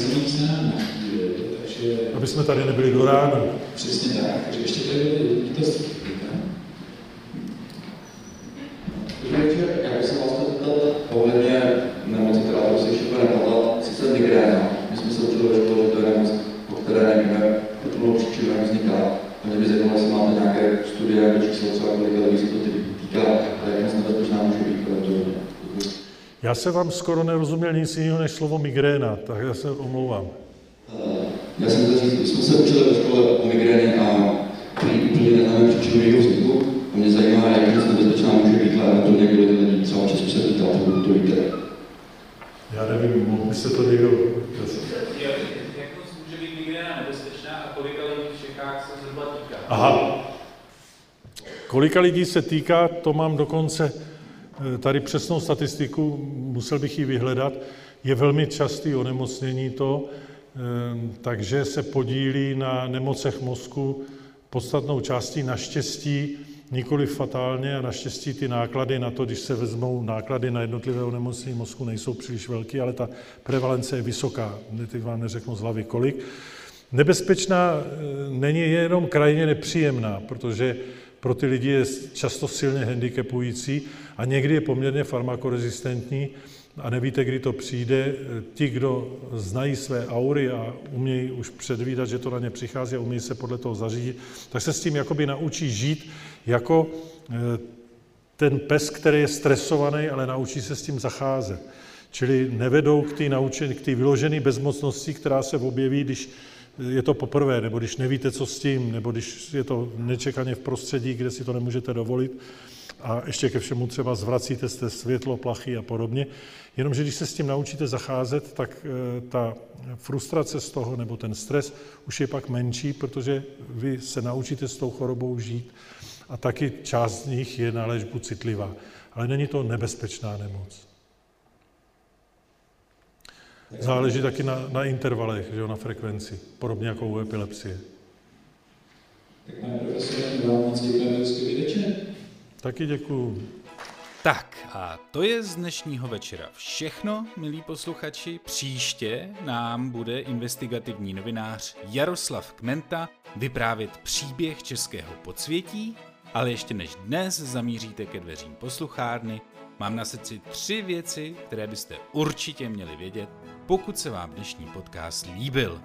Speaker 6: takže...
Speaker 2: Aby jsme tady nebyli do rána.
Speaker 6: Přesně tak, takže ještě tady byly dotaz.
Speaker 8: Dobrý večer, já bych se vás zeptat ohledně nemoci, která to se ještě napadla, sice migréna. My jsme se učili ve škole, které nevíme, to bylo příčina vzniká. A mě by zajímalo, jestli máte nějaké studie, nebo číslo třeba kolik lidí se to tedy týká, a jak moc nebezpečná může být kolem toho.
Speaker 2: Já se vám skoro nerozuměl nic jiného než slovo migréna, tak já se omlouvám.
Speaker 8: Eh, já jsem se říct, jsme se učili ve škole o migréně a úplně neznáme příčinu jejího vzniku. A mě zajímá, jak moc nebezpečná může být, ale to někdo
Speaker 2: lidí třeba v Česku se ptá, to víte.
Speaker 1: Já nevím, mohl by se to někdo nebezpečná a kolika lidí v Čechách se zhruba týká?
Speaker 2: Aha. Kolika lidí se týká, to mám dokonce eh, tady přesnou statistiku, musel bych ji vyhledat. Je velmi častý onemocnění to, eh, takže se podílí na nemocech mozku podstatnou částí naštěstí nikoli fatálně a naštěstí ty náklady na to, když se vezmou náklady na jednotlivé onemocnění mozku, nejsou příliš velké, ale ta prevalence je vysoká. Teď vám neřeknu z hlavy kolik. Nebezpečná e, není jenom krajně nepříjemná, protože pro ty lidi je často silně handicapující a někdy je poměrně farmakorezistentní a nevíte, kdy to přijde. Ti, kdo znají své aury a umějí už předvídat, že to na ně přichází a umějí se podle toho zařídit, tak se s tím jakoby naučí žít jako eh, ten pes, který je stresovaný, ale naučí se s tím zacházet. Čili nevedou k té naučení, k vyložené bezmocnosti, která se objeví, když je to poprvé, nebo když nevíte, co s tím, nebo když je to nečekaně v prostředí, kde si to nemůžete dovolit a ještě ke všemu třeba zvracíte z světlo, plachy a podobně. Jenomže když se s tím naučíte zacházet, tak eh, ta frustrace z toho nebo ten stres už je pak menší, protože vy se naučíte s tou chorobou žít a taky část z nich je na léčbu citlivá. Ale není to nebezpečná nemoc. Záleží taky na, na intervalech, že jo, na frekvenci, podobně jako u epilepsie.
Speaker 6: Tak pane profesore, vám moc děkujeme
Speaker 2: Taky děkuju.
Speaker 1: Tak a to je z dnešního večera všechno, milí posluchači. Příště nám bude investigativní novinář Jaroslav Kmenta vyprávět příběh českého podsvětí, ale ještě než dnes zamíříte ke dveřím posluchárny, mám na srdci tři věci, které byste určitě měli vědět, pokud se vám dnešní podcast líbil.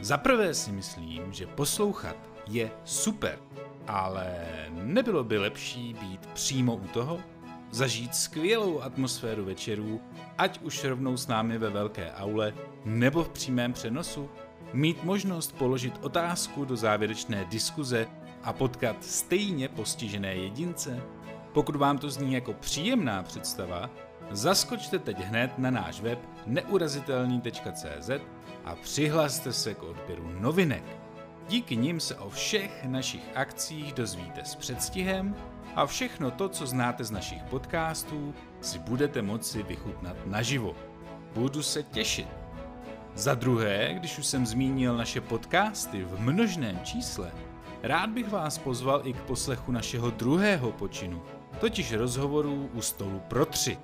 Speaker 1: Za prvé si myslím, že poslouchat je super, ale nebylo by lepší být přímo u toho, zažít skvělou atmosféru večerů, ať už rovnou s námi ve velké aule nebo v přímém přenosu, mít možnost položit otázku do závěrečné diskuze a potkat stejně postižené jedince? Pokud vám to zní jako příjemná představa, zaskočte teď hned na náš web neurazitelný.cz a přihlaste se k odběru novinek. Díky nim se o všech našich akcích dozvíte s předstihem a všechno to, co znáte z našich podcastů, si budete moci vychutnat naživo. Budu se těšit. Za druhé, když už jsem zmínil naše podcasty v množném čísle, rád bych vás pozval i k poslechu našeho druhého počinu, totiž rozhovorů u stolu pro tři.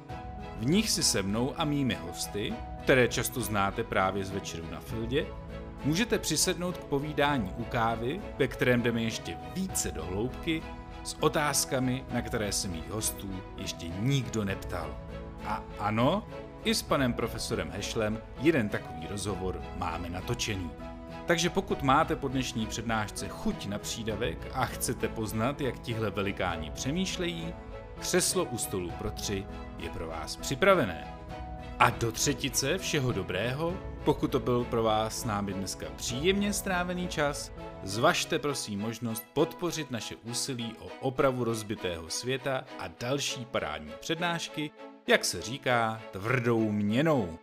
Speaker 1: V nich si se mnou a mými hosty, které často znáte právě z večeru na Fildě, můžete přisednout k povídání u kávy, ve kterém jdeme ještě více do hloubky s otázkami, na které se mých hostů ještě nikdo neptal. A ano, i s panem profesorem Hešlem jeden takový rozhovor máme natočený. Takže pokud máte po dnešní přednášce chuť na přídavek a chcete poznat, jak tihle velikáni přemýšlejí, křeslo u stolu pro tři je pro vás připravené. A do třetice všeho dobrého, pokud to byl pro vás s námi dneska příjemně strávený čas, zvažte prosím možnost podpořit naše úsilí o opravu rozbitého světa a další parádní přednášky, jak se říká, tvrdou měnou.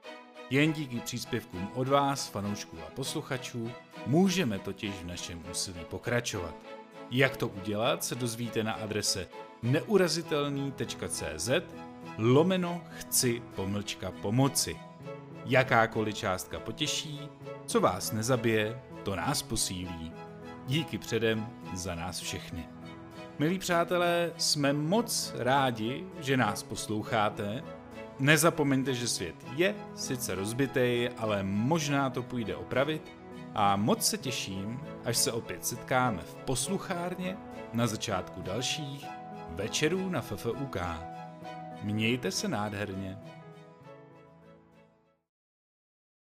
Speaker 1: Jen díky příspěvkům od vás, fanoušků a posluchačů, můžeme totiž v našem úsilí pokračovat. Jak to udělat, se dozvíte na adrese neurazitelný.cz lomeno chci pomlčka pomoci. Jakákoliv částka potěší, co vás nezabije, to nás posílí. Díky předem za nás všechny. Milí přátelé, jsme moc rádi, že nás posloucháte. Nezapomeňte, že svět je sice rozbitý, ale možná to půjde opravit. A moc se těším, až se opět setkáme v posluchárně na začátku dalších večerů na FFUK. Mějte se nádherně.